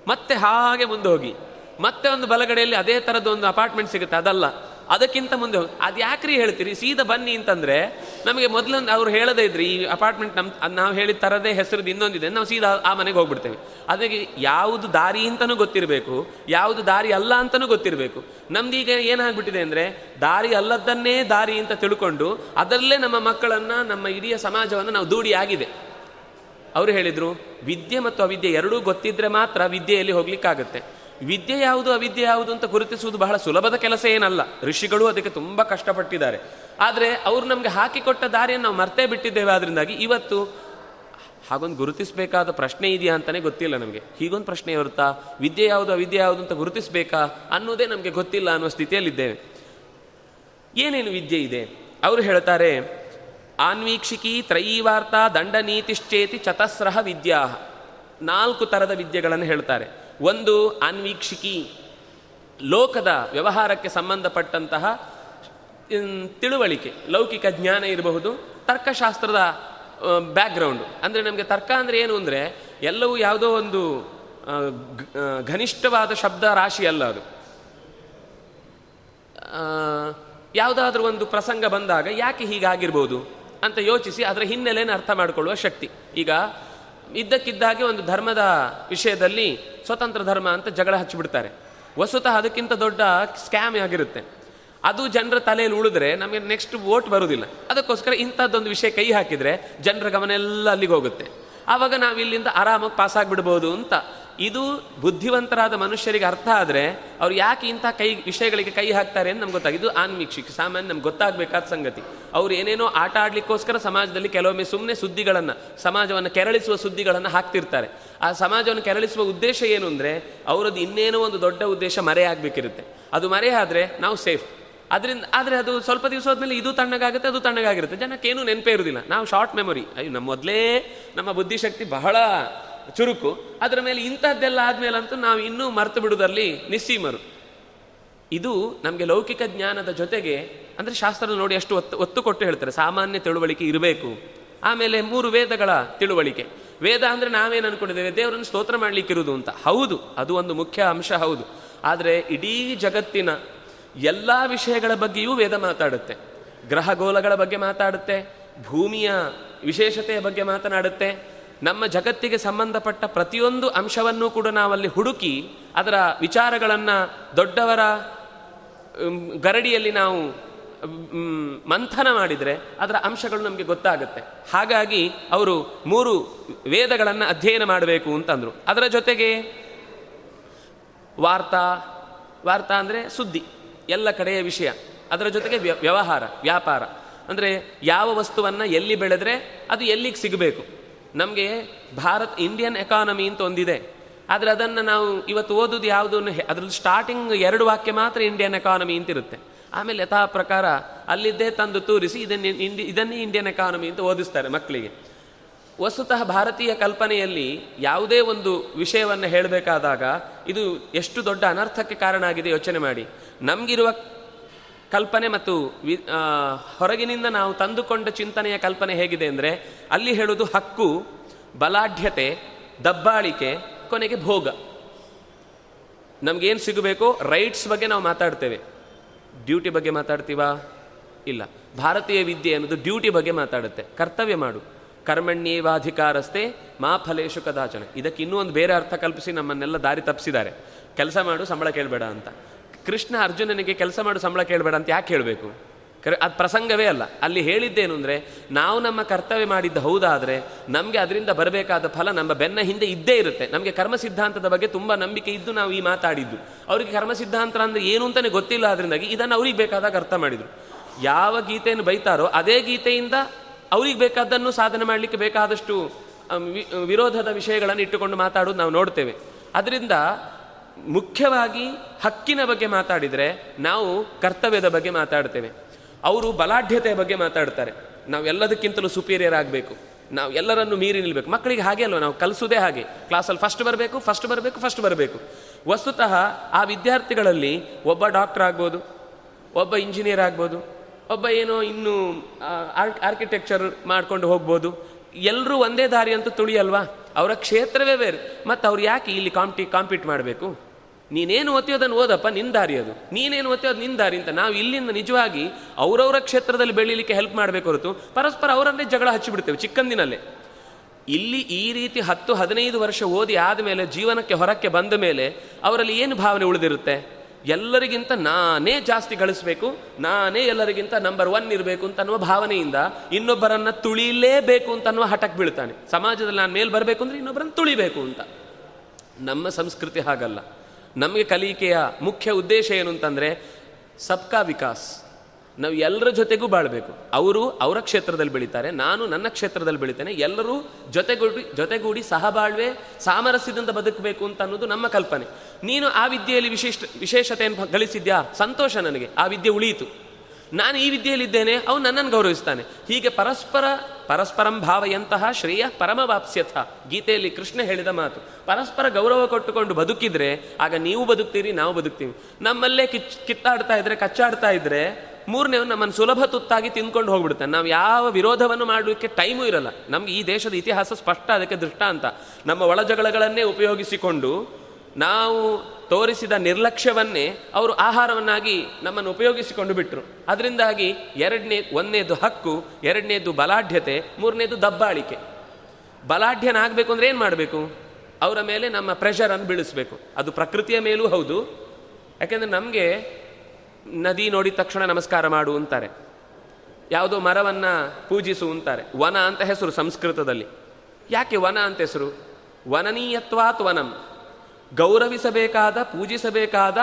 ಮತ್ತೆ ಹಾಗೆ ಮುಂದೆ ಹೋಗಿ. ಮತ್ತೆ ಒಂದು ಬಲಗಡೆಯಲ್ಲಿ ಅದೇ ಥರದ್ದು ಒಂದು ಅಪಾರ್ಟ್ಮೆಂಟ್ ಸಿಗುತ್ತೆ, ಅದಲ್ಲ. ಅದಕ್ಕಿಂತ ಮುಂದೆ ಹೋಗಿ ಅದು ಯಾಕ್ರಿ ಹೇಳ್ತೀರಿ? ಸೀದಾ ಬನ್ನಿ ಅಂತಂದ್ರೆ ನಮಗೆ ಮೊದಲೊಂದು ಅವ್ರು ಹೇಳದೇ ಇದ್ರಿ, ಈ ಅಪಾರ್ಟ್ಮೆಂಟ್ ನಮ್ಮ ನಾವು ಹೇಳಿದ ಥರದೇ ಹೆಸರು ಇನ್ನೊಂದಿದೆ ನಾವು ಸೀದಾ ಆ ಮನೆಗೆ ಹೋಗ್ಬಿಡ್ತೇವೆ. ಅದಕ್ಕೆ ಯಾವುದು ದಾರಿ ಅಂತಲೂ ಗೊತ್ತಿರಬೇಕು, ಯಾವುದು ದಾರಿ ಅಲ್ಲ ಅಂತಲೂ ಗೊತ್ತಿರಬೇಕು. ನಮ್ದೀಗ ಏನಾಗ್ಬಿಟ್ಟಿದೆ ಅಂದರೆ ದಾರಿ ಅಲ್ಲದನ್ನೇ ದಾರಿ ಅಂತ ತಿಳ್ಕೊಂಡು ಅದರಲ್ಲೇ ನಮ್ಮ ಮಕ್ಕಳನ್ನು, ನಮ್ಮ ಇಡೀ ಸಮಾಜವನ್ನು ನಾವು ದೂಡಿ ಆಗಿದೆ. ಅವರು ಹೇಳಿದರು, ವಿದ್ಯೆ ಮತ್ತು ಅವಿದ್ಯೆ ಎರಡೂ ಗೊತ್ತಿದ್ದರೆ ಮಾತ್ರ ವಿದ್ಯೆಯಲ್ಲಿ ಹೋಗ್ಲಿಕ್ಕಾಗತ್ತೆ. ವಿದ್ಯೆ ಯಾವುದು, ಅವಿದ್ಯೆ ಯಾವುದು ಅಂತ ಗುರುತಿಸುವುದು ಬಹಳ ಸುಲಭದ ಕೆಲಸ ಏನಲ್ಲ. ಋಷಿಗಳು ಅದಕ್ಕೆ ತುಂಬ ಕಷ್ಟಪಟ್ಟಿದ್ದಾರೆ. ಆದರೆ ಅವರು ನಮಗೆ ಹಾಕಿಕೊಟ್ಟ ದಾರಿಯನ್ನು ನಾವು ಮರ್ತೇ ಬಿಟ್ಟಿದ್ದೇವೆ. ಆದ್ರಿಂದಾಗಿ ಇವತ್ತು ಹಾಗೊಂದು ಗುರುತಿಸಬೇಕಾದ ಪ್ರಶ್ನೆ ಇದೆಯಾ ಅಂತಲೇ ಗೊತ್ತಿಲ್ಲ ನಮಗೆ. ಹೀಗೊಂದು ಪ್ರಶ್ನೆ ಇರುತ್ತಾ ವಿದ್ಯೆ ಯಾವುದು, ಅವಿದ್ಯೆ ಯಾವುದು ಅಂತ ಗುರುತಿಸಬೇಕಾ? ಅನ್ನೋದೇ ನಮಗೆ ಗೊತ್ತಿಲ್ಲ ಅನ್ನೋ ಸ್ಥಿತಿಯಲ್ಲಿದ್ದೇವೆ. ಏನೇನು ವಿದ್ಯೆ ಇದೆ? ಅವರು ಹೇಳ್ತಾರೆ, ಆನ್ವೀಕ್ಷಿಕಿ ತ್ರಯೀವಾರ್ತಾ ದಂಡನೀತಿಶ್ಚೇತಿ ಚತಸ್ರಹ ವಿದ್ಯಾ ನಾಲ್ಕು ಥರದ ವಿದ್ಯೆಗಳನ್ನು ಹೇಳ್ತಾರೆ. ಒಂದು ಆನ್ವೀಕ್ಷಿಕಿ ಲೋಕದ ವ್ಯವಹಾರಕ್ಕೆ ಸಂಬಂಧಪಟ್ಟಂತಹ ತಿಳುವಳಿಕೆ, ಲೌಕಿಕ ಜ್ಞಾನ ಇರಬಹುದು, ತರ್ಕಶಾಸ್ತ್ರದ ಬ್ಯಾಕ್ಗ್ರೌಂಡು ಅಂದರೆ ನಮಗೆ ತರ್ಕ ಅಂದರೆ ಏನು ಅಂದರೆ, ಎಲ್ಲವೂ ಯಾವುದೋ ಒಂದು ಘನಿಷ್ಠವಾದ ಶಬ್ದ ರಾಶಿ ಅಲ್ಲ ಅದು. ಯಾವುದಾದ್ರೂ ಒಂದು ಪ್ರಸಂಗ ಬಂದಾಗ ಯಾಕೆ ಹೀಗಾಗಿರ್ಬೋದು ಅಂತ ಯೋಚಿಸಿ, ಅದರ ಹಿನ್ನೆಲೆಯನ್ನು ಅರ್ಥ ಮಾಡಿಕೊಳ್ಳುವ ಶಕ್ತಿ. ಈಗ ಇದ್ದಕ್ಕಿದ್ದಾಗೆ ಒಂದು ಧರ್ಮದ ವಿಷಯದಲ್ಲಿ ಸ್ವತಂತ್ರ ಧರ್ಮ ಅಂತ ಜಗಳ ಹಚ್ಚಿಬಿಡ್ತಾರೆ. ವಸ್ತುತಃ ಅದಕ್ಕಿಂತ ದೊಡ್ಡ ಸ್ಕ್ಯಾಮ್ ಆಗಿರುತ್ತೆ ಅದು ಜನರ ತಲೆಯಲ್ಲಿ ಉಳಿದ್ರೆ ನಮಗೆ ನೆಕ್ಸ್ಟ್ ವೋಟ್ ಬರುವುದಿಲ್ಲ ಅದಕ್ಕೋಸ್ಕರ ಇಂಥದ್ದೊಂದು ವಿಷಯ ಕೈ ಹಾಕಿದರೆ ಜನರ ಗಮನ ಎಲ್ಲ ಅಲ್ಲಿಗೆ ಹೋಗುತ್ತೆ. ಆವಾಗ ನಾವು ಇಲ್ಲಿಂದ ಆರಾಮಾಗಿ ಪಾಸ್ ಆಗಿಬಿಡ್ಬೋದು ಅಂತ ಇದು ಬುದ್ಧಿವಂತರಾದ ಮನುಷ್ಯರಿಗೆ ಅರ್ಥ ಆದರೆ ಅವ್ರು ಯಾಕೆ ಇಂಥ ಕೈ ವಿಷಯಗಳಿಗೆ ಕೈ ಹಾಕ್ತಾರೆ ಅಂತ ನಮ್ಗೆ ಗೊತ್ತಾಗಿದ್ದು ಇದು ಸಾಮಾನ್ಯ ನಮ್ಗೆ ಗೊತ್ತಾಗಬೇಕಾದ ಸಂಗತಿ. ಅವ್ರು ಏನೇನೋ ಆಟ ಆಡಲಿಕ್ಕೋಸ್ಕರ ಸಮಾಜದಲ್ಲಿ ಕೆಲವೊಮ್ಮೆ ಸುಮ್ಮನೆ ಸುದ್ದಿಗಳನ್ನು, ಸಮಾಜವನ್ನು ಕೆರಳಿಸುವ ಸುದ್ದಿಗಳನ್ನು ಹಾಕ್ತಿರ್ತಾರೆ. ಆ ಸಮಾಜವನ್ನು ಕೆರಳಿಸುವ ಉದ್ದೇಶ ಏನು ಅಂದರೆ ಅವರದ್ದು ಇನ್ನೇನೋ ಒಂದು ದೊಡ್ಡ ಉದ್ದೇಶ ಮರೆಯಾಗಬೇಕಿರುತ್ತೆ ಅದು ಮರೆ ಆದರೆ ನಾವು ಸೇಫ್. ಅದರಿಂದ ಆದರೆ ಅದು ಸ್ವಲ್ಪ ದಿವಸ ಹೋದ್ಮೇಲೆ ಇದು ತಣ್ಣಗಾಗುತ್ತೆ, ಅದು ತಣ್ಣಗಾಗಿರುತ್ತೆ. ಜನಕ್ಕೇನು ನೆನಪೇ ಇರುವುದಿಲ್ಲ ನಾವು ಶಾರ್ಟ್ ಮೆಮೊರಿ ಅಯ್ಯೋ ನಮ್ಮ ಮೊದಲೇ ನಮ್ಮ ಬುದ್ಧಿಶಕ್ತಿ ಬಹಳ ಚುರುಕು. ಅದರ ಮೇಲೆ ಇಂಥದ್ದೆಲ್ಲ ಆದ್ಮೇಲಂತೂ ನಾವು ಇನ್ನೂ ಮರ್ತು ಬಿಡುವುದರಲ್ಲಿ ನಿಸ್ಸೀಮರು. ಇದು ನಮಗೆ ಲೌಕಿಕ ಜ್ಞಾನದ ಜೊತೆಗೆ, ಅಂದರೆ ಶಾಸ್ತ್ರ ನೋಡಿ ಅಷ್ಟು ಒತ್ತು ಒತ್ತು ಕೊಟ್ಟು ಹೇಳ್ತಾರೆ. ಸಾಮಾನ್ಯ ತಿಳುವಳಿಕೆ ಇರಬೇಕು. ಆಮೇಲೆ ಮೂರು ವೇದಗಳ ತಿಳುವಳಿಕೆ. ವೇದ ಅಂದರೆ ನಾವೇನು ಅನ್ಕೊಂಡಿದ್ದೇವೆ? ದೇವರನ್ನು ಸ್ತೋತ್ರ ಮಾಡಲಿಕ್ಕಿರುವುದು ಅಂತ. ಹೌದು, ಅದು ಒಂದು ಮುಖ್ಯ ಅಂಶ, ಹೌದು. ಆದರೆ ಇಡೀ ಜಗತ್ತಿನ ಎಲ್ಲ ವಿಷಯಗಳ ಬಗ್ಗೆಯೂ ವೇದ ಮಾತಾಡುತ್ತೆ. ಗ್ರಹಗೋಲಗಳ ಬಗ್ಗೆ ಮಾತಾಡುತ್ತೆ. ಭೂಮಿಯ ವಿಶೇಷತೆಯ ಬಗ್ಗೆ ಮಾತನಾಡುತ್ತೆ. ನಮ್ಮ ಜಗತ್ತಿಗೆ ಸಂಬಂಧಪಟ್ಟ ಪ್ರತಿಯೊಂದು ಅಂಶವನ್ನು ಕೂಡ ನಾವಲ್ಲಿ ಹುಡುಕಿ ಅದರ ವಿಚಾರಗಳನ್ನು ದೊಡ್ಡವರ ಗರಡಿಯಲ್ಲಿ ನಾವು ಮಂಥನ ಮಾಡಿದರೆ ಅದರ ಅಂಶಗಳು ನಮಗೆ ಗೊತ್ತಾಗುತ್ತೆ. ಹಾಗಾಗಿ ಅವರು ಮೂರು ವೇದಗಳನ್ನು ಅಧ್ಯಯನ ಮಾಡಬೇಕು ಅಂತಂದರು. ಅದರ ಜೊತೆಗೆ ವಾರ್ತಾ ವಾರ್ತಾ ಅಂದರೆ ಸುದ್ದಿ, ಎಲ್ಲ ಕಡೆಯ ವಿಷಯ. ಅದರ ಜೊತೆಗೆ ವ್ಯ- ವ್ಯವಹಾರ, ವ್ಯಾಪಾರ. ಅಂದರೆ ಯಾವ ವಸ್ತುವನ್ನು ಎಲ್ಲಿ ಬೆಳೆದ್ರೆ ಅದು ಎಲ್ಲಿಗೆ ಸಿಗಬೇಕು. ನಮಗೆ ಭಾರತ್ ಇಂಡಿಯನ್ ಎಕಾನಮಿ ಅಂತ ಒಂದಿದೆ. ಆದರೆ ಅದನ್ನು ನಾವು ಇವತ್ತು ಓದೋದು ಯಾವುದು ಅದ್ರಲ್ಲಿ ಸ್ಟಾರ್ಟಿಂಗ್ ಎರಡು ವಾಕ್ಯ ಮಾತ್ರ ಇಂಡಿಯನ್ ಎಕಾನಮಿ ಅಂತಿರುತ್ತೆ ಆಮೇಲೆ ಯಥಾ ಪ್ರಕಾರ ಅಲ್ಲಿದ್ದೇ ತಂದು ತೂರಿಸಿ ಇದನ್ನೇ ಇಂಡಿ ಇದನ್ನೇ ಇಂಡಿಯನ್ ಎಕಾನಮಿ ಅಂತ ಓದಿಸ್ತಾರೆ ಮಕ್ಕಳಿಗೆ. ವಸ್ತುತಃ ಭಾರತೀಯ ಕಲ್ಪನೆಯಲ್ಲಿ ಯಾವುದೇ ಒಂದು ವಿಷಯವನ್ನು ಹೇಳಬೇಕಾದಾಗ ಇದು ಎಷ್ಟು ದೊಡ್ಡ ಅನರ್ಥಕ್ಕೆ ಕಾರಣ ಆಗಿದೆ ಯೋಚನೆ ಮಾಡಿ. ನಮಗಿರುವ ಕಲ್ಪನೆ ಮತ್ತು ಹೊರಗಿನಿಂದ ನಾವು ತಂದುಕೊಂಡ ಚಿಂತನೆಯ ಕಲ್ಪನೆ ಹೇಗಿದೆ ಅಂದರೆ ಅಲ್ಲಿ ಹೇಳೋದು ಹಕ್ಕು, ಬಲಾಢ್ಯತೆ, ದಬ್ಬಾಳಿಕೆ, ಕೊನೆಗೆ ಭೋಗ. ನಮಗೇನು ಸಿಗಬೇಕೋ? ರೈಟ್ಸ್ ಬಗ್ಗೆ ನಾವು ಮಾತಾಡ್ತೇವೆ. ಡ್ಯೂಟಿ ಬಗ್ಗೆ ಮಾತಾಡ್ತೀವಾ? ಇಲ್ಲ. ಭಾರತೀಯ ವಿದ್ಯೆ ಅನ್ನೋದು ಡ್ಯೂಟಿ ಬಗ್ಗೆ ಮಾತಾಡುತ್ತೆ. ಕರ್ತವ್ಯ ಮಾಡು. ಕರ್ಮಣ್ಯೇವಾಧಿಕಾರಸ್ಥೆ ಮಾ ಫಲೇಶು ಕದಾಚನ. ಇದಕ್ಕೆ ಇನ್ನೂ ಒಂದು ಬೇರೆ ಅರ್ಥ ಕಲ್ಪಿಸಿ ನಮ್ಮನ್ನೆಲ್ಲ ದಾರಿ ತಪ್ಪಿಸಿದ್ದಾರೆ. ಕೆಲಸ ಮಾಡು, ಸಂಬಳ ಕೇಳಬೇಡ ಅಂತ. ಕೃಷ್ಣ ಅರ್ಜುನನಿಗೆ ಕೆಲಸ ಮಾಡು ಸಂಬಳ ಕೇಳಬೇಡ ಅಂತ ಯಾಕೆ ಹೇಳಬೇಕು? ಕರೆ, ಅದು ಪ್ರಸಂಗವೇ ಅಲ್ಲ. ಅಲ್ಲಿ ಹೇಳಿದ್ದೇನು ಅಂದರೆ, ನಾವು ನಮ್ಮ ಕರ್ತವ್ಯ ಮಾಡಿದ್ದು ಹೌದಾದರೆ, ನಮಗೆ ಅದರಿಂದ ಬರಬೇಕಾದ ಫಲ ನಮ್ಮ ಬೆನ್ನ ಹಿಂದೆ ಇದ್ದೇ ಇರುತ್ತೆ. ನಮಗೆ ಕರ್ಮ ಸಿದ್ಧಾಂತದ ಬಗ್ಗೆ ತುಂಬ ನಂಬಿಕೆ ಇದ್ದು ನಾವು ಈ ಮಾತಾಡಿದ್ದು. ಅವರಿಗೆ ಕರ್ಮ ಸಿದ್ಧಾಂತ ಅಂದರೆ ಏನು ಅಂತಲೇ ಗೊತ್ತಿಲ್ಲ ಅದರಿಂದಾಗಿ ಇದನ್ನು ಅವ್ರಿಗೆ ಬೇಕಾದಾಗ ಅರ್ಥ ಮಾಡಿದರು. ಯಾವ ಗೀತೆಯನ್ನು ಬೈತಾರೋ ಅದೇ ಗೀತೆಯಿಂದ ಅವ್ರಿಗೆ ಬೇಕಾದ್ದನ್ನು ಸಾಧನೆ ಮಾಡಲಿಕ್ಕೆ ಬೇಕಾದಷ್ಟು ವಿರೋಧದ ವಿಷಯಗಳನ್ನು ಇಟ್ಟುಕೊಂಡು ಮಾತಾಡೋದು ನಾವು ನೋಡ್ತೇವೆ. ಅದರಿಂದ ಮುಖ್ಯವಾಗಿ ಹಕ್ಕಿನ ಬಗ್ಗೆ ಮಾತಾಡಿದರೆ ನಾವು ಕರ್ತವ್ಯದ ಬಗ್ಗೆ ಮಾತಾಡ್ತೇವೆ. ಅವರು ಬಲಾಢ್ಯತೆಯ ಬಗ್ಗೆ ಮಾತಾಡ್ತಾರೆ. ನಾವು ಎಲ್ಲದಕ್ಕಿಂತಲೂ ಸುಪೀರಿಯರ್ ಆಗಬೇಕು. ನಾವು ಎಲ್ಲರನ್ನು ಮೀರಿ ನಿಲ್ಬೇಕು. ಮಕ್ಕಳಿಗೆ ಹಾಗೆ ಅಲ್ವ? ನಾವು ಕಲಿಸೋದೇ ಹಾಗೆ. ಕ್ಲಾಸಲ್ಲಿ ಫಸ್ಟ್ ಬರಬೇಕು ಫಸ್ಟ್ ಬರಬೇಕು ಫಸ್ಟ್ ಬರಬೇಕು. ವಸ್ತುತಃ ಆ ವಿದ್ಯಾರ್ಥಿಗಳಲ್ಲಿ ಒಬ್ಬ ಡಾಕ್ಟರ್ ಆಗ್ಬೋದು, ಒಬ್ಬ ಇಂಜಿನಿಯರ್ ಆಗ್ಬೋದು, ಒಬ್ಬ ಏನೋ ಇನ್ನೂ ಆರ್ಕಿಟೆಕ್ಚರ್ ಮಾಡ್ಕೊಂಡು ಹೋಗ್ಬೋದು. ಎಲ್ಲರೂ ಒಂದೇ ದಾರಿ ಅಂತೂ ತುಳಿಯಲ್ವಾ? ಅವರ ಕ್ಷೇತ್ರವೇ ಬೇರೆ. ಮತ್ತು ಅವ್ರು ಯಾಕೆ ಇಲ್ಲಿ ಕಾಂಪಿ ಕಾಂಪೀಟ್ ಮಾಡಬೇಕು? ನೀನೇನು ಓದ್ತೀಯೋದನ್ನು ಓದಪ್ಪ? ನಿನ್ನ ದಾರಿ ಅದು. ನೀನೇನು ಓದ್ತೀಯೋ ಅದು ನಿನ್ನ ಅಂತ ನಾವು ಇಲ್ಲಿಂದ ನಿಜವಾಗಿ ಅವರವರ ಕ್ಷೇತ್ರದಲ್ಲಿ ಬೆಳೀಲಿಕ್ಕೆ ಹೆಲ್ಪ್ ಮಾಡಬೇಕು ಹೊರತು ಪರಸ್ಪರ ಅವರನ್ನೇ ಜಗಳ ಹಚ್ಚಿಬಿಡ್ತೇವೆ ಚಿಕ್ಕಂದಿನಲ್ಲೇ. ಇಲ್ಲಿ ಈ ರೀತಿ ಹತ್ತು, ಹದಿನೈದು ವರ್ಷ ಓದಿ ಆದಮೇಲೆ ಜೀವನಕ್ಕೆ ಹೊರಕ್ಕೆ ಬಂದ ಮೇಲೆ ಅವರಲ್ಲಿ ಏನು ಭಾವನೆ ಉಳಿದಿರುತ್ತೆ? ಎಲ್ಲರಿಗಿಂತ ನಾನೇ ಜಾಸ್ತಿ ಗಳಿಸಬೇಕು, ನಾನೇ ಎಲ್ಲರಿಗಿಂತ ನಂಬರ್ ಒನ್ ಇರಬೇಕು ಅಂತ ಅನ್ನುವ ಭಾವನೆಯಿಂದ ಇನ್ನೊಬ್ಬರನ್ನ ತುಳಿಲೇಬೇಕು ಅಂತ ಅನ್ನುವ ಹಠಕ್ಕೆ ಬೀಳ್ತಾನೆ. ಸಮಾಜದಲ್ಲಿ ನಾನು ಮೇಲೆ ಬರಬೇಕು ಅಂದ್ರೆ ಇನ್ನೊಬ್ಬರನ್ನು ತುಳಿಬೇಕು ಅಂತ. ನಮ್ಮ ಸಂಸ್ಕೃತಿ ಹಾಗಲ್ಲ. ನಮಗೆ ಕಲಿಕೆಯ ಮುಖ್ಯ ಉದ್ದೇಶ ಏನು ಅಂತಂದರೆ ಸಬ್ಕಾ ವಿಕಾಸ್. ನಾವು ಎಲ್ಲರ ಜೊತೆಗೂ ಬಾಳಬೇಕು. ಅವರು ಅವರ ಕ್ಷೇತ್ರದಲ್ಲಿ ಬೆಳೀತಾರೆ, ನಾನು ನನ್ನ ಕ್ಷೇತ್ರದಲ್ಲಿ ಬೆಳಿತೇನೆ, ಎಲ್ಲರೂ ಜೊತೆಗೂಡಿ ಜೊತೆಗೂಡಿ ಸಹಬಾಳ್ವೆ ಸಾಮರಸ್ಯದಿಂದ ಬದುಕಬೇಕು ಅಂತ ಅನ್ನೋದು ನಮ್ಮ ಕಲ್ಪನೆ. ನೀನು ಆ ವಿದ್ಯೆಯಲ್ಲಿ ವಿಶಿಷ್ಟ, ವಿಶೇಷತೆಯನ್ನು ಗಳಿಸಿದ್ಯಾ? ಸಂತೋಷ ನನಗೆ. ಆ ವಿದ್ಯೆ ಉಳಿಯಿತು. ನಾನು ಈ ವಿದ್ಯೆಯಲ್ಲಿದ್ದೇನೆ, ಅವನು ನನ್ನನ್ನು ಗೌರವಿಸ್ತಾನೆ ಹೀಗೆ ಪರಸ್ಪರ, ಪರಸ್ಪರಂ ಭಾವಯಂತಹ ಶ್ರೇಯ ಪರಮವಾಪ್ಸ್ಯಥ ಗೀತೆಯಲ್ಲಿ ಕೃಷ್ಣ ಹೇಳಿದ ಮಾತು. ಪರಸ್ಪರ ಗೌರವ ಕೊಟ್ಟುಕೊಂಡು ಬದುಕಿದ್ರೆ, ಆಗ ನೀವು ಬದುಕ್ತೀರಿ, ನಾವು ಬದುಕ್ತೀವಿ. ನಮ್ಮಲ್ಲೇ ಕಿಚ್, ಕಿತ್ತಾಡ್ತಾ ಇದ್ರೆ, ಕಚ್ಚಾಡ್ತಾ ಇದ್ರೆ ಮೂರನೇ ನಮ್ಮನ್ನು ಸುಲಭ ತುತ್ತಾಗಿ ತಿಂದ್ಕೊಂಡು ಹೋಗ್ಬಿಡ್ತಾನೆ ನಾವು ಯಾವ ವಿರೋಧವನ್ನು ಮಾಡಲಿಕ್ಕೆ ಟೈಮೂ ಇರಲ್ಲ. ನಮ್ಗೆ ಈ ದೇಶದ ಇತಿಹಾಸ ಸ್ಪಷ್ಟ, ಅದಕ್ಕೆ ದೃಷ್ಟಾಂತ. ನಮ್ಮ ಒಳಜಗಳಗಳನ್ನೇ ಉಪಯೋಗಿಸಿಕೊಂಡು ನಾವು ತೋರಿಸಿದ ನಿರ್ಲಕ್ಷ್ಯವನ್ನೇ ಅವರು ಆಹಾರವನ್ನಾಗಿ ನಮ್ಮನ್ನು ಉಪಯೋಗಿಸಿಕೊಂಡು ಬಿಟ್ಟರು ಅದರಿಂದಾಗಿ ಎರಡನೇ, ಒಂದನೇದು ಹಕ್ಕು, ಎರಡನೇದು ಬಲಾಢ್ಯತೆ, ಮೂರನೇದು ದಬ್ಬಾಳಿಕೆ. ಬಲಾಢ್ಯನಾಗಬೇಕು ಅಂದ್ರೆ ಏನು ಮಾಡಬೇಕು? ಅವರ ಮೇಲೆ ನಮ್ಮ ಪ್ರೆಷರನ್ನು ಬೀಳಿಸಬೇಕು. ಅದು ಪ್ರಕೃತಿಯ ಮೇಲೂ ಹೌದು. ಯಾಕೆಂದರೆ ನಮಗೆ ನದಿ ನೋಡಿದ ತಕ್ಷಣ ನಮಸ್ಕಾರ ಮಾಡು ಅಂತಾರೆ. ಯಾವುದೋ ಮರವನ್ನು ಪೂಜಿಸು ಅಂತಾರೆ. ವನ ಅಂತ ಹೆಸರು ಸಂಸ್ಕೃತದಲ್ಲಿ. ಯಾಕೆ ವನ ಅಂತ ಹೆಸರು? ವನನೀಯತ್ವಾತ್ ವನಂ. ಗೌರವಿಸಬೇಕಾದ, ಪೂಜಿಸಬೇಕಾದ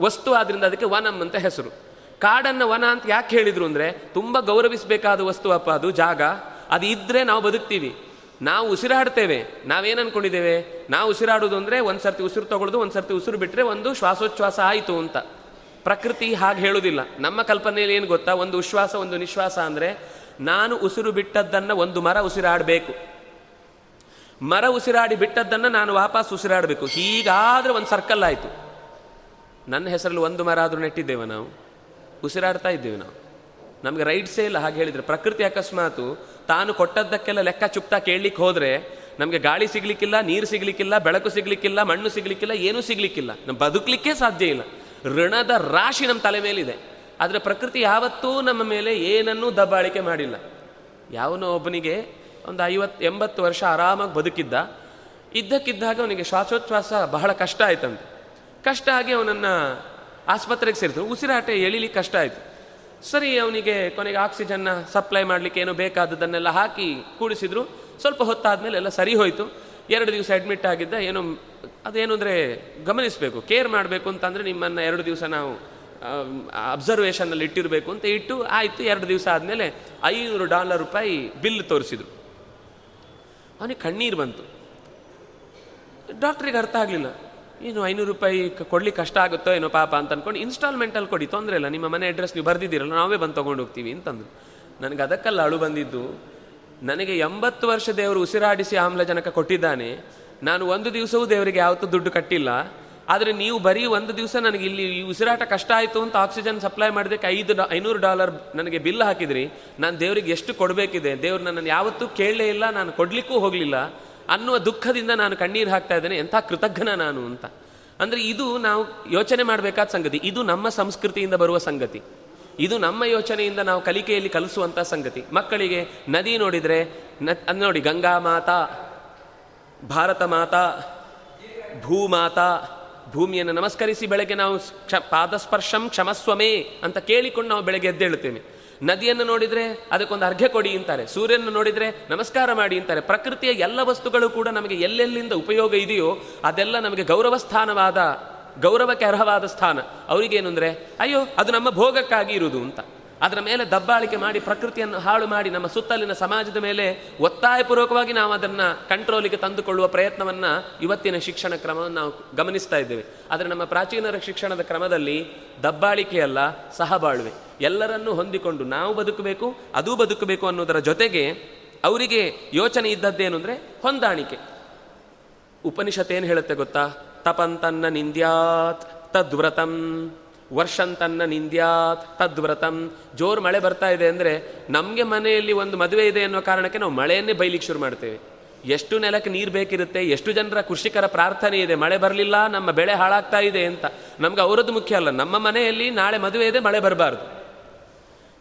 ವಸ್ತು ಆದ್ದರಿಂದ ಅದಕ್ಕೆ ವನಂ ಅಂತ ಹೆಸರು. ಕಾಡನ್ನು ವನ ಅಂತ ಯಾಕೆ ಹೇಳಿದರು ಅಂದರೆ, ತುಂಬ ಗೌರವಿಸಬೇಕಾದ ವಸ್ತು ಅಪ್ಪ, ಅದು ಜಾಗ. ಅದು ಇದ್ದರೆ ನಾವು ಬದುಕ್ತೀವಿ. ನಾವು ಉಸಿರಾಡ್ತೇವೆ. ನಾವೇನು ಅನ್ಕೊಂಡಿದ್ದೇವೆ? ನಾವು ಉಸಿರಾಡೋದು ಒಂದು ಸರ್ತಿ ಉಸಿರು ತಗೊಳ್ಳೋದು ಒಂದ್ಸರ್ತಿ ಉಸಿರು ಬಿಟ್ಟರೆ ಒಂದು ಶ್ವಾಸೋಚ್ಛ್ವಾಸ ಆಯಿತು ಅಂತ. ಪ್ರಕೃತಿ ಹಾಗೆ ಹೇಳುವುದಿಲ್ಲ ನಮ್ಮ ಕಲ್ಪನೆಯಲ್ಲಿ ಏನು ಗೊತ್ತಾ? ಒಂದು ಉಶ್ವಾಸ, ಒಂದು ನಿಶ್ವಾಸ ಅಂದರೆ, ನಾನು ಉಸಿರು ಬಿಟ್ಟದ್ದನ್ನ ಒಂದು ಮರ ಉಸಿರಾಡಬೇಕು. ಮರ ಉಸಿರಾಡಿ ಬಿಟ್ಟದ್ದನ್ನು ನಾನು ವಾಪಸ್ ಉಸಿರಾಡಬೇಕು. ಹೀಗಾದ್ರೆ ಒಂದು ಸರ್ಕಲ್ ಆಯಿತು. ನನ್ನ ಹೆಸರಲ್ಲಿ ಒಂದು ಮರ ಆದರೂ ನೆಟ್ಟಿದ್ದೇವೆ ನಾವು? ಉಸಿರಾಡ್ತಾ ಇದ್ದೇವೆ ನಾವು. ನಮಗೆ ರೈಟ್ಸೇ ಇಲ್ಲ, ಹಾಗೆ ಹೇಳಿದರೆ. ಪ್ರಕೃತಿ ಅಕಸ್ಮಾತು ತಾನು ಕೊಟ್ಟದ್ದಕ್ಕೆಲ್ಲ ಲೆಕ್ಕ ಚುಪ್ತಾ ಕೇಳಲಿಕ್ಕೆ ಹೋದರೆ ನಮಗೆ ಗಾಳಿ ಸಿಗಲಿಕ್ಕಿಲ್ಲ, ನೀರು ಸಿಗಲಿಕ್ಕಿಲ್ಲ, ಬೆಳಕು ಸಿಗಲಿಕ್ಕಿಲ್ಲ, ಮಣ್ಣು ಸಿಗಲಿಕ್ಕಿಲ್ಲ, ಏನೂ ಸಿಗಲಿಕ್ಕಿಲ್ಲ. ನಮ್ಮ ಬದುಕಲಿಕ್ಕೆ ಸಾಧ್ಯ ಇಲ್ಲ. ಋಣದ ರಾಶಿ ನಮ್ಮ ತಲೆ ಮೇಲಿದೆ. ಆದರೆ ಪ್ರಕೃತಿ ಯಾವತ್ತೂ ನಮ್ಮ ಮೇಲೆ ಏನನ್ನೂ ದಬ್ಬಾಳಿಕೆ ಮಾಡಿಲ್ಲ. ಯಾವನೋ ಒಬ್ಬನಿಗೆ ಒಂದು ಐವತ್ತು ಎಂಬತ್ತು ವರ್ಷ ಆರಾಮಾಗಿ ಬದುಕಿದ್ದ. ಇದ್ದಕ್ಕಿದ್ದಾಗ ಅವನಿಗೆ ಶ್ವಾಸೋಚ್ಛ್ವಾಸ ಬಹಳ ಕಷ್ಟ ಆಯ್ತಂತೆ. ಕಷ್ಟ ಆಗಿ ಅವನನ್ನು ಆಸ್ಪತ್ರೆಗೆ ಸೇರಿದ್ರು. ಉಸಿರಾಟ ಎಳಿಲಿಕ್ಕೆ ಕಷ್ಟ ಆಯಿತು. ಸರಿ, ಅವನಿಗೆ ಕೊನೆಗೆ ಆಕ್ಸಿಜನ್ನ ಸಪ್ಲೈ ಮಾಡಲಿಕ್ಕೆ ಏನೋ ಬೇಕಾದದನ್ನೆಲ್ಲ ಹಾಕಿ ಕೂಡಿಸಿದ್ರು. ಸ್ವಲ್ಪ ಹೊತ್ತಾದಮೇಲೆ ಎಲ್ಲ ಸರಿ ಹೋಯಿತು. ಎರಡು ದಿವಸ ಅಡ್ಮಿಟ್ ಆಗಿದ್ದ. ಏನೋ ಅದೇನು ಅಂದರೆ ಗಮನಿಸಬೇಕು, ಕೇರ್ ಮಾಡಬೇಕು ಅಂತಂದರೆ ನಿಮ್ಮನ್ನು ಎರಡು ದಿವಸ ನಾವು ಅಬ್ಸರ್ವೇಷನ್ನಲ್ಲಿ ಇಟ್ಟಿರಬೇಕು ಅಂತ ಇಟ್ಟು ಆಯಿತು. ಎರಡು ದಿವಸ ಆದಮೇಲೆ ಐನೂರು ಡಾಲರ್ ರೂಪಾಯಿ ಬಿಲ್ ತೋರಿಸಿದ್ರು. ಅವನಿಗೆ ಕಣ್ಣೀರು ಬಂತು. ಡಾಕ್ಟ್ರಿಗೆ ಅರ್ಥ ಆಗಲಿಲ್ಲ. ಏನು ಐನೂರು ರೂಪಾಯಿ ಕೊಡ್ಲಿಕ್ಕೆ ಕಷ್ಟ ಆಗುತ್ತೋ ಏನೋ ಪಾಪ ಅಂತ ಅನ್ಕೊಂಡು ಇನ್ಸ್ಟಾಲ್ಮೆಂಟಲ್ಲಿ ಕೊಡಿ, ತೊಂದರೆ ಇಲ್ಲ. ನಿಮ್ಮ ಮನೆ ಅಡ್ರೆಸ್ ನೀವು ಬರ್ದಿದ್ದೀರಲ್ಲ, ನಾವೇ ಬಂದು ತೊಗೊಂಡು ಹೋಗ್ತೀವಿ ಅಂತಂದು ನನಗೆ ಅದಕ್ಕಲ್ಲ ಅಳು ಬಂದಿದ್ದು, ನನಗೆ ಎಂಬತ್ತು ವರ್ಷ ದೇವರು ಉಸಿರಾಡಿಸಿ ಆಮ್ಲಜನಕ ಕೊಟ್ಟಿದ್ದಾನೆ. ನಾನು ಒಂದು ದಿವಸವೂ ದೇವರಿಗೆ ಯಾವತ್ತೂ ದುಡ್ಡು ಕಟ್ಟಿಲ್ಲ. ಆದರೆ ನೀವು ಬರೀ ಒಂದು ದಿವಸ ನನಗೆ ಇಲ್ಲಿ ಈ ಉಸಿರಾಟ ಕಷ್ಟ ಆಯಿತು ಅಂತ ಆಕ್ಸಿಜನ್ ಸಪ್ಲೈ ಮಾಡೋದಕ್ಕೆ ಐದು ಐನೂರು ಡಾಲರ್ ನನಗೆ ಬಿಲ್ ಹಾಕಿದ್ರಿ. ನಾನು ದೇವರಿಗೆ ಎಷ್ಟು ಕೊಡಬೇಕಿದೆ? ದೇವ್ರು ನನ್ನನ್ನು ಯಾವತ್ತೂ ಕೇಳಲೇ ಇಲ್ಲ, ನಾನು ಕೊಡಲಿಕ್ಕೂ ಹೋಗಲಿಲ್ಲ. ಅನ್ನುವ ದುಃಖದಿಂದ ನಾನು ಕಣ್ಣೀರು ಹಾಕ್ತಾ ಇದ್ದೇನೆ, ಎಂಥ ಕೃತಜ್ಞನ ನಾನು ಅಂತ. ಅಂದರೆ ಇದು ನಾವು ಯೋಚನೆ ಮಾಡಬೇಕಾದ ಸಂಗತಿ. ಇದು ನಮ್ಮ ಸಂಸ್ಕೃತಿಯಿಂದ ಬರುವ ಸಂಗತಿ. ಇದು ನಮ್ಮ ಯೋಚನೆಯಿಂದ ನಾವು ಕಲಿಕೆಯಲ್ಲಿ ಕಲಿಸುವಂಥ ಸಂಗತಿ. ಮಕ್ಕಳಿಗೆ ನದಿ ನೋಡಿದರೆ, ನ ನೋಡಿ, ಗಂಗಾ ಮಾತಾ, ಭಾರತ ಮಾತಾ ಭೂಮಾತಾ ಭೂಮಿಯನ್ನು ನಮಸ್ಕರಿಸಿ ಬೆಳಗ್ಗೆ ನಾವು ಕ್ಷ ಪಾದಸ್ಪರ್ಶಂ ಕ್ಷಮಸ್ವಮೇ ಅಂತ ಕೇಳಿಕೊಂಡು ನಾವು ಬೆಳಗ್ಗೆ ಎದ್ದೇಳುತ್ತೇವೆ. ನದಿಯನ್ನು ನೋಡಿದರೆ ಅದಕ್ಕೊಂದು ಅರ್ಘ್ಯ ಕೊಡಿ ಅಂತಾರೆ. ಸೂರ್ಯನ ನೋಡಿದರೆ ನಮಸ್ಕಾರ ಮಾಡಿ ಅಂತಾರೆ. ಪ್ರಕೃತಿಯ ಎಲ್ಲ ವಸ್ತುಗಳು ಕೂಡ ನಮಗೆ ಎಲ್ಲೆಲ್ಲಿಂದ ಉಪಯೋಗ ಇದೆಯೋ ಅದೆಲ್ಲ ನಮಗೆ ಗೌರವ ಸ್ಥಾನವಾದ ಗೌರವಕ್ಕೆ ಅರ್ಹವಾದ ಸ್ಥಾನ. ಅವರಿಗೇನು ಅಂದರೆ, ಅಯ್ಯೋ, ಅದು ನಮ್ಮ ಭೋಗಕ್ಕಾಗಿ ಇರುವುದು ಅಂತ. ಅದರ ಮೇಲೆ ದಬ್ಬಾಳಿಕೆ ಮಾಡಿ ಪ್ರಕೃತಿಯನ್ನು ಹಾಳು ಮಾಡಿ ನಮ್ಮ ಸುತ್ತಲಿನ ಸಮಾಜದ ಮೇಲೆ ಒತ್ತಾಯಪೂರ್ವಕವಾಗಿ ನಾವು ಅದನ್ನು ಕಂಟ್ರೋಲಿಗೆ ತಂದುಕೊಳ್ಳುವ ಪ್ರಯತ್ನವನ್ನು ಇವತ್ತಿನ ಶಿಕ್ಷಣ ಕ್ರಮವನ್ನು ನಾವು ಗಮನಿಸ್ತಾ ಇದ್ದೇವೆ. ಆದರೆ ನಮ್ಮ ಪ್ರಾಚೀನರ ಶಿಕ್ಷಣದ ಕ್ರಮದಲ್ಲಿ ದಬ್ಬಾಳಿಕೆಯಲ್ಲ ಸಹಬಾಳ್ವೆ. ಎಲ್ಲರನ್ನೂ ಹೊಂದಿಕೊಂಡು ನಾವು ಬದುಕಬೇಕು, ಅದೂ ಬದುಕಬೇಕು ಅನ್ನೋದರ ಜೊತೆಗೆ ಅವರಿಗೆ ಯೋಚನೆ ಇದ್ದದ್ದೇನು ಅಂದರೆ ಹೊಂದಾಣಿಕೆ. ಉಪನಿಷತ್ ಏನು ಹೇಳುತ್ತೆ ಗೊತ್ತಾ? ತಪಂತನ್ನ ನಿಂದ್ಯಾತ್, ತದ್ವ್ರತಂ. ವರ್ಷಂತನ್ನ ನಿಂದ್ಯಾತ್ ತದ್ವ್ರತಂ. ಜೋರು ಮಳೆ ಬರ್ತಾ ಇದೆ ಅಂದರೆ ನಮಗೆ ಮನೆಯಲ್ಲಿ ಒಂದು ಮದುವೆ ಇದೆ ಅನ್ನೋ ಕಾರಣಕ್ಕೆ ನಾವು ಮಳೆಯನ್ನೇ ಬೈಲಿಕ್ಕೆ ಶುರು ಮಾಡ್ತೇವೆ. ಎಷ್ಟು ನೆಲಕ್ಕೆ ನೀರು ಬೇಕಿರುತ್ತೆ, ಎಷ್ಟು ಜನರ ಕೃಷಿಕರ ಪ್ರಾರ್ಥನೆ ಇದೆ, ಮಳೆ ಬರಲಿಲ್ಲ, ನಮ್ಮ ಬೆಳೆ ಹಾಳಾಗ್ತಾ ಇದೆ ಅಂತ. ನಮ್ಗೆ ಅವರದ್ದು ಮುಖ್ಯ ಅಲ್ಲ, ನಮ್ಮ ಮನೆಯಲ್ಲಿ ನಾಳೆ ಮದುವೆ ಇದೆ, ಮಳೆ ಬರಬಾರ್ದು.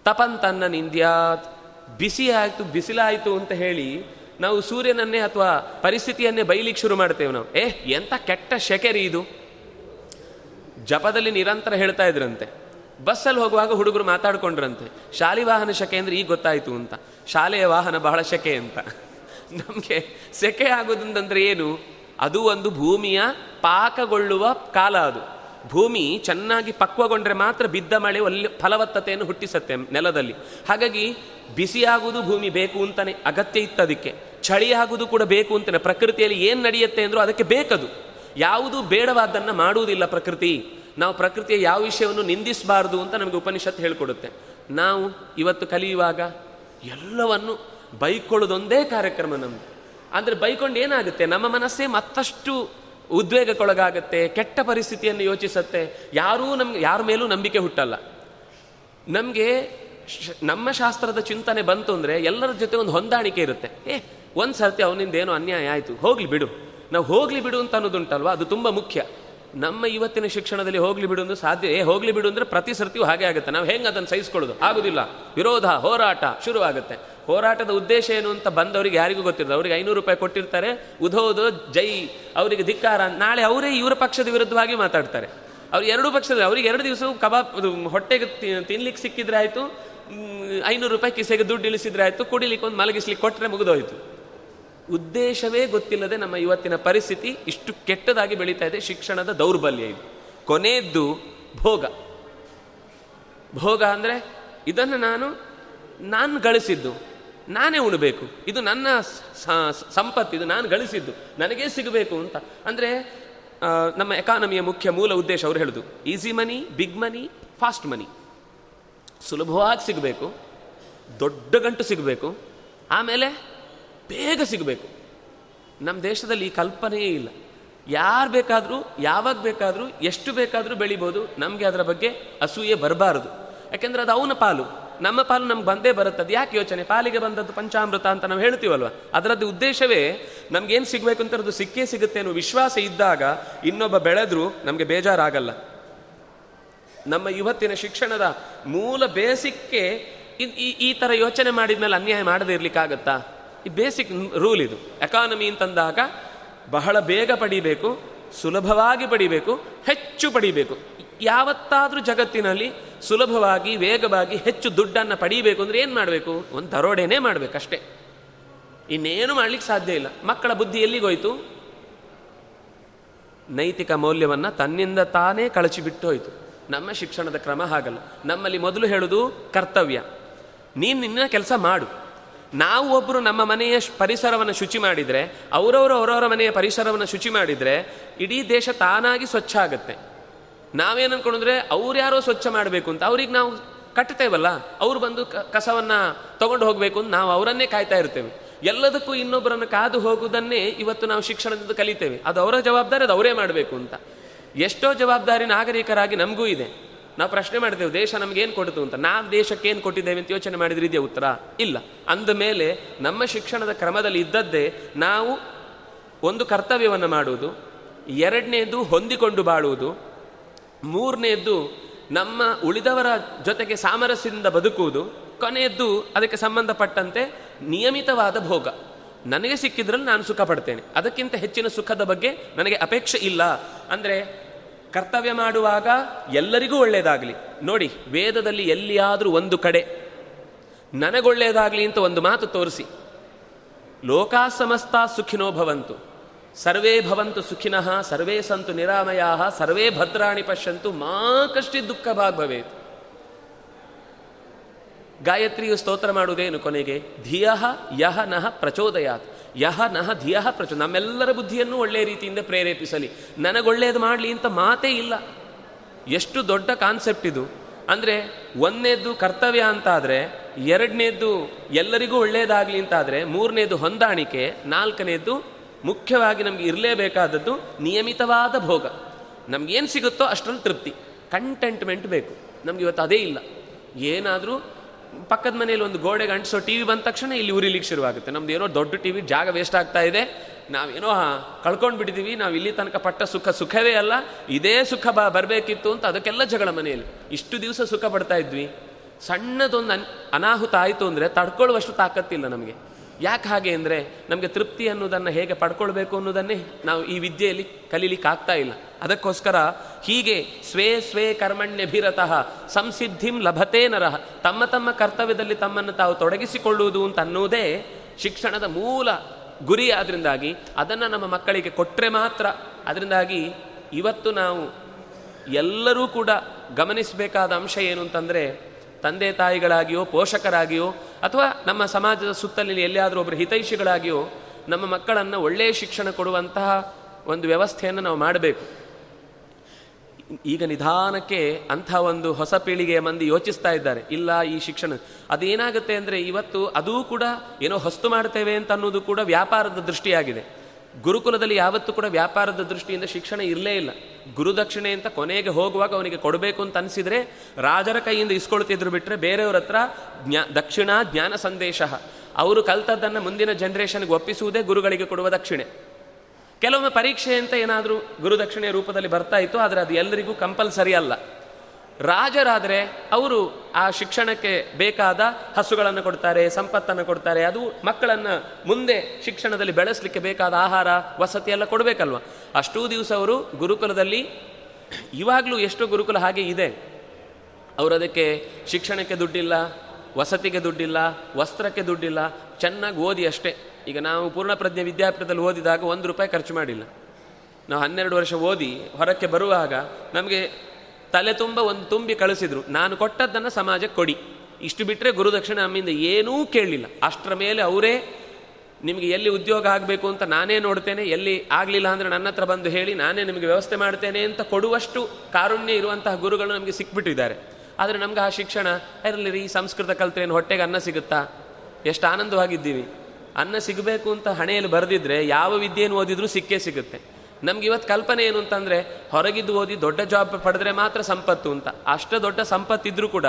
ತಪಂತನ್ನ ನಿಂದ್ಯಾತ್, ಬಿಸಿ ಆಯಿತು, ಬಿಸಿಲಾಯಿತು ಅಂತ ಹೇಳಿ ನಾವು ಸೂರ್ಯನನ್ನೇ ಅಥವಾ ಪರಿಸ್ಥಿತಿಯನ್ನೇ ಬೈಲಿಕ್ಕೆ ಶುರು ಮಾಡ್ತೇವೆ ನಾವು. ಏ ಎಂಥ ಕೆಟ್ಟ ಶೆಕೆರಿ ಇದು. ಜಪದಲ್ಲಿ ನಿರಂತರ ಹೇಳ್ತಾ ಇದ್ರಂತೆ. ಬಸ್ಸಲ್ಲಿ ಹೋಗುವಾಗ ಹುಡುಗರು ಮಾತಾಡ್ಕೊಂಡ್ರಂತೆ. ಶಾಲಿ ವಾಹನ ಶಕೆ ಅಂದ್ರೆ ಈಗ ಗೊತ್ತಾಯಿತು ಅಂತ. ಶಾಲೆಯ ವಾಹನ ಬಹಳ ಶಕೆ ಅಂತ. ನಮಗೆ ಸೆಕೆ ಆಗೋದಂದ್ರೆ ಏನು? ಅದು ಒಂದು ಭೂಮಿಯ ಪಾಕಗೊಳ್ಳುವ ಕಾಲ ಅದು. ಭೂಮಿ ಚೆನ್ನಾಗಿ ಪಕ್ವಗೊಂಡ್ರೆ ಮಾತ್ರ ಬಿದ್ದ ಮಳೆ ಒಳ್ಳೆ ಫಲವತ್ತತೆಯನ್ನು ಹುಟ್ಟಿಸುತ್ತೆ ನೆಲದಲ್ಲಿ. ಹಾಗಾಗಿ ಬಿಸಿಯಾಗುವುದು ಭೂಮಿ ಬೇಕು ಅಂತಾನೆ ಅಗತ್ಯ ಇತ್ತು ಅದಕ್ಕೆ. ಚಳಿ ಆಗುವುದು ಕೂಡ ಬೇಕು ಅಂತಾನೆ. ಪ್ರಕೃತಿಯಲ್ಲಿ ಏನು ನಡೆಯುತ್ತೆ ಅಂದರೂ ಅದಕ್ಕೆ ಬೇಕದು. ಯಾವುದು ಬೇಡವಾದ್ದನ್ನು ಮಾಡುವುದಿಲ್ಲ ಪ್ರಕೃತಿ. ನಾವು ಪ್ರಕೃತಿಯ ಯಾವ ವಿಷಯವನ್ನು ನಿಂದಿಸಬಾರದು ಅಂತ ನಮಗೆ ಉಪನಿಷತ್ ಹೇಳಿಕೊಡುತ್ತೆ. ನಾವು ಇವತ್ತು ಕಲಿಯುವಾಗ ಎಲ್ಲವನ್ನು ಬೈಕೊಳ್ಳೋದೊಂದೇ ಕಾರ್ಯಕ್ರಮ ನಮ್ಮದು ಅಂದರೆ ಬೈಕೊಂಡು ಏನಾಗುತ್ತೆ? ನಮ್ಮ ಮನಸ್ಸೇ ಮತ್ತಷ್ಟು ಉದ್ವೇಗಕ್ಕೊಳಗಾಗತ್ತೆ, ಕೆಟ್ಟ ಪರಿಸ್ಥಿತಿಯನ್ನು ಯೋಚಿಸುತ್ತೆ. ಯಾರೂ ನಮ್ಗೆ, ಯಾರ ಮೇಲೂ ನಂಬಿಕೆ ಹುಟ್ಟಲ್ಲ. ನಮಗೆ ನಮ್ಮ ಶಾಸ್ತ್ರದ ಚಿಂತನೆ ಬಂತು ಅಂದರೆ ಎಲ್ಲರ ಜೊತೆ ಒಂದು ಹೊಂದಾಣಿಕೆ ಇರುತ್ತೆ. ಏ ಒಂದು ಸರ್ತಿ ಅವನಿಂದ ಏನೋ ಅನ್ಯಾಯ ಆಯಿತು, ಹೋಗ್ಲಿ ಬಿಡು. ನಾವು ಹೋಗ್ಲಿ ಬಿಡು ಅಂತ ಅನ್ನೋದುಂಟಲ್ವಾ? ಅದು ತುಂಬ ಮುಖ್ಯ. ನಮ್ಮ ಇವತ್ತಿನ ಶಿಕ್ಷಣದಲ್ಲಿ ಹೋಗ್ಲಿ ಬಿಡು ಅಂದ್ರೆ ಸಾಧ್ಯ ಏ, ಹೋಗ್ಲಿ ಬಿಡು ಅಂದ್ರೆ ಪ್ರತಿ ಸರ್ತಿಯೂ ಹಾಗೆ ಆಗುತ್ತೆ. ನಾವು ಹೆಂಗೆ ಅದನ್ನು ಸಹಿಸ್ಕೊಳ್ಳೋದು? ಆಗುದಿಲ್ಲ. ವಿರೋಧ, ಹೋರಾಟ ಶುರುವಾಗುತ್ತೆ. ಹೋರಾಟದ ಉದ್ದೇಶ ಏನು ಅಂತ ಬಂದವರಿಗೆ ಯಾರಿಗೂ ಗೊತ್ತಿರೋದು ಅವರಿಗೆ ಐನೂರು ರೂಪಾಯಿ ಕೊಟ್ಟಿರ್ತಾರೆ. ಉದೋದು ಜೈ. ಅವರಿಗೆ ಧಿಕ್ಕಾರ ನಾಳೆ ಅವರೇ ಇವರ ಪಕ್ಷದ ವಿರುದ್ಧವಾಗಿ ಮಾತಾಡ್ತಾರೆ. ಅವ್ರು ಎರಡು ಪಕ್ಷದ ಅವ್ರಿಗೆ ಎರಡು ದಿವಸ ಕಬಾಬ್ ಹೊಟ್ಟೆಗೆ ತಿನ್ಲಿಕ್ಕೆ ಸಿಕ್ಕಿದ್ರೆ ಆಯಿತು. ಐನೂರು ರೂಪಾಯಿ ಕಿಸೆಗೆ ದುಡ್ಡು ಇಳಿಸಿದ್ರೆ ಆಯಿತು. ಕುಡಿಲಿಕ್ಕೆ ಒಂದು ಮಲಗಿಸ್ಲಿಕ್ಕೆ ಕೊಟ್ಟರೆ ಮುಗಿದೋಯ್ತು. ಉದ್ದೇಶವೇ ಗೊತ್ತಿಲ್ಲದೆ ನಮ್ಮ ಇವತ್ತಿನ ಪರಿಸ್ಥಿತಿ ಇಷ್ಟು ಕೆಟ್ಟದಾಗಿ ಬೆಳೀತಾ ಇದೆ, ಶಿಕ್ಷಣದ ದೌರ್ಬಲ್ಯ ಇದು. ಕೊನೆಯದ್ದು ಭೋಗ. ಭೋಗ ಅಂದರೆ ಇದನ್ನು ನಾನು ನಾನು ಗಳಿಸಿದ್ದು, ನಾನೇ ಉಣಬೇಕು. ಇದು ನನ್ನ ಸಂಪತ್ತು, ಇದು ನಾನು ಗಳಿಸಿದ್ದು, ನನಗೇ ಸಿಗಬೇಕು ಅಂತ. ಅಂದರೆ ನಮ್ಮ ಎಕಾನಮಿಯ ಮುಖ್ಯ ಮೂಲ ಉದ್ದೇಶ ಅವರು ಹೇಳುದು. Easy money big money fast money ಸುಲಭವಾಗಿ ಸಿಗಬೇಕು, ದೊಡ್ಡ ಗಂಟು ಸಿಗಬೇಕು. ಆಮೇಲೆ ಬೇಗ ಸಿಗಬೇಕು. ನಮ್ಮ ದೇಶದಲ್ಲಿ ಈ ಕಲ್ಪನೆಯೇ ಇಲ್ಲ. ಯಾರು ಬೇಕಾದರೂ, ಯಾವಾಗ ಬೇಕಾದರೂ, ಎಷ್ಟು ಬೇಕಾದರೂ ಬೆಳಿಬೋದು. ನಮಗೆ ಅದರ ಬಗ್ಗೆ ಅಸೂಯೆ ಬರಬಾರದು. ಯಾಕೆಂದರೆ ಅದು ಅವನ ಪಾಲು. ನಮ್ಮ ಪಾಲು ನಮ್ಗೆ ಬಂದೇ ಬರುತ್ತದೆ. ಯಾಕೆ ಯೋಚನೆ? ಪಾಲಿಗೆ ಬಂದದ್ದು ಪಂಚಾಮೃತ ಅಂತ ನಾವು ಹೇಳ್ತೀವಲ್ವ? ಅದರದ್ದು ಉದ್ದೇಶವೇ ನಮ್ಗೇನು ಸಿಗಬೇಕು ಅಂತ ಅದು ಸಿಕ್ಕೇ ಸಿಗುತ್ತೆ ಅನ್ನೋ ವಿಶ್ವಾಸ ಇದ್ದಾಗ ಇನ್ನೊಬ್ಬ ಬೆಳೆದ್ರೂ ನಮಗೆ ಬೇಜಾರಾಗಲ್ಲ. ನಮ್ಮ ಇವತ್ತಿನ ಶಿಕ್ಷಣದ ಮೂಲ ಬೇಸಿಕ್ಕೆ ಈ ಈ ಥರ ಯೋಚನೆ ಮಾಡಿದ ಮೇಲೆ ಅನ್ಯಾಯ ಮಾಡದೇ ಇರ್ಲಿಕ್ಕಾಗತ್ತಾ? ಈ ಬೇಸಿಕ್ ರೂಲ್ ಇದು. ಎಕಾನಮಿ ಅಂತಂದಾಗ ಬಹಳ ಬೇಗ ಪಡಿಬೇಕು, ಸುಲಭವಾಗಿ ಪಡಿಬೇಕು, ಹೆಚ್ಚು ಪಡಿಬೇಕು. ಯಾವತ್ತಾದರೂ ಜಗತ್ತಿನಲ್ಲಿ ಸುಲಭವಾಗಿ, ವೇಗವಾಗಿ ಹೆಚ್ಚು ದುಡ್ಡನ್ನು ಪಡೀಬೇಕು ಅಂದ್ರೆ ಏನು ಮಾಡಬೇಕು? ಒಂದು ದರೋಡೆನೇ ಮಾಡಬೇಕಷ್ಟೇ ಇನ್ನೇನು ಮಾಡಲಿಕ್ಕೆ ಸಾಧ್ಯ ಇಲ್ಲ. ಮಕ್ಕಳ ಬುದ್ಧಿ ಎಲ್ಲಿಗೋಯ್ತು? ನೈತಿಕ ಮೌಲ್ಯವನ್ನು ತನ್ನಿಂದ ತಾನೇ ಕಳಚಿಬಿಟ್ಟು ಹೋಯಿತು. ನಮ್ಮ ಶಿಕ್ಷಣದ ಕ್ರಮ ಹಾಗಲ್ಲ. ನಮ್ಮಲ್ಲಿ ಮೊದಲು ಹೇಳೋದು ಕರ್ತವ್ಯ. ನೀನು ನಿನ್ನ ಕೆಲಸ ಮಾಡು. ನಾವು ಒಬ್ಬರು ನಮ್ಮ ಮನೆಯ ಪರಿಸರವನ್ನು ಶುಚಿ ಮಾಡಿದರೆ, ಅವರವರು ಅವರವರ ಮನೆಯ ಪರಿಸರವನ್ನು ಶುಚಿ ಮಾಡಿದರೆ, ಇಡೀ ದೇಶ ತಾನಾಗಿ ಸ್ವಚ್ಛ ಆಗುತ್ತೆ. ನಾವೇನು ಅನ್ಕೊಂಡ್ರೆ, ಅವ್ರು ಯಾರೋ ಸ್ವಚ್ಛ ಮಾಡಬೇಕು ಅಂತ, ಅವ್ರಿಗೆ ನಾವು ಕಟ್ತೇವಲ್ಲ, ಅವ್ರು ಬಂದು ಕಸವನ್ನ ತಗೊಂಡು ಹೋಗಬೇಕು ಅಂತ ನಾವು ಅವರನ್ನೇ ಕಾಯ್ತಾ ಇರ್ತೇವೆ. ಎಲ್ಲದಕ್ಕೂ ಇನ್ನೊಬ್ಬರನ್ನು ಕಾದು ಹೋಗುವುದನ್ನೇ ಇವತ್ತು ನಾವು ಶಿಕ್ಷಣದಿಂದ ಕಲಿತೇವೆ. ಅದು ಅವರ ಜವಾಬ್ದಾರಿ, ಅದು ಅವರೇ ಮಾಡಬೇಕು ಅಂತ. ಎಷ್ಟೋ ಜವಾಬ್ದಾರಿ ನಾಗರಿಕರಾಗಿ ನಮಗೂ ಇದೆ. ನಾವು ಪ್ರಶ್ನೆ ಮಾಡಿದ್ದೇವೆ, ದೇಶ ನಮಗೇನು ಕೊಡ್ತು ಅಂತ. ನಾವು ದೇಶಕ್ಕೆ ಏನು ಕೊಟ್ಟಿದ್ದೇವೆ ಅಂತ ಯೋಚನೆ ಮಾಡಿದ್ರೆ ಇದೆಯಾ ಉತ್ತರ? ಇಲ್ಲ. ಅಂದ ಮೇಲೆ ನಮ್ಮ ಶಿಕ್ಷಣದ ಕ್ರಮದಲ್ಲಿ ಇದ್ದದ್ದೇ ನಾವು ಒಂದು ಕರ್ತವ್ಯವನ್ನು ಮಾಡುವುದು, ಎರಡನೇದು ಹೊಂದಿಕೊಂಡು ಬಾಳುವುದು ಮೂರನೇದ್ದು ನಮ್ಮ ಉಳಿದವರ ಜೊತೆಗೆ ಸಾಮರಸ್ಯದಿಂದ ಬದುಕುವುದು, ಕೊನೆಯದ್ದು ಅದಕ್ಕೆ ಸಂಬಂಧಪಟ್ಟಂತೆ ನಿಯಮಿತವಾದ ಭೋಗ. ನನಗೆ ಸಿಕ್ಕಿದ್ರಲ್ಲಿ ನಾನು ಸುಖ ಪಡ್ತೇನೆ ಅದಕ್ಕಿಂತ ಹೆಚ್ಚಿನ ಸುಖದ ಬಗ್ಗೆ ನನಗೆ ಅಪೇಕ್ಷೆ ಇಲ್ಲ. ಅಂದರೆ ಕರ್ತವ್ಯ ಮಾಡುವಾಗ ಎಲ್ಲರಿಗೂ ಒಳ್ಳೆಯದಾಗಲಿ ನೋಡಿ, ವೇದದಲ್ಲಿ ಎಲ್ಲಿಯಾದರೂ ಒಂದು ಕಡೆ ನನಗೊಳ್ಳೆಯದಾಗಲಿ ಅಂತ ಒಂದು ಮಾತು ತೋರಿಸಿ. ಲೋಕಾ ಸಮಸ್ತ ಸುಖಿನೋ ಭವಂತು. ಸರ್ವೇ ಭವಂತು ಸುಖಿನಃ, ಸರ್ವೇ ಸಂತು ನಿರಾಮಯಾ, ಸರ್ವೇ ಭದ್ರಾಣಿ ಪಶ್ಯಂತು, ಮಾ ಕಷ್ಟಿ ದುಃಖ ಭಾಗ್ ಭವೇತ್. ಗಾಯತ್ರಿಯು ಸ್ತೋತ್ರ ಮಾಡುವುದೇನು ಕೊನೆಗೆ? ಧಿಯಃ ಯಹ ನಹ ಪ್ರಚೋದಯಾತ್. ಯಹ ನಹ ಧಿಯಃ ಪ್ರಚು. ನಮ್ಮೆಲ್ಲರ ಬುದ್ಧಿಯನ್ನು ಒಳ್ಳೆಯ ರೀತಿಯಿಂದ ಪ್ರೇರೇಪಿಸಲಿ. ನನಗೊಳ್ಳೆಯದು ಮಾಡಲಿ ಅಂತ ಮಾತೇ ಇಲ್ಲ. ಎಷ್ಟು ದೊಡ್ಡ ಕಾನ್ಸೆಪ್ಟ್ ಇದು. ಅಂದರೆ ಒಂದನೇದ್ದು ಕರ್ತವ್ಯ ಅಂತಾದರೆ, ಎರಡನೇದ್ದು ಎಲ್ಲರಿಗೂ ಒಳ್ಳೆಯದಾಗಲಿ ಅಂತಾದರೆ ಮೂರನೇದು ಹೊಂದಾಣಿಕೆ, ನಾಲ್ಕನೇದ್ದು ಮುಖ್ಯವಾಗಿ ನಮಗೆ ಇರಲೇಬೇಕಾದದ್ದು ನಿಯಮಿತವಾದ ಭೋಗ. ನಮಗೇನು ಸಿಗುತ್ತೋ ಅಷ್ಟರಲ್ಲಿ ತೃಪ್ತಿ. ಕಂಟೆಂಟ್ಮೆಂಟ್ ಬೇಕು. ನಮ್ಗೆ ಇವತ್ತು ಅದೇ ಇಲ್ಲ. ಏನಾದರೂ ಪಕ್ಕದ ಮನೆಯಲ್ಲಿ ಒಂದು ಗೋಡೆಗೆ ಅಂಟಿಸೋ ಟಿ ವಿ ಬಂದ ತಕ್ಷಣ ಇಲ್ಲಿ ಉರಿಲಿಕ್ಕೆ ಶುರುವಾಗುತ್ತೆ. ನಮ್ದು ಏನೋ ದೊಡ್ಡ ಟಿ ವಿ ಜಾಗ ವೇಸ್ಟ್ ಆಗ್ತಾ ಇದೆ. ನಾವೇನೋ ಕಳ್ಕೊಂಡು ಬಿಟ್ಟಿದ್ದೀವಿ ನಾವು ಇಲ್ಲಿ ತನಕ ಪಟ್ಟ ಸುಖ ಸುಖವೇ ಅಲ್ಲ, ಇದೇ ಸುಖ ಬ, ಬರಬೇಕಿತ್ತು ಅಂತ ಅದಕ್ಕೆಲ್ಲ ಜಗಳ ಮನೆಯಲ್ಲಿ. ಇಷ್ಟು ದಿವಸ ಸುಖ ಪಡ್ತಾ ಇದ್ವಿ. ಸಣ್ಣದೊಂದು ಅನ್, ಅನಾಹುತ ಆಯಿತು ಅಂದರೆ ತಡ್ಕೊಳ್ಳುವಷ್ಟು ತಾಕತ್ತಿಲ್ಲ ನಮಗೆ. ಯಾಕೆ ಹಾಗೆ ಅಂದರೆ ನಮಗೆ ತೃಪ್ತಿ ಅನ್ನೋದನ್ನು ಹೇಗೆ ಪಡ್ಕೊಳ್ಬೇಕು ಅನ್ನೋದನ್ನೇ ನಾವು ಈ ವಿದ್ಯೆಯಲ್ಲಿ ಕಲೀಲಿಕ್ಕೆ ಆಗ್ತಾ ಇಲ್ಲ. ಅದಕ್ಕೋಸ್ಕರ ಹೀಗೆ ಸ್ವೇ ಸ್ವೇ ಕರ್ಮಣ್ಯಭಿರತಃ ಸಂಸಿದ್ಧಿಂ ಲಭತೆ ನರಹ ತಮ್ಮ ತಮ್ಮ ಕರ್ತವ್ಯದಲ್ಲಿ ತಮ್ಮನ್ನು ತಾವು ತೊಡಗಿಸಿಕೊಳ್ಳುವುದು ಅಂತ ಅನ್ನೋದೇ ಶಿಕ್ಷಣದ ಮೂಲ ಗುರಿ ಆದ್ರಿಂದಾಗಿ ಅದನ್ನು ನಮ್ಮ ಮಕ್ಕಳಿಗೆ ಕೊಟ್ಟರೆ ಮಾತ್ರ. ಅದರಿಂದಾಗಿ ಇವತ್ತು ನಾವು ಎಲ್ಲರೂ ಕೂಡ ಗಮನಿಸಬೇಕಾದ ಅಂಶ ಏನು ಅಂತಂದರೆ ತಂದೆ ತಾಯಿಗಳಾಗಿಯೋ, ಪೋಷಕರಾಗಿಯೋ, ಅಥವಾ ನಮ್ಮ ಸಮಾಜದ ಸುತ್ತಲಿನ ಎಲ್ಲಿಯಾದರೂ ಒಬ್ಬರು ಹಿತೈಷಿಗಳಾಗಿಯೋ, ನಮ್ಮ ಮಕ್ಕಳನ್ನು ಒಳ್ಳೆಯ ಶಿಕ್ಷಣ ಕೊಡುವಂತಹ ಒಂದು ವ್ಯವಸ್ಥೆಯನ್ನು ನಾವು ಮಾಡಬೇಕು. ಈಗ ನಿಧಾನಕ್ಕೆ ಅಂಥ ಒಂದು ಹೊಸ ಪೀಳಿಗೆಯ ಮಂದಿ ಯೋಚಿಸ್ತಾ ಇದ್ದಾರೆ. ಇಲ್ಲ, ಈ ಶಿಕ್ಷಣ. ಅದೇನಾಗುತ್ತೆ ಅಂದರೆ ಇವತ್ತು ಅದೂ ಕೂಡ ಏನೋ ಹೊಸ್ತು ಮಾಡ್ತೇವೆ ಅಂತ ಅನ್ನೋದು ಕೂಡ ವ್ಯಾಪಾರದ ದೃಷ್ಟಿಯಾಗಿದೆ. ಗುರುಕುಲದಲ್ಲಿ ಯಾವತ್ತೂ ಕೂಡ ವ್ಯಾಪಾರದ ದೃಷ್ಟಿಯಿಂದ ಶಿಕ್ಷಣ ಇರಲೇ ಇಲ್ಲ. ಗುರುದಕ್ಷಿಣೆ ಅಂತ ಕೊನೆಗೆ ಹೋಗುವಾಗ ಅವನಿಗೆ ಕೊಡಬೇಕು ಅಂತ ಅನಿಸಿದರೆ ರಾಜರ ಕೈಯಿಂದ ಇಸ್ಕೊಳ್ತಿದ್ರು ಬಿಟ್ಟರೆ ಬೇರೆಯವ್ರ ಹತ್ರ ಜ್ಞಾ, ದಕ್ಷಿಣ, ಜ್ಞಾನ ಸಂದೇಶ. ಅವರು ಕಲ್ತದ್ದನ್ನು ಮುಂದಿನ ಜನ್ರೇಷನ್ಗೆ ಒಪ್ಪಿಸುವುದೇ ಗುರುಗಳಿಗೆ ಕೊಡುವ ದಕ್ಷಿಣೆ. ಕೆಲವೊಮ್ಮೆ ಪರೀಕ್ಷೆ ಅಂತ ಏನಾದರೂ ಗುರುದಕ್ಷಿಣೆಯ ರೂಪದಲ್ಲಿ ಬರ್ತಾ ಇತ್ತು, ಆದರೆ ಅದು ಎಲ್ಲರಿಗೂ ಕಂಪಲ್ಸರಿ ಅಲ್ಲ. ರಾಜರಾದರೆ ಅವರು ಆ ಶಿಕ್ಷಣಕ್ಕೆ ಬೇಕಾದ ಹಸುಗಳನ್ನು ಕೊಡ್ತಾರೆ, ಸಂಪತ್ತನ್ನು ಕೊಡ್ತಾರೆ. ಅದು ಮಕ್ಕಳನ್ನು ಮುಂದೆ ಶಿಕ್ಷಣದಲ್ಲಿ ಬೆಳೆಸಲಿಕ್ಕೆ ಬೇಕಾದ ಆಹಾರ, ವಸತಿ ಎಲ್ಲ ಕೊಡಬೇಕಲ್ವ? ಅಷ್ಟೂ ದಿವಸ ಅವರು ಗುರುಕುಲದಲ್ಲಿ, ಇವಾಗಲೂ ಎಷ್ಟೋ ಗುರುಕುಲ ಹಾಗೆ ಇದೆ. ಅವರು ಅದಕ್ಕೆ ಶಿಕ್ಷಣಕ್ಕೆ ದುಡ್ಡಿಲ್ಲ, ವಸತಿಗೆ ದುಡ್ಡಿಲ್ಲ, ವಸ್ತ್ರಕ್ಕೆ ದುಡ್ಡಿಲ್ಲ, ಚೆನ್ನಾಗಿ ಓದಿ ಅಷ್ಟೇ. ಈಗ ನಾವು ಪೂರ್ಣಪ್ರಜ್ಞೆ ವಿದ್ಯಾಪೀಠದಲ್ಲಿ ಓದಿದಾಗ ಒಂದು ರೂಪಾಯಿ ಖರ್ಚು ಮಾಡಿಲ್ಲ. ನಾವು ಹನ್ನೆರಡು ವರ್ಷ ಓದಿ ಹೊರಕ್ಕೆ ಬರುವಾಗ ನಮಗೆ ತಲೆ ತುಂಬ ಒಂದು ತುಂಬಿ ಕಳಿಸಿದ್ರು. ನಾನು ಕೊಟ್ಟದ್ದನ್ನು ಸಮಾಜಕ್ಕೆ ಕೊಡಿ. ಇಷ್ಟು ಬಿಟ್ಟರೆ ಗುರುದಕ್ಷಿಣ ನಮ್ಮಿಂದ ಏನೂ ಕೇಳಲಿಲ್ಲ. ಅಷ್ಟರ ಮೇಲೆ ಅವರೇ ನಿಮಗೆ ಎಲ್ಲಿ ಉದ್ಯೋಗ ಆಗಬೇಕು ಅಂತ ನಾನೇ ನೋಡ್ತೇನೆ, ಎಲ್ಲಿ ಆಗಲಿಲ್ಲ ಅಂದರೆ ನನ್ನ ಹತ್ರ ಬಂದು ಹೇಳಿ ನಾನೇ ನಿಮಗೆ ವ್ಯವಸ್ಥೆ ಮಾಡ್ತೇನೆ ಅಂತ ಕೊಡುವಷ್ಟು ಕಾರುಣ್ಯ ಇರುವಂತಹ ಗುರುಗಳು ನಮಗೆ ಸಿಕ್ಬಿಟ್ಟಿದ್ದಾರೆ. ಆದರೆ ನಮ್ಗೆ ಆ ಶಿಕ್ಷಣ ಇರಲಿ ರೀ ಸಂಸ್ಕೃತ ಕಲ್ತ್ರೇನು ಹೊಟ್ಟೆಗೆ ಅನ್ನ ಸಿಗುತ್ತಾ? ಎಷ್ಟು ಆನಂದವಾಗಿದ್ದೀವಿ. ಅನ್ನ ಸಿಗಬೇಕು ಅಂತ ಹಣೆಯಲ್ಲಿ ಬರೆದಿದ್ರೆ ಯಾವ ವಿದ್ಯೆಯನ್ನು ಓದಿದ್ರೂ ಸಿಕ್ಕೇ ಸಿಗುತ್ತೆ. ನಮ್ಗೆ ಇವತ್ತು ಕಲ್ಪನೆ ಏನು ಅಂತಂದರೆ, ಹೊರಗಿದ್ದು ಓದಿ ದೊಡ್ಡ ಜಾಬ್ ಪಡೆದ್ರೆ ಮಾತ್ರ ಸಂಪತ್ತು ಅಂತ. ಅಷ್ಟು ದೊಡ್ಡ ಸಂಪತ್ತಿದ್ರೂ ಕೂಡ,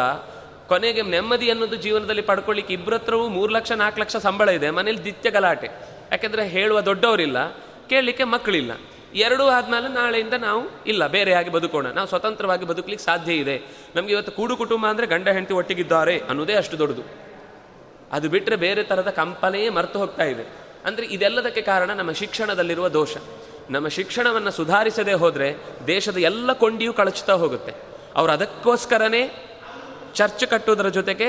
ಕೊನೆಗೆ ನೆಮ್ಮದಿ ಅನ್ನೋದು ಜೀವನದಲ್ಲಿ ಪಡ್ಕೊಳ್ಳಿಕ್ಕೆ ಇಬ್ಬರತ್ರವೂ ಮೂರು ಲಕ್ಷ, ನಾಲ್ಕು ಲಕ್ಷ ಸಂಬಳ ಇದೆ, ಮನೇಲಿ ದಿತ್ಯ ಗಲಾಟೆ. ಯಾಕೆಂದರೆ ಹೇಳುವ ದೊಡ್ಡವರಿಲ್ಲ, ಕೇಳಲಿಕ್ಕೆ ಮಕ್ಕಳಿಲ್ಲ ಎರಡೂ ಆದಮೇಲೆ ನಾಳೆಯಿಂದ ನಾವು ಇಲ್ಲ ಬೇರೆಯಾಗಿ ಬದುಕೋಣ. ನಾವು ಸ್ವತಂತ್ರವಾಗಿ ಬದುಕಲಿಕ್ಕೆ ಸಾಧ್ಯ ಇದೆ. ನಮಗೆ ಇವತ್ತು ಕೂಡು ಕುಟುಂಬ ಅಂದರೆ ಗಂಡ ಹೆಂಡತಿ ಒಟ್ಟಿಗಿದ್ದಾರೆ ಅನ್ನೋದೇ ಅಷ್ಟು ದೊಡ್ಡದು. ಅದು ಬಿಟ್ಟರೆ ಬೇರೆ ಥರದ ಕಂಪನೆಯೇ ಮರೆತು ಹೋಗ್ತಾ ಇದೆ. ಅಂದರೆ ಇದೆಲ್ಲದಕ್ಕೆ ಕಾರಣ ನಮ್ಮ ಶಿಕ್ಷಣದಲ್ಲಿರುವ ದೋಷ. ನಮ್ಮ ಶಿಕ್ಷಣವನ್ನು ಸುಧಾರಿಸದೇ ಹೋದರೆ ದೇಶದ ಎಲ್ಲ ಕೊಂಡಿಯೂ ಕಳಚುತ್ತಾ ಹೋಗುತ್ತೆ. ಅವರು ಅದಕ್ಕೋಸ್ಕರನೇ ಚರ್ಚ್ ಕಟ್ಟುವುದರ ಜೊತೆಗೆ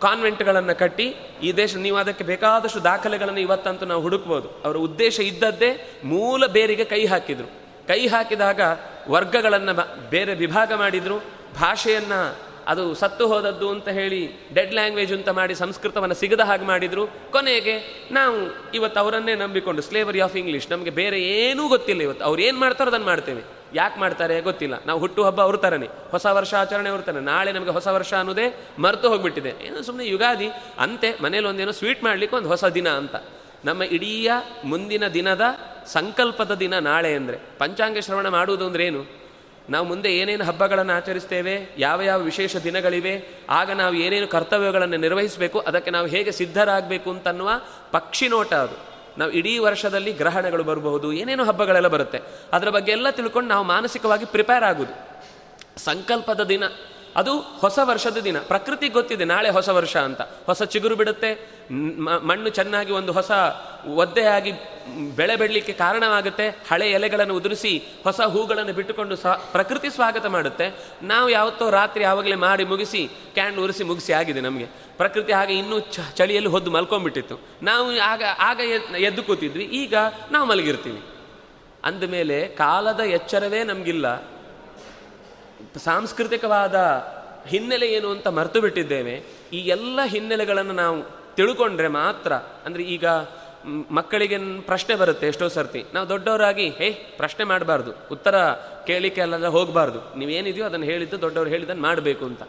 ಕಾನ್ವೆಂಟ್ಗಳನ್ನು ಕಟ್ಟಿ, ಈ ದೇಶ ನೀವು ಅದಕ್ಕೆ ಬೇಕಾದಷ್ಟು ದಾಖಲೆಗಳನ್ನು ಇವತ್ತಂತೂ ನಾವು ಹುಡುಕ್ಬೋದು. ಅವರ ಉದ್ದೇಶ ಇದ್ದದ್ದೇ ಮೂಲ ಬೇರಿಗೆ ಕೈ ಹಾಕಿದರು. ಕೈ ಹಾಕಿದಾಗ ವರ್ಗಗಳನ್ನು ಬೇರೆ ವಿಭಾಗ ಮಾಡಿದರು, ಭಾಷೆಯನ್ನು ಅದು ಸತ್ತು ಹೋದದ್ದು ಅಂತ ಹೇಳಿ ಡೆಡ್ ಲ್ಯಾಂಗ್ವೇಜ್ ಅಂತ ಮಾಡಿ ಸಂಸ್ಕೃತವನ್ನು ಸಿಗದ ಹಾಗೆ ಮಾಡಿದರು. ಕೊನೆಗೆ ನಾವು ಇವತ್ತು ಅವರನ್ನೇ ನಂಬಿಕೊಂಡು ಸ್ಲೇವರಿ ಆಫ್ ಇಂಗ್ಲೀಷ್ ನಮಗೆ ಬೇರೆ ಏನೂ ಗೊತ್ತಿಲ್ಲ ಇವತ್ತು. ಅವ್ರು ಏನು ಮಾಡ್ತಾರೋ ಅದನ್ನು ಮಾಡ್ತೇವೆ. ಯಾಕೆ ಮಾಡ್ತಾರೆ ಗೊತ್ತಿಲ್ಲ. ನಾವು ಹುಟ್ಟು ಹಬ್ಬ ಅವ್ರ ಥರನೇ ಹೊಸ ವರ್ಷ ಆಚರಣೆ ಅವ್ರ ಥರ ನಾಳೆ ನಮಗೆ ಹೊಸ ವರ್ಷ ಅನ್ನೋದೇ ಮರೆತು ಹೋಗ್ಬಿಟ್ಟಿದೆ. ಏನೋ ಸುಮ್ಮನೆ ಯುಗಾದಿ, ಅಂತೆ ಮನೇಲಿ ಒಂದೇನೋ ಸ್ವೀಟ್ ಮಾಡಲಿಕ್ಕೆ ಒಂದು ಹೊಸ ದಿನ ಅಂತ. ನಮ್ಮ ಇಡೀ ಮುಂದಿನ ದಿನದ ಸಂಕಲ್ಪದ ದಿನ ನಾಳೆ ಅಂದರೆ. ಪಂಚಾಂಗ ಶ್ರವಣ ಮಾಡುವುದು ಅಂದ್ರೆ ಏನು? ನಾವು ಮುಂದೆ ಏನೇನು ಹಬ್ಬಗಳನ್ನು ಆಚರಿಸ್ತೇವೆ, ಯಾವ ಯಾವ ವಿಶೇಷ ದಿನಗಳಿವೆ, ಆಗ ನಾವು ಏನೇನು ಕರ್ತವ್ಯಗಳನ್ನು ನಿರ್ವಹಿಸಬೇಕು, ಅದಕ್ಕೆ ನಾವು ಹೇಗೆ ಸಿದ್ಧರಾಗಬೇಕು ಅಂತನ್ನುವ ಪಕ್ಷಿ ನೋಟ ಅದು. ನಾವು ಇಡೀ ವರ್ಷದಲ್ಲಿ ಗ್ರಹಣಗಳು ಬರಬಹುದು, ಏನೇನು ಹಬ್ಬಗಳೆಲ್ಲ ಬರುತ್ತೆ. ಅದರ ಬಗ್ಗೆ ಎಲ್ಲ ತಿಳ್ಕೊಂಡು ನಾವು ಮಾನಸಿಕವಾಗಿ ಪ್ರಿಪೇರ್ ಆಗೋದು. ಸಂಕಲ್ಪದ ದಿನ. ಅದು ಹೊಸ ವರ್ಷದ ದಿನ. ಪ್ರಕೃತಿ ಗೊತ್ತಿದೆ, ನಾಳೆ ಹೊಸ ವರ್ಷ ಅಂತ. ಹೊಸ ಚಿಗುರು ಬಿಡುತ್ತೆ ಮಣ್ಣು ಚೆನ್ನಾಗಿ ಒಂದು ಹೊಸ ಒದ್ದೆಯಾಗಿ ಬೆಳೆ ಬೆಳಲಿಕ್ಕೆ ಕಾರಣವಾಗುತ್ತೆ, ಹಳೆ ಎಲೆಗಳನ್ನು ಉದುರಿಸಿ ಹೊಸ ಹೂಗಳನ್ನು ಬಿಟ್ಟುಕೊಂಡು ಸ್ವ ಪ್ರಕೃತಿ ಸ್ವಾಗತ ಮಾಡುತ್ತೆ. ನಾವು ಯಾವತ್ತೋ ರಾತ್ರಿ ಯಾವಾಗಲೇ ಮಾಡಿ ಮುಗಿಸಿ ಕ್ಯಾಂಡ್ ಉರಿಸಿ ಮುಗಿಸಿ ಆಗಿದೆ ನಮಗೆ. ಪ್ರಕೃತಿ ಹಾಗೆ ಇನ್ನೂ ಚಳಿಯಲ್ಲಿ ಹೊದ್ದು ಮಲ್ಕೊಂಡ್ಬಿಟ್ಟಿತ್ತು. ನಾವು ಆಗ ಆಗ ಎದ್ದು ಕೂತಿದ್ವಿ, ಈಗ ನಾವು ಮಲಗಿರ್ತೀವಿ. ಅಂದಮೇಲೆ ಕಾಲದ ಎಚ್ಚರವೇ ನಮಗಿಲ್ಲ. ಸಾಂಸ್ಕೃತಿಕವಾದ ಹಿನ್ನೆಲೆ ಏನು ಅಂತ ಮರೆತು ಬಿಟ್ಟಿದ್ದೇವೆ. ಈ ಎಲ್ಲ ಹಿನ್ನೆಲೆಗಳನ್ನು ನಾವು ತಿಳ್ಕೊಂಡ್ರೆ ಮಾತ್ರ, ಅಂದರೆ ಈಗ ಮಕ್ಕಳಿಗೆ ಪ್ರಶ್ನೆ ಬರುತ್ತೆ ಎಷ್ಟೋ ಸರ್ತಿ. ನಾವು ದೊಡ್ಡವರಾಗಿ, ಹೇ, ಪ್ರಶ್ನೆ ಮಾಡಬಾರ್ದು. ಉತ್ತರ ಕೇಳಿಕೆ ಅಲ್ಲ ಹೋಗಬಾರ್ದು. ನೀವೇನಿದೆಯೋ ಅದನ್ನು ಹೇಳಿದ್ದು ದೊಡ್ಡವರು ಹೇಳಿದ್ದನ್ನು ಮಾಡಬೇಕು ಅಂತ.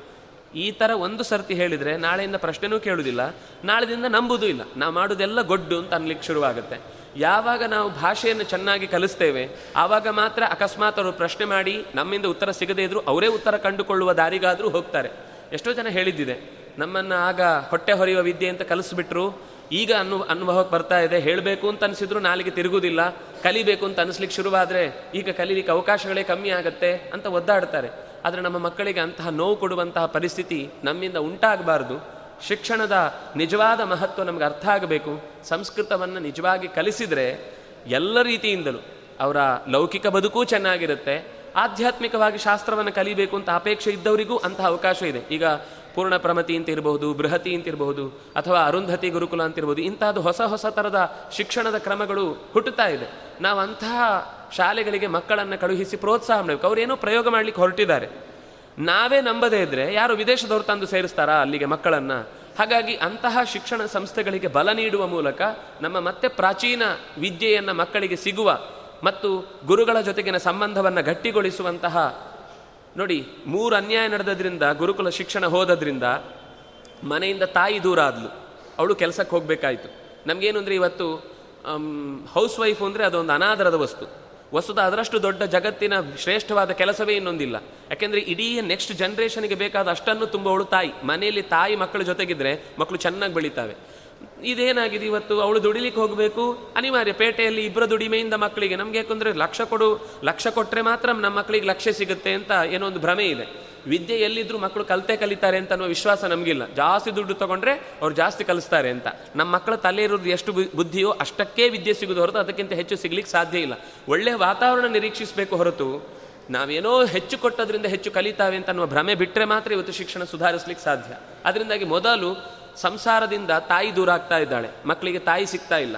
ಈ ಥರ ಒಂದು ಸರ್ತಿ ಹೇಳಿದರೆ ನಾಳೆಯಿಂದ ಪ್ರಶ್ನೆನೂ ಕೇಳುವುದಿಲ್ಲ ನಾಳೆದಿಂದ ನಂಬುದೂ ಇಲ್ಲ. ನಾವು ಮಾಡೋದೆಲ್ಲ ಗೊಡ್ಡು ಅಂತ ಅನ್ಲಿಕ್ಕೆ ಶುರುವಾಗುತ್ತೆ. ಯಾವಾಗ ನಾವು ಭಾಷೆಯನ್ನು ಚೆನ್ನಾಗಿ ಕಲಿಸ್ತೇವೆ, ಆವಾಗ ಮಾತ್ರ ಅಕಸ್ಮಾತ್ ಅವರು ಪ್ರಶ್ನೆ ಮಾಡಿ ನಮ್ಮಿಂದ ಉತ್ತರ ಸಿಗದೇ ಇದ್ರು ಅವರೇ ಉತ್ತರ ಕಂಡುಕೊಳ್ಳುವ ದಾರಿಗಾದರೂ ಹೋಗ್ತಾರೆ. ಎಷ್ಟೋ ಜನ ಹೇಳಿದ್ದಿದೆ, ನಮ್ಮನ್ನು ಆಗ ಹೊಟ್ಟೆ ಹೊರೆಯುವ ವಿದ್ಯೆ ಅಂತ ಕಲಿಸ್ಬಿಟ್ರು, ಈಗ ಅನು ಅನುಭವಕ್ಕೆ ಬರ್ತಾ ಇದೆ, ಹೇಳಬೇಕು ಅಂತ ಅನಿಸಿದ್ರು ನಾಲಿಗೆ ತಿರುಗುದಿಲ್ಲ, ಕಲಿಬೇಕು ಅಂತ ಅನಿಸ್ಲಿಕ್ಕೆ ಶುರುವಾದರೆ ಈಗ ಕಲೀಲಿಕ್ಕೆ ಅವಕಾಶಗಳೇ ಕಮ್ಮಿ ಆಗುತ್ತೆ ಅಂತ ಒದ್ದಾಡ್ತಾರೆ. ಆದರೆ ನಮ್ಮ ಮಕ್ಕಳಿಗೆ ಅಂತಹ ನೋವು ಕೊಡುವಂತಹ ಪರಿಸ್ಥಿತಿ ನಮ್ಮಿಂದ ಉಂಟಾಗಬಾರ್ದು. ಶಿಕ್ಷಣದ ನಿಜವಾದ ಮಹತ್ವ ನಮ್ಗೆ ಅರ್ಥ ಆಗಬೇಕು, ಸಂಸ್ಕೃತವನ್ನು ನಿಜವಾಗಿ ಕಲಿಸಿದರೆ ಎಲ್ಲ ರೀತಿಯಿಂದಲೂ ಅವರ ಲೌಕಿಕ ಬದುಕೂ ಚೆನ್ನಾಗಿರುತ್ತೆ, ಆಧ್ಯಾತ್ಮಿಕವಾಗಿ ಶಾಸ್ತ್ರವನ್ನು ಕಲಿಬೇಕು ಅಂತ ಅಪೇಕ್ಷೆ ಇದ್ದವರಿಗೂ ಅಂತಹ ಅವಕಾಶ ಇದೆ. ಈಗ ಪೂರ್ಣ ಪ್ರಮತಿ ಅಂತ ಇರಬಹುದು, ಬೃಹತಿ ಅಂತ ಇರಬಹುದು, ಅಥವಾ ಅರುಂಧತಿ ಗುರುಕುಲ ಅಂತ ಇರಬಹುದು ಇಂತಹದ್ದು ಹೊಸ ಹೊಸ ಥರದ ಶಿಕ್ಷಣದ ಕ್ರಮಗಳು ಹುಟ್ಟುತ್ತಾ ಇದೆ. ನಾವು ಅಂತಹ ಶಾಲೆಗಳಿಗೆ ಮಕ್ಕಳನ್ನು ಕಳುಹಿಸಿ ಪ್ರೋತ್ಸಾಹ ಮಾಡಬೇಕು. ಅವರೇನೋ ಪ್ರಯೋಗ ಮಾಡಲಿಕ್ಕೆ ಹೊರಟಿದ್ದಾರೆ. ನಾವೇ ನಂಬದೇ ಇದ್ರೆ ಯಾರು ವಿದೇಶದವ್ರು ತಂದು ಸೇರಿಸ್ತಾರಾ ಅಲ್ಲಿಗೆ ಮಕ್ಕಳನ್ನ? ಹಾಗಾಗಿ ಅಂತಹ ಶಿಕ್ಷಣ ಸಂಸ್ಥೆಗಳಿಗೆ ಬಲ ನೀಡುವ ಮೂಲಕ ನಮ್ಮ ಮತ್ತೆ ಪ್ರಾಚೀನ ವಿದ್ಯೆಯನ್ನು ಮಕ್ಕಳಿಗೆ ಸಿಗುವ ಮತ್ತು ಗುರುಗಳ ಜೊತೆಗಿನ ಸಂಬಂಧವನ್ನು ಗಟ್ಟಿಗೊಳಿಸುವಂತಹ ನೋಡಿ, ಮೂರು ಅನ್ಯಾಯ ನಡೆದ್ರಿಂದ ಗುರುಕುಲ ಶಿಕ್ಷಣ ಹೋದದ್ರಿಂದ ಮನೆಯಿಂದ ತಾಯಿ ದೂರ ಆದ್ಲು. ಅವಳು ಕೆಲಸಕ್ಕೆ ಹೋಗಬೇಕಾಯಿತು. ನಮಗೇನು ಅಂದರೆ ಇವತ್ತು ಹೌಸ್ ವೈಫ್ ಅಂದರೆ ಅದೊಂದು ಅನಾದರದ ವಸ್ತು. ವಸ್ತುತ ಅದರಷ್ಟು ದೊಡ್ಡ ಜಗತ್ತಿನ ಶ್ರೇಷ್ಠವಾದ ಕೆಲಸವೇ ಇನ್ನೊಂದಿಲ್ಲ. ಯಾಕೆಂದರೆ ಇಡೀ ನೆಕ್ಸ್ಟ್ ಜನ್ರೇಷನ್ಗೆ ಬೇಕಾದ ಅಷ್ಟನ್ನು ತುಂಬವಳು ತಾಯಿ. ಮನೆಯಲ್ಲಿ ತಾಯಿ ಮಕ್ಕಳ ಜೊತೆಗಿದ್ರೆ ಮಕ್ಕಳು ಚೆನ್ನಾಗಿ ಬೆಳೀತಾವೆ. ಇದೇನಾಗಿದೆ ಇವತ್ತು? ಅವಳು ದುಡಿಲಿಕ್ಕೆ ಹೋಗಬೇಕು. ಅನಿವಾರ್ಯ, ಪೇಟೆಯಲ್ಲಿ ಇಬ್ಬರ ದುಡಿಮೆಯಿಂದ ಮಕ್ಕಳಿಗೆ. ನಮ್ಗೆ ಯಾಕಂದ್ರೆ ಲಕ್ಷ ಕೊಡು, ಲಕ್ಷ ಕೊಟ್ಟರೆ ಮಾತ್ರ ನಮ್ಮ ಮಕ್ಕಳಿಗೆ ಲಕ್ಷ್ಯ ಸಿಗುತ್ತೆ ಅಂತ ಏನೋ ಒಂದು ಭ್ರಮೆ ಇದೆ. ವಿದ್ಯೆ ಎಲ್ಲಿದ್ರು ಮಕ್ಕಳು ಕಲಿತೆ ಕಲಿತಾರೆ ಅಂತ ಅನ್ನೋ ವಿಶ್ವಾಸ ನಮಗಿಲ್ಲ. ಜಾಸ್ತಿ ದುಡ್ಡು ತಗೊಂಡ್ರೆ ಅವ್ರು ಜಾಸ್ತಿ ಕಲಿಸ್ತಾರೆ ಅಂತ. ನಮ್ಮ ಮಕ್ಕಳ ತಲೆ ಇರೋದು ಎಷ್ಟು ಬುದ್ಧಿಯೋ ಅಷ್ಟಕ್ಕೇ ವಿದ್ಯೆ ಸಿಗೋದು ಹೊರತು ಅದಕ್ಕಿಂತ ಹೆಚ್ಚು ಸಿಗ್ಲಿಕ್ಕೆ ಸಾಧ್ಯ ಇಲ್ಲ. ಒಳ್ಳೆಯ ವಾತಾವರಣ ನಿರೀಕ್ಷಿಸಬೇಕು ಹೊರತು ನಾವೇನೋ ಹೆಚ್ಚು ಕೊಟ್ಟೋದ್ರಿಂದ ಹೆಚ್ಚು ಕಲಿತಾವೆ ಅಂತ ಅನ್ನುವ ಭ್ರಮೆ ಬಿಟ್ಟರೆ ಮಾತ್ರ ಇವತ್ತು ಶಿಕ್ಷಣ ಸುಧಾರಿಸ್ಲಿಕ್ಕೆ ಸಾಧ್ಯ. ಅದರಿಂದಾಗಿ ಮೊದಲು ಸಂಸಾರದಿಂದ ತಾಯಿ ದೂರ ಆಗ್ತಾ ಇದ್ದಾಳೆ. ಮಕ್ಕಳಿಗೆ ತಾಯಿ ಸಿಗ್ತಾ ಇಲ್ಲ.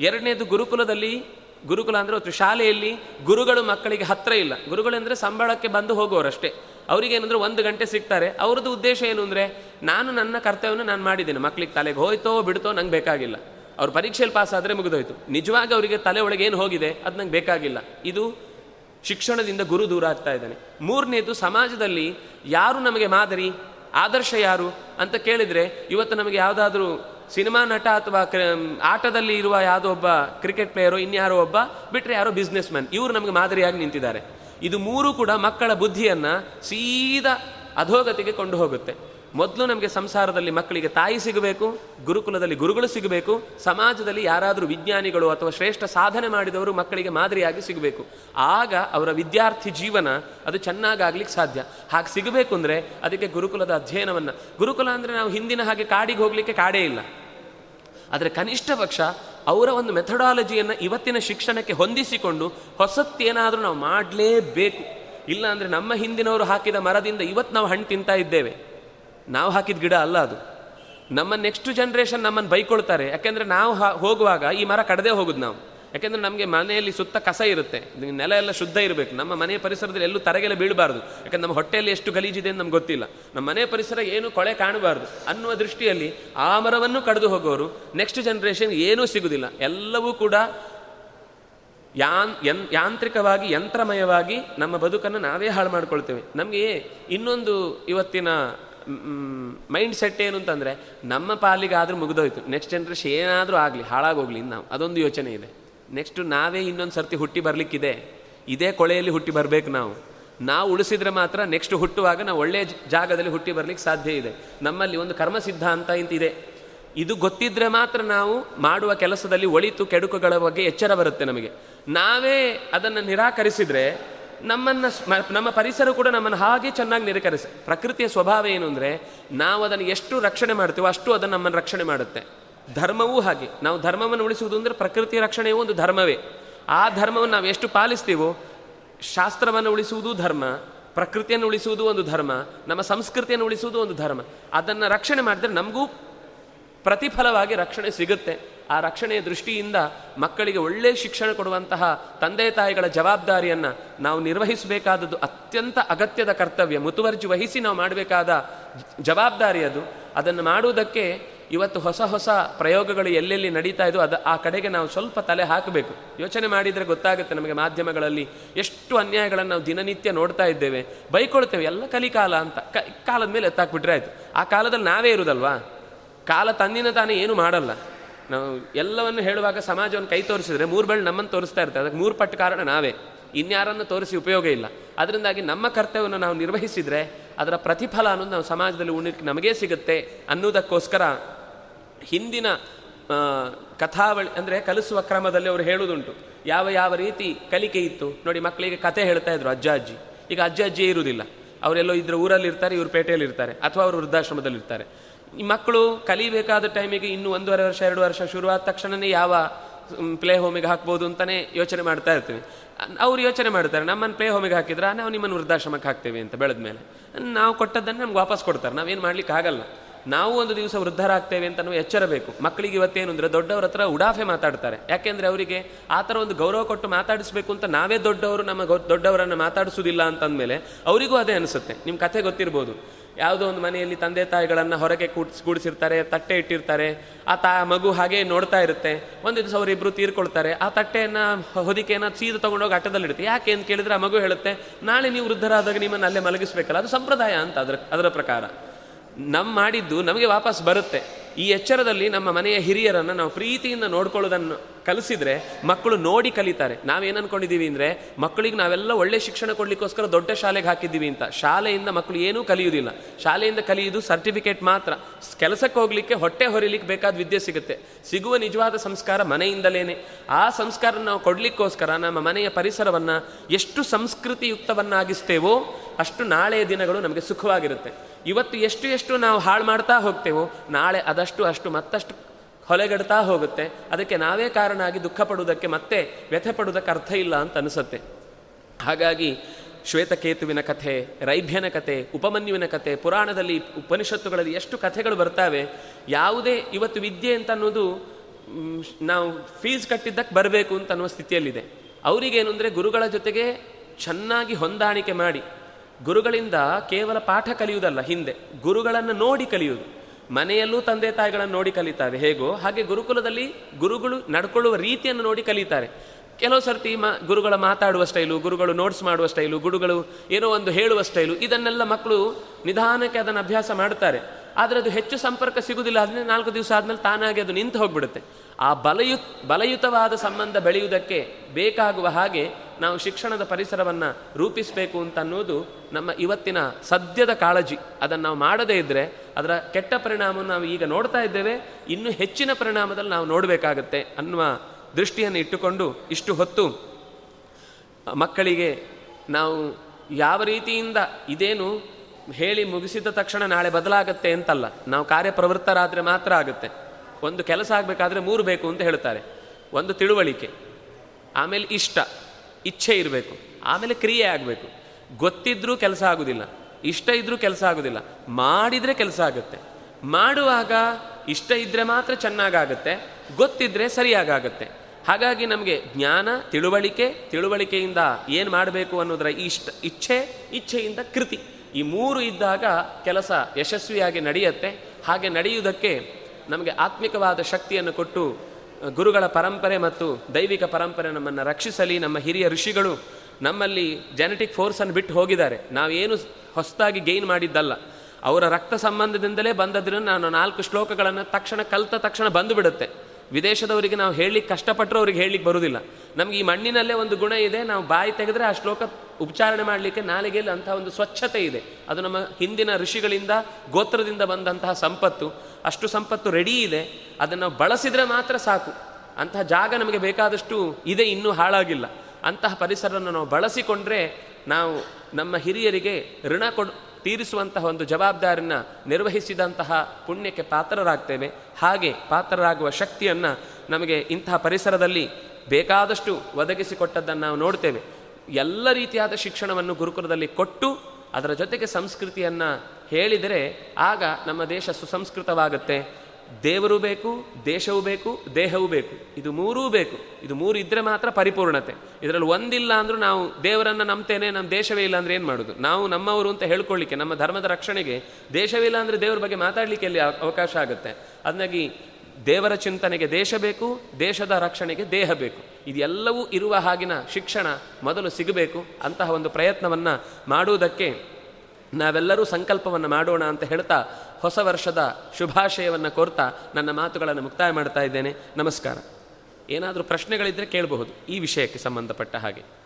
ಎರಡನೇದು ಗುರುಕುಲದಲ್ಲಿ, ಗುರುಕುಲ ಅಂದರೆ ಅವತ್ತು ಶಾಲೆಯಲ್ಲಿ ಗುರುಗಳು ಮಕ್ಕಳಿಗೆ ಹತ್ತಿರ ಇಲ್ಲ. ಗುರುಗಳಂದ್ರೆ ಸಂಬಳಕ್ಕೆ ಬಂದು ಹೋಗೋರಷ್ಟೇ ಏನಂದ್ರೆ ಒಂದು ಗಂಟೆ ಸಿಗ್ತಾರೆ. ಅವ್ರದ್ದು ಉದ್ದೇಶ ಏನು ಅಂದರೆ, ನಾನು ನನ್ನ ಕರ್ತವ್ಯನ ನಾನು ಮಾಡಿದ್ದೀನಿ. ಮಕ್ಕಳಿಗೆ ತಲೆಗೆ ಹೋಯ್ತೋ ಬಿಡ್ತೋ ನಂಗೆ ಬೇಕಾಗಿಲ್ಲ. ಅವ್ರ ಪರೀಕ್ಷೆಯಲ್ಲಿ ಪಾಸ್ ಆದರೆ ಮುಗಿದೋಯ್ತು. ನಿಜವಾಗಿ ಅವರಿಗೆ ತಲೆ ಒಳಗೆ ಏನು ಹೋಗಿದೆ, ಅದು ನಂಗೆ ಬೇಕಾಗಿಲ್ಲ. ಇದು ಶಿಕ್ಷಣದಿಂದ ಗುರು ದೂರ ಆಗ್ತಾ ಇದ್ದಾನೆ. ಮೂರನೇದು, ಸಮಾಜದಲ್ಲಿ ಯಾರು ನಮಗೆ ಮಾದರಿ, ಆದರ್ಶ ಯಾರು ಅಂತ ಕೇಳಿದರೆ, ಇವತ್ತು ನಮಗೆ ಯಾವುದಾದ್ರೂ ಸಿನಿಮಾ ನಟ ಅಥವಾ ಆಟದಲ್ಲಿ ಇರುವ ಯಾವುದೋ ಒಬ್ಬ ಕ್ರಿಕೆಟ್ ಪ್ಲೇಯರು, ಇನ್ಯಾರೋ ಒಬ್ಬ ಬಿಟ್ಟರೆ ಯಾರೋ ಬಿಸ್ನೆಸ್ ಮ್ಯಾನ್ ಇವರು ನಮಗೆ ಮಾದರಿಯಾಗಿ ನಿಂತಿದ್ದಾರೆ. ಇದು ಮೂರು ಕೂಡ ಮಕ್ಕಳ ಬುದ್ಧಿಯನ್ನು ಸೀದಾ ಅಧೋಗತಿಗೆ ಕೊಂಡು ಹೋಗುತ್ತೆ. ಮೊದಲು ನಮಗೆ ಸಂಸಾರದಲ್ಲಿ ಮಕ್ಕಳಿಗೆ ತಾಯಿ ಸಿಗಬೇಕು, ಗುರುಕುಲದಲ್ಲಿ ಗುರುಗಳು ಸಿಗಬೇಕು, ಸಮಾಜದಲ್ಲಿ ಯಾರಾದರೂ ವಿಜ್ಞಾನಿಗಳು ಅಥವಾ ಶ್ರೇಷ್ಠ ಸಾಧನೆ ಮಾಡಿದವರು ಮಕ್ಕಳಿಗೆ ಮಾದರಿಯಾಗಿ ಸಿಗಬೇಕು. ಆಗ ಅವರ ವಿದ್ಯಾರ್ಥಿ ಜೀವನ ಅದು ಚೆನ್ನಾಗಾಗ್ಲಿಕ್ಕೆ ಸಾಧ್ಯ. ಹಾಗೆ ಸಿಗಬೇಕು ಅಂದರೆ ಅದಕ್ಕೆ ಗುರುಕುಲದ ಅಧ್ಯಯನವನ್ನು. ಗುರುಕುಲ ಅಂದರೆ ನಾವು ಹಿಂದಿನ ಹಾಗೆ ಕಾಡಿಗೆ ಹೋಗಲಿಕ್ಕೆ ಕಾಡೇ ಇಲ್ಲ. ಆದರೆ ಕನಿಷ್ಠ ಪಕ್ಷ ಅವರ ಒಂದು ಮೆಥಡಾಲಜಿಯನ್ನು ಇವತ್ತಿನ ಶಿಕ್ಷಣಕ್ಕೆ ಹೊಂದಿಸಿಕೊಂಡು ಹೊಸತ್ತೇನಾದರೂ ನಾವು ಮಾಡಲೇಬೇಕು. ಇಲ್ಲ ಅಂದರೆ ನಮ್ಮ ಹಿಂದಿನವರು ಹಾಕಿದ ಮರದಿಂದ ಇವತ್ತು ನಾವು ಹಣ್ಣು ತಿಂತಾ ಇದ್ದೇವೆ. ನಾವು ಹಾಕಿದ ಗಿಡ ಅಲ್ಲ ಅದು. ನಮ್ಮ ನೆಕ್ಸ್ಟ್ ಜನ್ರೇಷನ್ ನಮ್ಮನ್ನು ಬೈಕೊಳ್ತಾರೆ. ಯಾಕೆಂದರೆ ನಾವು ಹೋಗುವಾಗ ಈ ಮರ ಕಡದೆ ಹೋಗುದು ನಾವು. ಯಾಕೆಂದ್ರೆ ನಮಗೆ ಮನೆಯಲ್ಲಿ ಸುತ್ತ ಕಸ ಇರುತ್ತೆ. ನೆಲ ಎಲ್ಲ ಶುದ್ಧ ಇರಬೇಕು. ನಮ್ಮ ಮನೆಯ ಪರಿಸರದಲ್ಲಿ ಎಲ್ಲೂ ತರಗೆಲ್ಲ ಬೀಳಬಾರ್ದು. ಯಾಕಂದ್ರೆ ನಮ್ಮ ಹೊಟ್ಟೆಯಲ್ಲಿ ಎಷ್ಟು ಗಲೀಜಿದೆ ಅಂತ ನಮ್ಗೆ ಗೊತ್ತಿಲ್ಲ. ನಮ್ಮ ಮನೆ ಪರಿಸರ ಏನು ಕೊಳೆ ಕಾಣಬಾರ್ದು. ಅನ್ನುವ ದೃಷ್ಟಿಯಲ್ಲಿ ಆ ಮರವನ್ನು ಕಡಿದು ಹೋಗೋರು ನೆಕ್ಸ್ಟ್ ಜನ್ರೇಷನ್ ಏನೂ ಸಿಗುವುದಿಲ್ಲ ಎಲ್ಲವೂ ಕೂಡ ಯಾನ್, ಯನ್, ಯಾಂತ್ರಿಕವಾಗಿ, ಯಂತ್ರಮಯವಾಗಿ ನಮ್ಮ ಬದುಕನ್ನು ನಾವೇ ಹಾಳು ಮಾಡ್ಕೊಳ್ತೇವೆ. ನಮಗೆ ಇನ್ನೊಂದು ಇವತ್ತಿನ ಮೈಂಡ್ ಸೆಟ್ ಏನು ಅಂತಂದರೆ ನಮ್ಮ ಪಾಲಿಗೆ ಆದರೂ ಮುಗಿದೋಯ್ತು. ನೆಕ್ಸ್ಟ್ ಜನ್ರೇಷನ್ ಏನಾದರೂ ಆಗಲಿ, ಹಾಳಾಗೋಗ್ಲಿ ನಾವು. ಅದೊಂದು ಯೋಚನೆ ಇದೆ. ನೆಕ್ಸ್ಟು ನಾವೇ ಇನ್ನೊಂದು ಸರ್ತಿ ಹುಟ್ಟಿ ಬರಲಿಕ್ಕಿದೆ. ಇದೇ ಕೊಳೆಯಲ್ಲಿ ಹುಟ್ಟಿ ಬರಬೇಕು ನಾವು. ನಾವು ಉಳಿಸಿದ್ರೆ ಮಾತ್ರ ನೆಕ್ಸ್ಟ್ ಹುಟ್ಟುವಾಗ ನಾವು ಒಳ್ಳೆಯ ಜಾಗದಲ್ಲಿ ಹುಟ್ಟಿ ಬರಲಿಕ್ಕೆ ಸಾಧ್ಯ ಇದೆ. ನಮ್ಮಲ್ಲಿ ಒಂದು ಕರ್ಮ ಸಿದ್ಧಾಂತ ಇಂತಿದೆ ಇದು. ಗೊತ್ತಿದ್ರೆ ಮಾತ್ರ ನಾವು ಮಾಡುವ ಕೆಲಸದಲ್ಲಿ ಒಳಿತು ಕೆಡುಕುಗಳ ಬಗ್ಗೆ ಎಚ್ಚರ ಬರುತ್ತೆ ನಮಗೆ. ನಾವೇ ಅದನ್ನು ನಿರಾಕರಿಸಿದ್ರೆ ನಮ್ಮನ್ನು ನಮ್ಮ ಪರಿಸರ ಕೂಡ ನಮ್ಮನ್ನು ಹಾಗೆ ಚೆನ್ನಾಗಿ ನಿರಾಕರಿಸ, ಪ್ರಕೃತಿಯ ಸ್ವಭಾವ ಏನು ಅಂದರೆ ನಾವು ಅದನ್ನು ಎಷ್ಟು ರಕ್ಷಣೆ ಮಾಡ್ತೀವೋ ಅಷ್ಟು ಅದನ್ನು ನಮ್ಮನ್ನು ರಕ್ಷಣೆ ಮಾಡುತ್ತೆ. ಧರ್ಮವೂ ಹಾಗೆ. ನಾವು ಧರ್ಮವನ್ನು ಉಳಿಸುವುದು ಅಂದರೆ ಪ್ರಕೃತಿ ರಕ್ಷಣೆಯೂ ಒಂದು ಧರ್ಮವೇ. ಆ ಧರ್ಮವನ್ನು ನಾವು ಎಷ್ಟು ಪಾಲಿಸ್ತೀವೋ, ಶಾಸ್ತ್ರವನ್ನು ಉಳಿಸುವುದು ಧರ್ಮ, ಪ್ರಕೃತಿಯನ್ನು ಉಳಿಸುವುದು ಒಂದು ಧರ್ಮ, ನಮ್ಮ ಸಂಸ್ಕೃತಿಯನ್ನು ಉಳಿಸುವುದು ಒಂದು ಧರ್ಮ. ಅದನ್ನು ರಕ್ಷಣೆ ಮಾಡಿದ್ರೆ ನಮಗೂ ಪ್ರತಿಫಲವಾಗಿ ರಕ್ಷಣೆ ಸಿಗುತ್ತೆ. ಆ ರಕ್ಷಣೆಯ ದೃಷ್ಟಿಯಿಂದ ಮಕ್ಕಳಿಗೆ ಒಳ್ಳೆಯ ಶಿಕ್ಷಣ ಕೊಡುವಂತಹ ತಂದೆ ತಾಯಿಗಳ ಜವಾಬ್ದಾರಿಯನ್ನು ನಾವು ನಿರ್ವಹಿಸಬೇಕಾದದ್ದು ಅತ್ಯಂತ ಅಗತ್ಯದ ಕರ್ತವ್ಯ. ಮುತುವರ್ಜಿ ವಹಿಸಿ ನಾವು ಮಾಡಬೇಕಾದ ಜವಾಬ್ದಾರಿ ಅದು. ಅದನ್ನು ಮಾಡುವುದಕ್ಕೆ ಇವತ್ತು ಹೊಸ ಹೊಸ ಪ್ರಯೋಗಗಳು ಎಲ್ಲೆಲ್ಲಿ ನಡೀತಾ ಇದೋ ಅದು ಆ ಕಡೆಗೆ ನಾವು ಸ್ವಲ್ಪ ತಲೆ ಹಾಕಬೇಕು. ಯೋಚನೆ ಮಾಡಿದರೆ ಗೊತ್ತಾಗುತ್ತೆ ನಮಗೆ ಮಾಧ್ಯಮಗಳಲ್ಲಿ ಎಷ್ಟು ಅನ್ಯಾಯಗಳನ್ನು ನಾವು ದಿನನಿತ್ಯ ನೋಡ್ತಾ ಇದ್ದೇವೆ. ಬೈಕೊಳ್ತೇವೆ, ಎಲ್ಲ ಕಲಿಕಾಲ ಅಂತ. ಕಾಲದ ಮೇಲೆ ಎತ್ತಾಕ್ಬಿಟ್ರೆ ಆಯಿತು. ಆ ಕಾಲದಲ್ಲಿ ನಾವೇ ಇರುವುದಲ್ವಾ ಕಾಲ ತನ್ನಿನ ತಾನೇ ಏನು ಮಾಡಲ್ಲ. ನಾವು ಎಲ್ಲವನ್ನು ಹೇಳುವಾಗ ಸಮಾಜವನ್ನು ಕೈ ತೋರಿಸಿದ್ರೆ ಮೂರು ನಮ್ಮನ್ನು ತೋರಿಸ್ತಾ ಇರ್ತದೆ ಅದಕ್ಕೆ ಮೂರು ಪಟ್ಟು ಕಾರಣ ನಾವೇ. ಇನ್ಯಾರನ್ನು ತೋರಿಸಿ ಉಪಯೋಗ ಇಲ್ಲ. ಅದರಿಂದಾಗಿ ನಮ್ಮ ಕರ್ತವ್ಯವನ್ನು ನಾವು ನಿರ್ವಹಿಸಿದರೆ ಅದರ ಪ್ರತಿಫಲ ಅನ್ನೋದು ನಾವು ಸಮಾಜದಲ್ಲಿ ಉಣ್ಣಕ್ಕೆ ನಮಗೇ ಸಿಗುತ್ತೆ ಅನ್ನೋದಕ್ಕೋಸ್ಕರ ಹಿಂದಿನ ಕಥಾವಳಿ, ಅಂದರೆ ಕಲಿಸುವ ಕ್ರಮದಲ್ಲಿ ಅವರು ಹೇಳುವುದುಂಟು. ಯಾವ ಯಾವ ರೀತಿ ಕಲಿಕೆ ಇತ್ತು? ನೋಡಿ, ಮಕ್ಕಳಿಗೆ ಕತೆ ಹೇಳ್ತಾ ಇದ್ರು ಅಜ್ಜ ಅಜ್ಜಿ ಈಗ ಅಜ್ಜ ಅಜ್ಜಿ ಇರುವುದಿಲ್ಲ ಅವರೆಲ್ಲೋ ಇದ್ರ ಊರಲ್ಲಿ ಇರ್ತಾರೆ ಇವರು ಪೇಟೆಯಲ್ಲಿ ಇರ್ತಾರೆ ಅಥವಾ ಅವರು ವೃದ್ಧಾಶ್ರಮದಲ್ಲಿ ಇರ್ತಾರೆ ಈ ಮಕ್ಕಳು ಕಲಿಬೇಕಾದ ಟೈಮಿಗೆ ಇನ್ನೂ ಒಂದೂವರೆ ವರ್ಷ, ಎರಡು ವರ್ಷ ಶುರುವಾದ ತಕ್ಷಣವೇ ಯಾವ ಪ್ಲೇ ಹೋಮಿಗೆ ಹಾಕ್ಬೋದು ಅಂತಲೇ ಯೋಚನೆ ಮಾಡ್ತಾ ಇರ್ತೀವಿ. ಅವ್ರು ಯೋಚನೆ ಮಾಡ್ತಾರೆ, ನಮ್ಮನ್ನು ಪ್ಲೇ ಹೋಮಿಗೆ ಹಾಕಿದ್ರೆ ನಾವು ನಿಮ್ಮನ್ನು ವೃದ್ಧಾಶ್ರಮಕ್ಕೆ ಹಾಕ್ತೇವೆ ಅಂತ ಬೆಳೆದ ಮೇಲೆ ನಾವು ಕೊಟ್ಟದ್ದನ್ನು ನಮ್ಗೆ ವಾಪಸ್ ಕೊಡ್ತಾರೆ. ನಾವೇನು ಮಾಡ್ಲಿಕ್ಕೆ ಆಗಲ್ಲ ನಾವು ಒಂದು ದಿವಸ ವೃದ್ಧರಾಗ್ತೇವೆ ಅಂತ ನಾವು ಎಚ್ಚರ ಬೇಕು. ಮಕ್ಕಳಿಗೆ ಇವತ್ತೇನು ಅಂದರೆ ದೊಡ್ಡವ್ರ ಹತ್ರ ಉಡಾಫೆ ಮಾತಾಡ್ತಾರೆ. ಯಾಕೆಂದರೆ ಅವರಿಗೆ ಆ ಥರ ಒಂದು ಗೌರವ ಕೊಟ್ಟು ಮಾತಾಡಿಸ್ಬೇಕು ಅಂತ ನಾವೇ ದೊಡ್ಡವರು, ನಮ್ಮ ದೊಡ್ಡವರನ್ನು ಮಾತಾಡಿಸೋದಿಲ್ಲ ಅಂತಂದಮೇಲೆ ಅವರಿಗೂ ಅದೇ ಅನಿಸುತ್ತೆ. ನಿಮ್ಮ ಕಥೆ ಗೊತ್ತಿರ್ಬೋದು. ಯಾವುದೋ ಒಂದು ಮನೆಯಲ್ಲಿ ತಂದೆ ತಾಯಿಗಳನ್ನು ಹೊರಗೆ ಕೂಡ್ಸ್ ಕೂಡಿಸಿರ್ತಾರೆ ತಟ್ಟೆ ಇಟ್ಟಿರ್ತಾರೆ. ಆ ತಾ, ಮಗು ಹಾಗೆ ನೋಡ್ತಾ ಇರುತ್ತೆ. ಒಂದು ದಿವಸ ಅವರಿಬ್ಬರು ತೀರ್ಕೊಳ್ತಾರೆ. ಆ ತಟ್ಟೆಯನ್ನು ಹೊದಿಕೆಯನ್ನು ಸೀದ ತೊಗೊಂಡೋಗಿ ಅಟ್ಟದಲ್ಲಿಡುತ್ತೆ ಯಾಕೆ ಅಂತ ಕೇಳಿದ್ರೆ ಆ ಮಗು ಹೇಳುತ್ತೆ, ನಾಳೆ ನೀವು ವೃದ್ಧರಾದಾಗ ನಿಮ್ಮನ್ನು ಅಲ್ಲೇ ಮಲಗಿಸ್ಬೇಕಲ್ಲ, ಅದು ಸಂಪ್ರದಾಯ ಅಂತ ಅದರ ಅದರ ಪ್ರಕಾರ. ನಮ್ಮ ಮಾಡಿದ್ದು ನಮಗೆ ವಾಪಸ್ ಬರುತ್ತೆ. ಈ ಎಚ್ಚರದಲ್ಲಿ ನಮ್ಮ ಮನೆಯ ಹಿರಿಯರನ್ನು ನಾವು ಪ್ರೀತಿಯಿಂದ ನೋಡ್ಕೊಳ್ಳೋದನ್ನು ಕಲಿಸಿದ್ರೆ ಮಕ್ಕಳು ನೋಡಿ ಕಲಿತಾರೆ. ನಾವೇನು ಅನ್ಕೊಂಡಿದ್ದೀವಿ ಅಂದರೆ ಮಕ್ಕಳಿಗೆ ನಾವೆಲ್ಲ ಒಳ್ಳೆ ಶಿಕ್ಷಣ ಕೊಡಲಿಕ್ಕೋಸ್ಕರ ದೊಡ್ಡ ಶಾಲೆಗೆ ಹಾಕಿದ್ದೀವಿ ಅಂತ. ಶಾಲೆಯಿಂದ ಮಕ್ಕಳು ಏನೂ ಕಲಿಯುವುದಿಲ್ಲ. ಶಾಲೆಯಿಂದ ಕಲಿಯುವುದು ಸರ್ಟಿಫಿಕೇಟ್ ಮಾತ್ರ. ಕೆಲಸಕ್ಕೆ ಹೋಗಲಿಕ್ಕೆ ಹೊಟ್ಟೆ ಹೊರಿಲಿಕ್ಕೆ ಬೇಕಾದ ವಿದ್ಯೆ ಸಿಗುತ್ತೆ. ಸಿಗುವ ನಿಜವಾದ ಸಂಸ್ಕಾರ ಮನೆಯಿಂದಲೇನೆ. ಆ ಸಂಸ್ಕಾರ ನಾವು ಕೊಡಲಿಕ್ಕೋಸ್ಕರ ನಮ್ಮ ಮನೆಯ ಪರಿಸರವನ್ನು ಎಷ್ಟು ಸಂಸ್ಕೃತಿಯುಕ್ತವನ್ನಾಗಿಸ್ತೇವೋ ಅಷ್ಟು ನಾಳೆಯ ದಿನಗಳು ನಮಗೆ ಸುಖವಾಗಿರುತ್ತೆ. ಇವತ್ತು ಎಷ್ಟು ಎಷ್ಟು ನಾವು ಹಾಳು ಮಾಡ್ತಾ ಹೋಗ್ತೇವೋ, ನಾಳೆ ಅದಷ್ಟು ಅಷ್ಟು ಮತ್ತಷ್ಟು ಹೊಲೆಗಡ್ತಾ ಹೋಗುತ್ತೆ. ಅದಕ್ಕೆ ನಾವೇ ಕಾರಣ ಆಗಿ ದುಃಖ ಪಡುವುದಕ್ಕೆ ಮತ್ತೆ ವ್ಯಥೆ ಪಡುವುದಕ್ಕೆ ಅರ್ಥ ಇಲ್ಲ ಅಂತ ಅನಿಸುತ್ತೆ. ಹಾಗಾಗಿ ಶ್ವೇತಕೇತುವಿನ ಕಥೆ, ರೈಭ್ಯನ ಕಥೆ, ಉಪಮನ್ಯುವಿನ ಕಥೆ, ಪುರಾಣದಲ್ಲಿ ಉಪನಿಷತ್ತುಗಳಲ್ಲಿ ಎಷ್ಟು ಕಥೆಗಳು ಬರ್ತಾವೆ, ಯಾವುದೇ ಇವತ್ತು ವಿದ್ಯೆ ಅಂತ ಅನ್ನೋದು ನಾವು ಫೀಸ್ ಕಟ್ಟಿದ್ದಕ್ಕೆ ಬರಬೇಕು ಅಂತ ಅನ್ನುವ ಸ್ಥಿತಿಯಲ್ಲಿದೆ. ಅವರಿಗೇನು ಅಂದರೆ ಗುರುಗಳ ಜೊತೆಗೆ ಚೆನ್ನಾಗಿ ಹೊಂದಾಣಿಕೆ ಮಾಡಿ. ಗುರುಗಳಿಂದ ಕೇವಲ ಪಾಠ ಕಲಿಯುವುದಲ್ಲ, ಹಿಂದೆ. ಗುರುಗಳನ್ನು ನೋಡಿ ಕಲಿಯುವುದು. ಮನೆಯಲ್ಲೂ ತಂದೆ ತಾಯಿಗಳನ್ನು ನೋಡಿ ಕಲಿತಾರೆ, ಹೇಗೋ? ಹಾಗೆ ಗುರುಕುಲದಲ್ಲಿ ಗುರುಗಳು ನಡ್ಕೊಳ್ಳುವ ರೀತಿಯನ್ನು ನೋಡಿ ಕಲಿತಾರೆ. ಕೆಲವು ಸರ್ತಿ ಮ, ಗುರುಗಳ ಮಾತಾಡುವ ಸ್ಟೈಲು, ಗುರುಗಳು ನೋಟ್ಸ್ ಮಾಡುವ ಸ್ಟೈಲು, ಗುರುಗಳು ಏನೋ ಒಂದು ಹೇಳುವ ಸ್ಟೈಲು, ಇದನ್ನೆಲ್ಲ ಮಕ್ಕಳು ನಿಧಾನಕ್ಕೆ ಅದನ್ನು ಅಭ್ಯಾಸ ಮಾಡ್ತಾರೆ ಆದರೆ ಅದು ಹೆಚ್ಚು ಸಂಪರ್ಕ ಸಿಗುವುದಿಲ್ಲ ಅದನ್ನೇ ನಾಲ್ಕು ದಿವಸ ಆದಮೇಲೆ ತಾನಾಗಿ ಅದು ನಿಂತು ಹೋಗ್ಬಿಡುತ್ತೆ. ಆ ಬಲಯುತ್ ಬಲಯುತವಾದ ಸಂಬಂಧ ಬೆಳೆಯುವುದಕ್ಕೆ ಬೇಕಾಗುವ ಹಾಗೆ ನಾವು ಶಿಕ್ಷಣದ ಪರಿಸರವನ್ನು ರೂಪಿಸಬೇಕು ಅಂತ ಅನ್ನೋದು ನಮ್ಮ ಇವತ್ತಿನ ಸದ್ಯದ ಕಾಳಜಿ. ಅದನ್ನು ನಾವು ಮಾಡದೇ ಇದ್ದರೆ ಅದರ ಕೆಟ್ಟ ಪರಿಣಾಮವನ್ನು ನಾವು ಈಗ ನೋಡ್ತಾ ಇದ್ದೇವೆ. ಇನ್ನೂ ಹೆಚ್ಚಿನ ಪರಿಣಾಮದಲ್ಲಿ ನಾವು ನೋಡಬೇಕಾಗತ್ತೆ ಅನ್ನುವ ದೃಷ್ಟಿಯನ್ನು ಇಟ್ಟುಕೊಂಡು ಇಷ್ಟು ಹೊತ್ತು ಮಕ್ಕಳಿಗೆ ನಾವು ಯಾವ ರೀತಿಯಿಂದ ಇದೇನು ಹೇಳಿ ಮುಗಿಸಿದ ತಕ್ಷಣ ನಾಳೆ ಬದಲಾಗುತ್ತೆ ಅಂತಲ್ಲ. ನಾವು ಕಾರ್ಯಪ್ರವೃತ್ತರಾದರೆ ಮಾತ್ರ ಆಗುತ್ತೆ. ಒಂದು ಕೆಲಸ ಆಗಬೇಕಾದ್ರೆ ಮೂರು ಬೇಕು ಅಂತ ಹೇಳ್ತಾರೆ. ಒಂದು ತಿಳುವಳಿಕೆ, ಆಮೇಲೆ ಇಷ್ಟ, ಇಚ್ಛೆ ಇರಬೇಕು. ಆಮೇಲೆ ಕ್ರಿಯೆ ಆಗಬೇಕು. ಗೊತ್ತಿದ್ರೂ ಕೆಲಸ ಆಗೋದಿಲ್ಲ, ಇಷ್ಟ ಇದ್ರೂ ಕೆಲಸ ಆಗೋದಿಲ್ಲ. ಮಾಡಿದರೆ ಕೆಲಸ ಆಗುತ್ತೆ. ಮಾಡುವಾಗ ಇಷ್ಟ ಇದ್ದರೆ ಮಾತ್ರ ಚೆನ್ನಾಗಾಗುತ್ತೆ, ಗೊತ್ತಿದ್ರೆ ಸರಿಯಾಗುತ್ತೆ ಹಾಗಾಗಿ ನಮಗೆ ಜ್ಞಾನ, ತಿಳುವಳಿಕೆ, ತಿಳುವಳಿಕೆಯಿಂದ ಏನು ಮಾಡಬೇಕು ಅನ್ನೋದರ ಇಷ್ಟ, ಇಚ್ಛೆ, ಇಚ್ಛೆಯಿಂದ ಕೃತಿ. ಈ ಮೂರು ಇದ್ದಾಗ ಕೆಲಸ ಯಶಸ್ವಿಯಾಗಿ ನಡೆಯುತ್ತೆ. ಹಾಗೆ ನಡೆಯುವುದಕ್ಕೆ ನಮಗೆ ಆತ್ಮಿಕವಾದ ಶಕ್ತಿಯನ್ನು ಕೊಟ್ಟು, ಗುರುಗಳ ಪರಂಪರೆ ಮತ್ತು ದೈವಿಕ ಪರಂಪರೆ ನಮ್ಮನ್ನು ರಕ್ಷಿಸಲಿ. ನಮ್ಮ ಹಿರಿಯ ಋಷಿಗಳು ನಮ್ಮಲ್ಲಿ ಜೆನೆಟಿಕ್ ಫೋರ್ಸನ್ನು ಬಿಟ್ಟು ಹೋಗಿದ್ದಾರೆ. ನಾವೇನು ಹೊಸದಾಗಿ ಗೈನ್ ಮಾಡಿದ್ದಲ್ಲ. ಅವರ ರಕ್ತ ಸಂಬಂಧದಿಂದಲೇ ಬಂದದ್ರೂ ನಾನು ನಾಲ್ಕು ಶ್ಲೋಕಗಳನ್ನು ತಕ್ಷಣ ಕಲಿತ ತಕ್ಷಣ ಬಂದುಬಿಡುತ್ತೆ. ವಿದೇಶದವರಿಗೆ ನಾವು ಹೇಳಲಿಕ್ಕೆ ಕಷ್ಟಪಟ್ಟರು ಅವ್ರಿಗೆ ಹೇಳಲಿಕ್ಕೆ ಬರುವುದಿಲ್ಲ. ನಮಗೆ ಈ ಮಣ್ಣಿನಲ್ಲೇ ಒಂದು ಗುಣ ಇದೆ. ನಾವು ಬಾಯಿ ತೆಗೆದ್ರೆ ಆ ಶ್ಲೋಕ ಉಪಚಾರಣೆ ಮಾಡಲಿಕ್ಕೆ ನಾಲಿಗೆಯಲ್ಲಿ ಅಂತಹ ಒಂದು ಸ್ವಚ್ಛತೆ ಇದೆ. ಅದು ನಮ್ಮ ಹಿಂದಿನ ಋಷಿಗಳಿಂದ, ಗೋತ್ರದಿಂದ ಬಂದಂತಹ ಸಂಪತ್ತು. ಅಷ್ಟು ಸಂಪತ್ತು ರೆಡಿ ಇದೆ. ಅದನ್ನು ಬಳಸಿದರೆ ಮಾತ್ರ ಸಾಕು. ಅಂತಹ ಜಾಗ ನಮಗೆ ಬೇಕಾದಷ್ಟು ಇದೆ, ಇನ್ನೂ ಹಾಳಾಗಿಲ್ಲ. ಅಂತಹ ಪರಿಸರವನ್ನು ನಾವು ಬಳಸಿಕೊಂಡ್ರೆ ನಾವು ನಮ್ಮ ಹಿರಿಯರಿಗೆ ಋಣ ಕೊಡ್ ತೀರಿಸುವಂತಹ ಒಂದು ಜವಾಬ್ದಾರಿನ ನಿರ್ವಹಿಸಿದಂತಹ ಪುಣ್ಯಕ್ಕೆ ಪಾತ್ರರಾಗ್ತೇವೆ. ಹಾಗೆ ಪಾತ್ರರಾಗುವ ಶಕ್ತಿಯನ್ನು ನಮಗೆ ಇಂತಹ ಪರಿಸರದಲ್ಲಿ ಬೇಕಾದಷ್ಟು ಒದಗಿಸಿಕೊಟ್ಟದ್ದನ್ನು ನಾವು ನೋಡ್ತೇವೆ. ಎಲ್ಲ ರೀತಿಯಾದ ಶಿಕ್ಷಣವನ್ನು ಗುರುಕುಲದಲ್ಲಿ ಕೊಟ್ಟು ಅದರ ಜೊತೆಗೆ ಸಂಸ್ಕೃತಿಯನ್ನು ಹೇಳಿದರೆ ಆಗ ನಮ್ಮ ದೇಶ ಸುಸಂಸ್ಕೃತವಾಗುತ್ತೆ. ದೇವರು ಬೇಕು, ದೇಶವೂ ಬೇಕು, ದೇಹವೂ ಬೇಕು. ಇದು ಮೂರೂ ಬೇಕು. ಇದು ಮೂರು ಇದ್ದರೆ ಮಾತ್ರ ಪರಿಪೂರ್ಣತೆ. ಇದರಲ್ಲಿ ಒಂದಿಲ್ಲ ಅಂದರೂ ನಾವು ದೇವರನ್ನು ನಂಬ್ತೇನೆ ನಮ್ಮ ದೇಶವೇ ಇಲ್ಲ ಅಂದರೆ ಏನು ಮಾಡೋದು? ನಾವು ನಮ್ಮವರು ಅಂತ ಹೇಳ್ಕೊಳ್ಳಿಕ್ಕೆ ನಮ್ಮ ಧರ್ಮದ ರಕ್ಷಣೆಗೆ ದೇಶವೇ ಇಲ್ಲ ಅಂದರೆ ದೇವರ ಬಗ್ಗೆ ಮಾತಾಡಲಿಕ್ಕೆ ಎಲ್ಲಿ ಅವಕಾಶ ಆಗುತ್ತೆ? ಅದನ್ನಾಗಿ ದೇವರ ಚಿಂತನೆಗೆ ದೇಶ ಬೇಕು, ದೇಶದ ರಕ್ಷಣೆಗೆ ದೇಹ ಬೇಕು. ಇದೆಲ್ಲವೂ ಇರುವ ಹಾಗಿನ ಶಿಕ್ಷಣ ಮೊದಲು ಸಿಗಬೇಕು ಅಂತಹ ಒಂದು ಪ್ರಯತ್ನವನ್ನು ಮಾಡುವುದಕ್ಕೆ ನಾವೆಲ್ಲರೂ ಸಂಕಲ್ಪವನ್ನು ಮಾಡೋಣ ಅಂತ ಹೇಳ್ತಾ ಹೊಸ ವರ್ಷದ ಶುಭಾಶಯವನ್ನು ಕೋರ್ತಾ ನನ್ನ ಮಾತುಗಳನ್ನು ಮುಕ್ತಾಯ ಮಾಡ್ತಾ ಇದ್ದೇನೆ. ನಮಸ್ಕಾರ. ಏನಾದರೂ ಪ್ರಶ್ನೆಗಳಿದ್ದರೆ ಕೇಳಬಹುದು ಈ ವಿಷಯಕ್ಕೆ ಸಂಬಂಧಪಟ್ಟ ಹಾಗೆ.